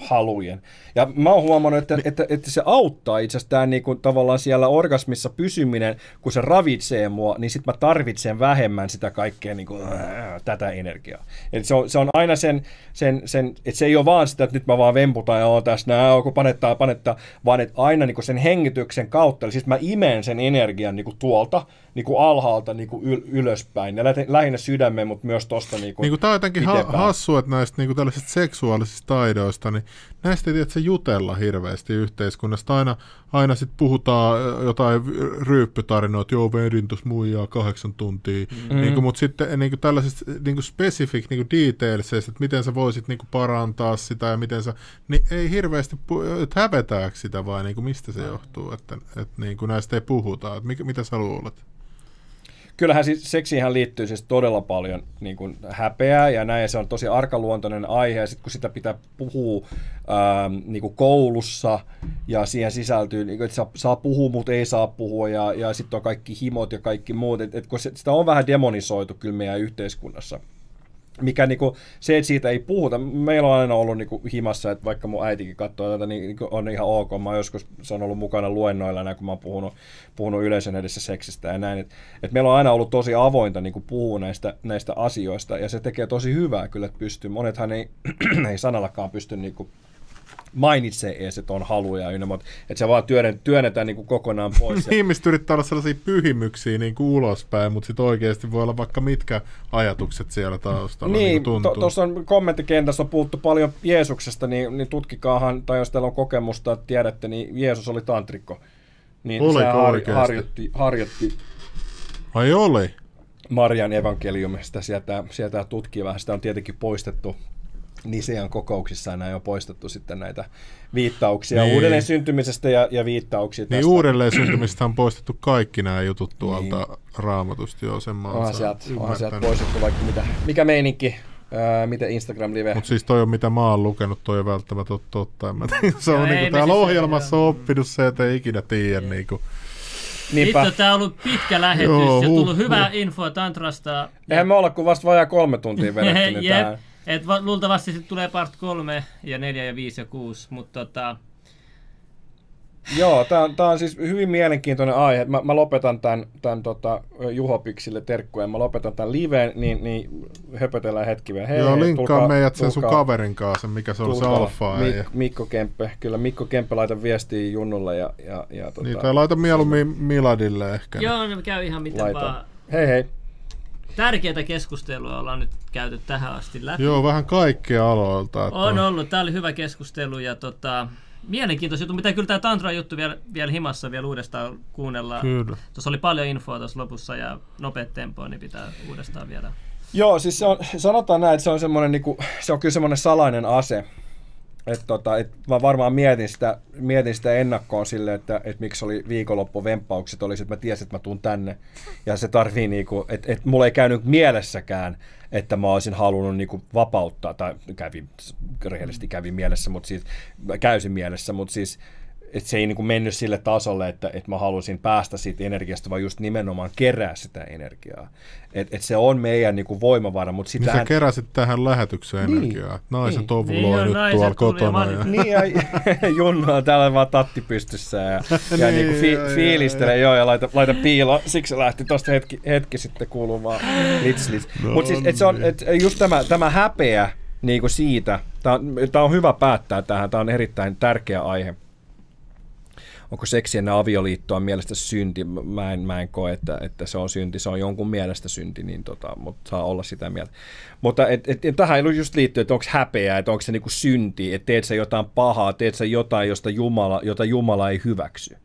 halujen. Ja mä oon huomannut, että, että, että se auttaa itse asiassa tämä niin kuin, tavallaan siellä orgasmissa pysyminen, kun se ravitsee mua, niin sitten mä tarvitsen vähemmän sitä kaikkea niin kuin, äh, tätä energiaa. Eli se on, se on aina sen, sen, sen, että se ei ole vaan sitä, että nyt mä vaan vemputan ja oon tässä nää, kun panettaa, panettaa, vaan että aina niin kuin sen hengityksen kautta, eli siis mä imen sen energian niin kuin tuolta, niin kuin alhaalta niin kuin yl- ylöspäin, ja lä- lähinnä sydämeen, mutta myös tuosta niin kuin Niin kuin tämä on jotenkin ha- hassua, että näistä niin kuin tällaisista seksuaalisista taidoista, niin näistä ei tiedä, jutella hirveästi yhteiskunnasta. Aina, aina sitten puhutaan jotain ryyppytarinoita, että joo, vedin tuossa muijaa kahdeksan tuntia. Mm. Niin kuin, mutta sitten niin kuin tällaisista niin kuin specific niin kuin detailseista, että miten sä voisit niin kuin parantaa sitä ja miten sä, niin ei hirveästi, pu- että hävetääkö sitä vai niin kuin mistä se johtuu, että, että niin kuin näistä ei puhuta. Että mikä, mitä sä luulet? Kyllähän siis seksiinhän liittyy siis todella paljon niin kuin häpeää ja näin, se on tosi arkaluontoinen aihe, ja sitten kun sitä pitää puhua ähm, niin kuin koulussa, ja siihen sisältyy, niin kuin, että saa, saa puhua, mutta ei saa puhua, ja, ja sitten on kaikki himot ja kaikki muut, että et kun se, sitä on vähän demonisoitu kyllä meidän yhteiskunnassa mikä niinku, se, että siitä ei puhuta, meillä on aina ollut niinku himassa, että vaikka mun äitikin katsoo tätä, niin niinku on ihan ok. Mä joskus, se on ollut mukana luennoilla, näin, kun mä oon puhunut, puhunut yleisön edessä seksistä ja näin. Että et meillä on aina ollut tosi avointa niinku puhua näistä, näistä asioista, ja se tekee tosi hyvää kyllä, että pystyy. Monethan ei, ei sanallakaan pysty niinku mainitsee edes, että on haluja ynnä, mutta että se vaan työnnetään, työnnetään niinku kokonaan pois. Ja- Ihmiset yrittää olla sellaisia pyhimyksiä niin kuin ulospäin, mutta sitten oikeasti voi olla vaikka mitkä ajatukset siellä taustalla. Niin, Niin, kuin to, tuntuu. tuossa on kommenttikentässä on puhuttu paljon Jeesuksesta, niin, niin tutkikaahan, tai jos teillä on kokemusta, että tiedätte, niin Jeesus oli tantrikko. Niin Oliko sehän har, harjoitti, harjoitti Ai oli? Marian evankeliumista, sieltä, sieltä tutkii vähän, sitä on tietenkin poistettu Nisean kokouksissa näin on poistettu sitten näitä viittauksia Niin. niin. uudelleen syntymisestä ja, ja viittauksia Niin uudelleen syntymistä on poistettu kaikki nämä jutut tuolta niin. raamatusta, joo, sen mä oon sieltä, sieltä poistettu vaikka mitä, mikä meininki, ää, miten Instagram-live. Mutta siis toi on mitä mä oon lukenut, toi ei välttämättä ole totta. En mä tiedä. Se on ei niinku täällä siis- ohjelmassa on oppinut se, että ei ikinä tiedä. Niinku. Niinpä. Vittu, tää on ollut pitkä lähetys Joo, ja tullut huh. hyvää infoa Tantrasta. Eihän me olla kuin vasta vajaa kolme tuntia vedetty nyt Jep. Et va- luultavasti sitten tulee part 3 ja 4 ja 5 ja 6, mutta tota, Joo, tämä on, tää on siis hyvin mielenkiintoinen aihe. Mä, mä lopetan tämän, tämän tota, Juho Piksille terkkuja. Mä lopetan tämän liveen, niin, niin höpötellään hetki vielä. Hei, Joo, hei, linkkaa tulkaa- meidät sen sun tulkaa- kaverin kanssa, mikä se on se alfa Mik, Mikko Kemppe, kyllä Mikko Kemppe laita viestiä Junnulle ja, ja, ja tota, Niin, tai laita mieluummin Miladille ehkä. joo, ne käy ihan miten laita. vaan. Hei hei. Tärkeitä keskustelua ollaan nyt käyty tähän asti läpi. Joo, vähän kaikkia aloilta. Että On ollut, tää oli hyvä keskustelu ja tota, mielenkiintoista juttu, mitä kyllä tämä Tantra juttu vielä, vielä himassa vielä uudestaan kuunnella. Kyllä. Tuossa oli paljon infoa tuossa lopussa ja nopeat tempoa, niin pitää uudestaan vielä. Joo, siis se on, sanotaan näin, että se on semmoinen, niinku, se on kyllä semmoinen salainen ase. Et tota, et mä varmaan mietin sitä, mietin sitä ennakkoon sille, että et miksi oli viikonloppuvemppaukset, olisi, että mä tiesin, että mä tuun tänne. Ja se tarvii, niinku, että et mulla ei käynyt mielessäkään, että mä olisin halunnut niinku vapauttaa, tai kävi, rehellisesti kävi mielessä, mutta siis käysin mielessä, mutta siis että se ei niin kuin mennyt sille tasolle, että, että mä halusin päästä siitä energiasta, vaan just nimenomaan kerää sitä energiaa. Et, et se on meidän niin kuin voimavara, mutta Niin sä sitä... keräsit tähän lähetykseen Niin. energiaa. Naisen Niin. tovu Niin, nyt naiset tuolla kotona. Ja... Niin, ja Junno on täällä vaan tatti pystyssä ja, ja Niin, niin, niin fi, joo, joo, fiilistelee joo, ja laita, laita piilo. Siksi se lähti tosta hetki, hetki sitten kuulumaan lits, lits. No Mutta siis et se on, et just tämä, tämä häpeä niin kuin siitä, tämä on, tää on hyvä päättää tähän, tämä on erittäin tärkeä aihe. Onko seksi ennen avioliittoa mielestä synti? Mä en, mä en koe, että, että se on synti. Se on jonkun mielestä synti, niin tota, mutta saa olla sitä mieltä. Mutta et, et, et, tähän ei just liittyy, että onko häpeää, että onko se niinku synti, että teet sä jotain pahaa, teet sä jotain, josta Jumala, jota Jumala ei hyväksy.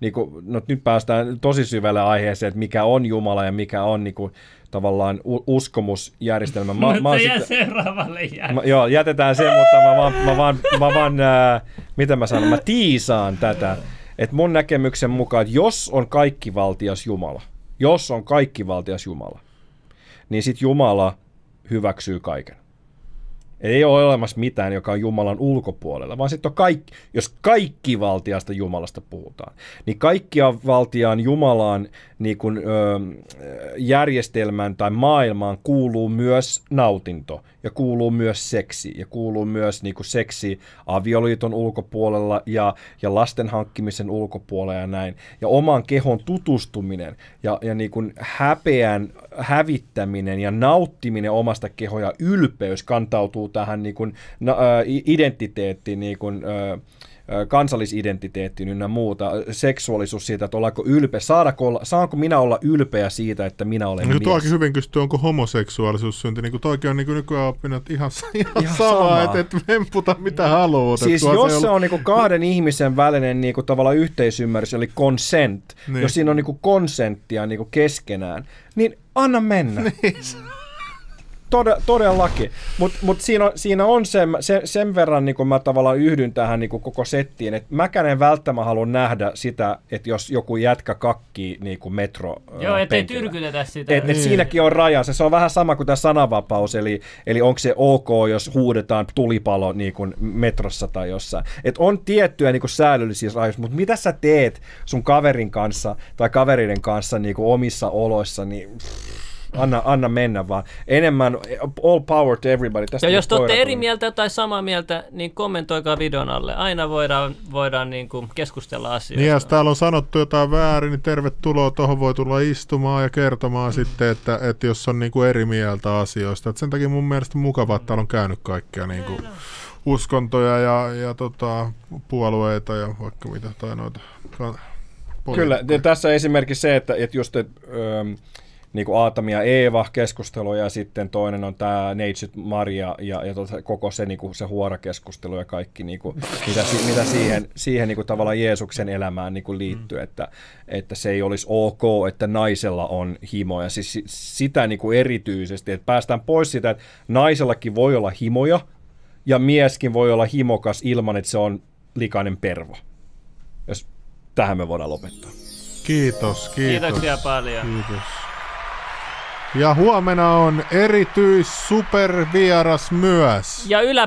Niin kuin, no nyt päästään tosi syvälle aiheeseen, että mikä on Jumala ja mikä on niin kuin, tavallaan uskomusjärjestelmä. Mä, Mutta mä jää sitten- seuraavalle jää. Mä, joo, jätetään se, mutta mä vaan, mä vaan, mä vaan ää, mitä mä sanon, mä tiisaan tätä. Että mun näkemyksen mukaan, että jos on kaikkivaltias Jumala, jos on kaikkivaltias Jumala, niin sit Jumala hyväksyy kaiken. Ei ole olemassa mitään, joka on Jumalan ulkopuolella, vaan sitten on kaikki, jos kaikki valtiasta Jumalasta puhutaan, niin kaikkia valtiaan Jumalaan niin kun, ö, järjestelmään tai maailmaan kuuluu myös nautinto ja kuuluu myös seksi ja kuuluu myös niin kuin seksi avioliiton ulkopuolella ja, ja lasten hankkimisen ulkopuolella ja näin. Ja oman kehon tutustuminen ja, ja niin kuin häpeän hävittäminen ja nauttiminen omasta kehoa ja ylpeys kantautuu tähän niin kuin, na, ä, identiteettiin niin kuin, ä, kansallisidentiteettiin ynnä muuta, seksuaalisuus siitä, että ollaanko ylpeä, saadako olla, saanko minä olla ylpeä siitä, että minä olen No, mies. tuokin hyvin kysytty, onko homoseksuaalisuus synti. Niin kuin toikin on niin kuin nykyään oppinut ihan, ihan, Ihan sama, että et vemputa mitä haluat. Siis jos se ollut- on niinku kahden ihmisen välinen niinku tavallaan yhteisymmärrys, eli consent, Niin. niin. jos siinä on niinku konsenttia niinku keskenään, niin anna mennä. Niin. Tode, todellakin. Mutta mut siinä on, siinä on sen, sen, sen verran, niin kun mä tavallaan yhdyn tähän niin koko settiin, että mäkään en välttämättä halua nähdä sitä, että jos joku jätkä kakkii niin kuin metro Joo, ettei tyrkytetä sitä. Et, et siinäkin on rajansa. Se on vähän sama kuin tämä sananvapaus, eli, eli onko se ok, jos huudetaan tulipalo niin kuin metrossa tai jossain. Et on tiettyjä niin kuin säällöllisiä rajoja, mutta mitä sä teet sun kaverin kanssa tai kaveriden kanssa niin kuin omissa oloissa, niin pff, anna, anna mennä vaan. Enemmän all power to everybody. Tästä Ja jos te olette eri mieltä tai samaa mieltä, niin kommentoikaa videon alle. Aina voidaan, voidaan niin kuin keskustella asioista. Niin, jos täällä on sanottu jotain väärin, niin tervetuloa. Tuohon voi tulla istumaan ja kertomaan sitten, että, että jos on niinku eri mieltä asioista. Et sen takia mun mielestä mukavaa, että täällä on käynyt kaikkia niinku uskontoja ja, ja tota, puolueita ja vaikka mitä tai noita. Kyllä, ja tässä esimerkiksi se, että, että just et, öö, niin kuin Aatami ja Eeva keskustelu ja sitten toinen on tämä Neitsyt Maria ja, ja tota, koko se, niin kuin, se huorakeskustelu ja kaikki, niin kuin, mitä, si- mitä siihen, siihen niin kuin, tavallaan Jeesuksen elämään niin kuin liittyy, että, että se ei olisi ok, että naisella on himoja. Siis si- sitä niin kuin erityisesti, että päästään pois siitä, että naisellakin voi olla himoja ja mieskin voi olla himokas ilman, että se on likainen pervo. Jos tähän me voidaan lopettaa. Kiitos, kiitos. Kiitoksia paljon. Kiitos. Ja huomenna on erityis supervieras myös. Ja ylä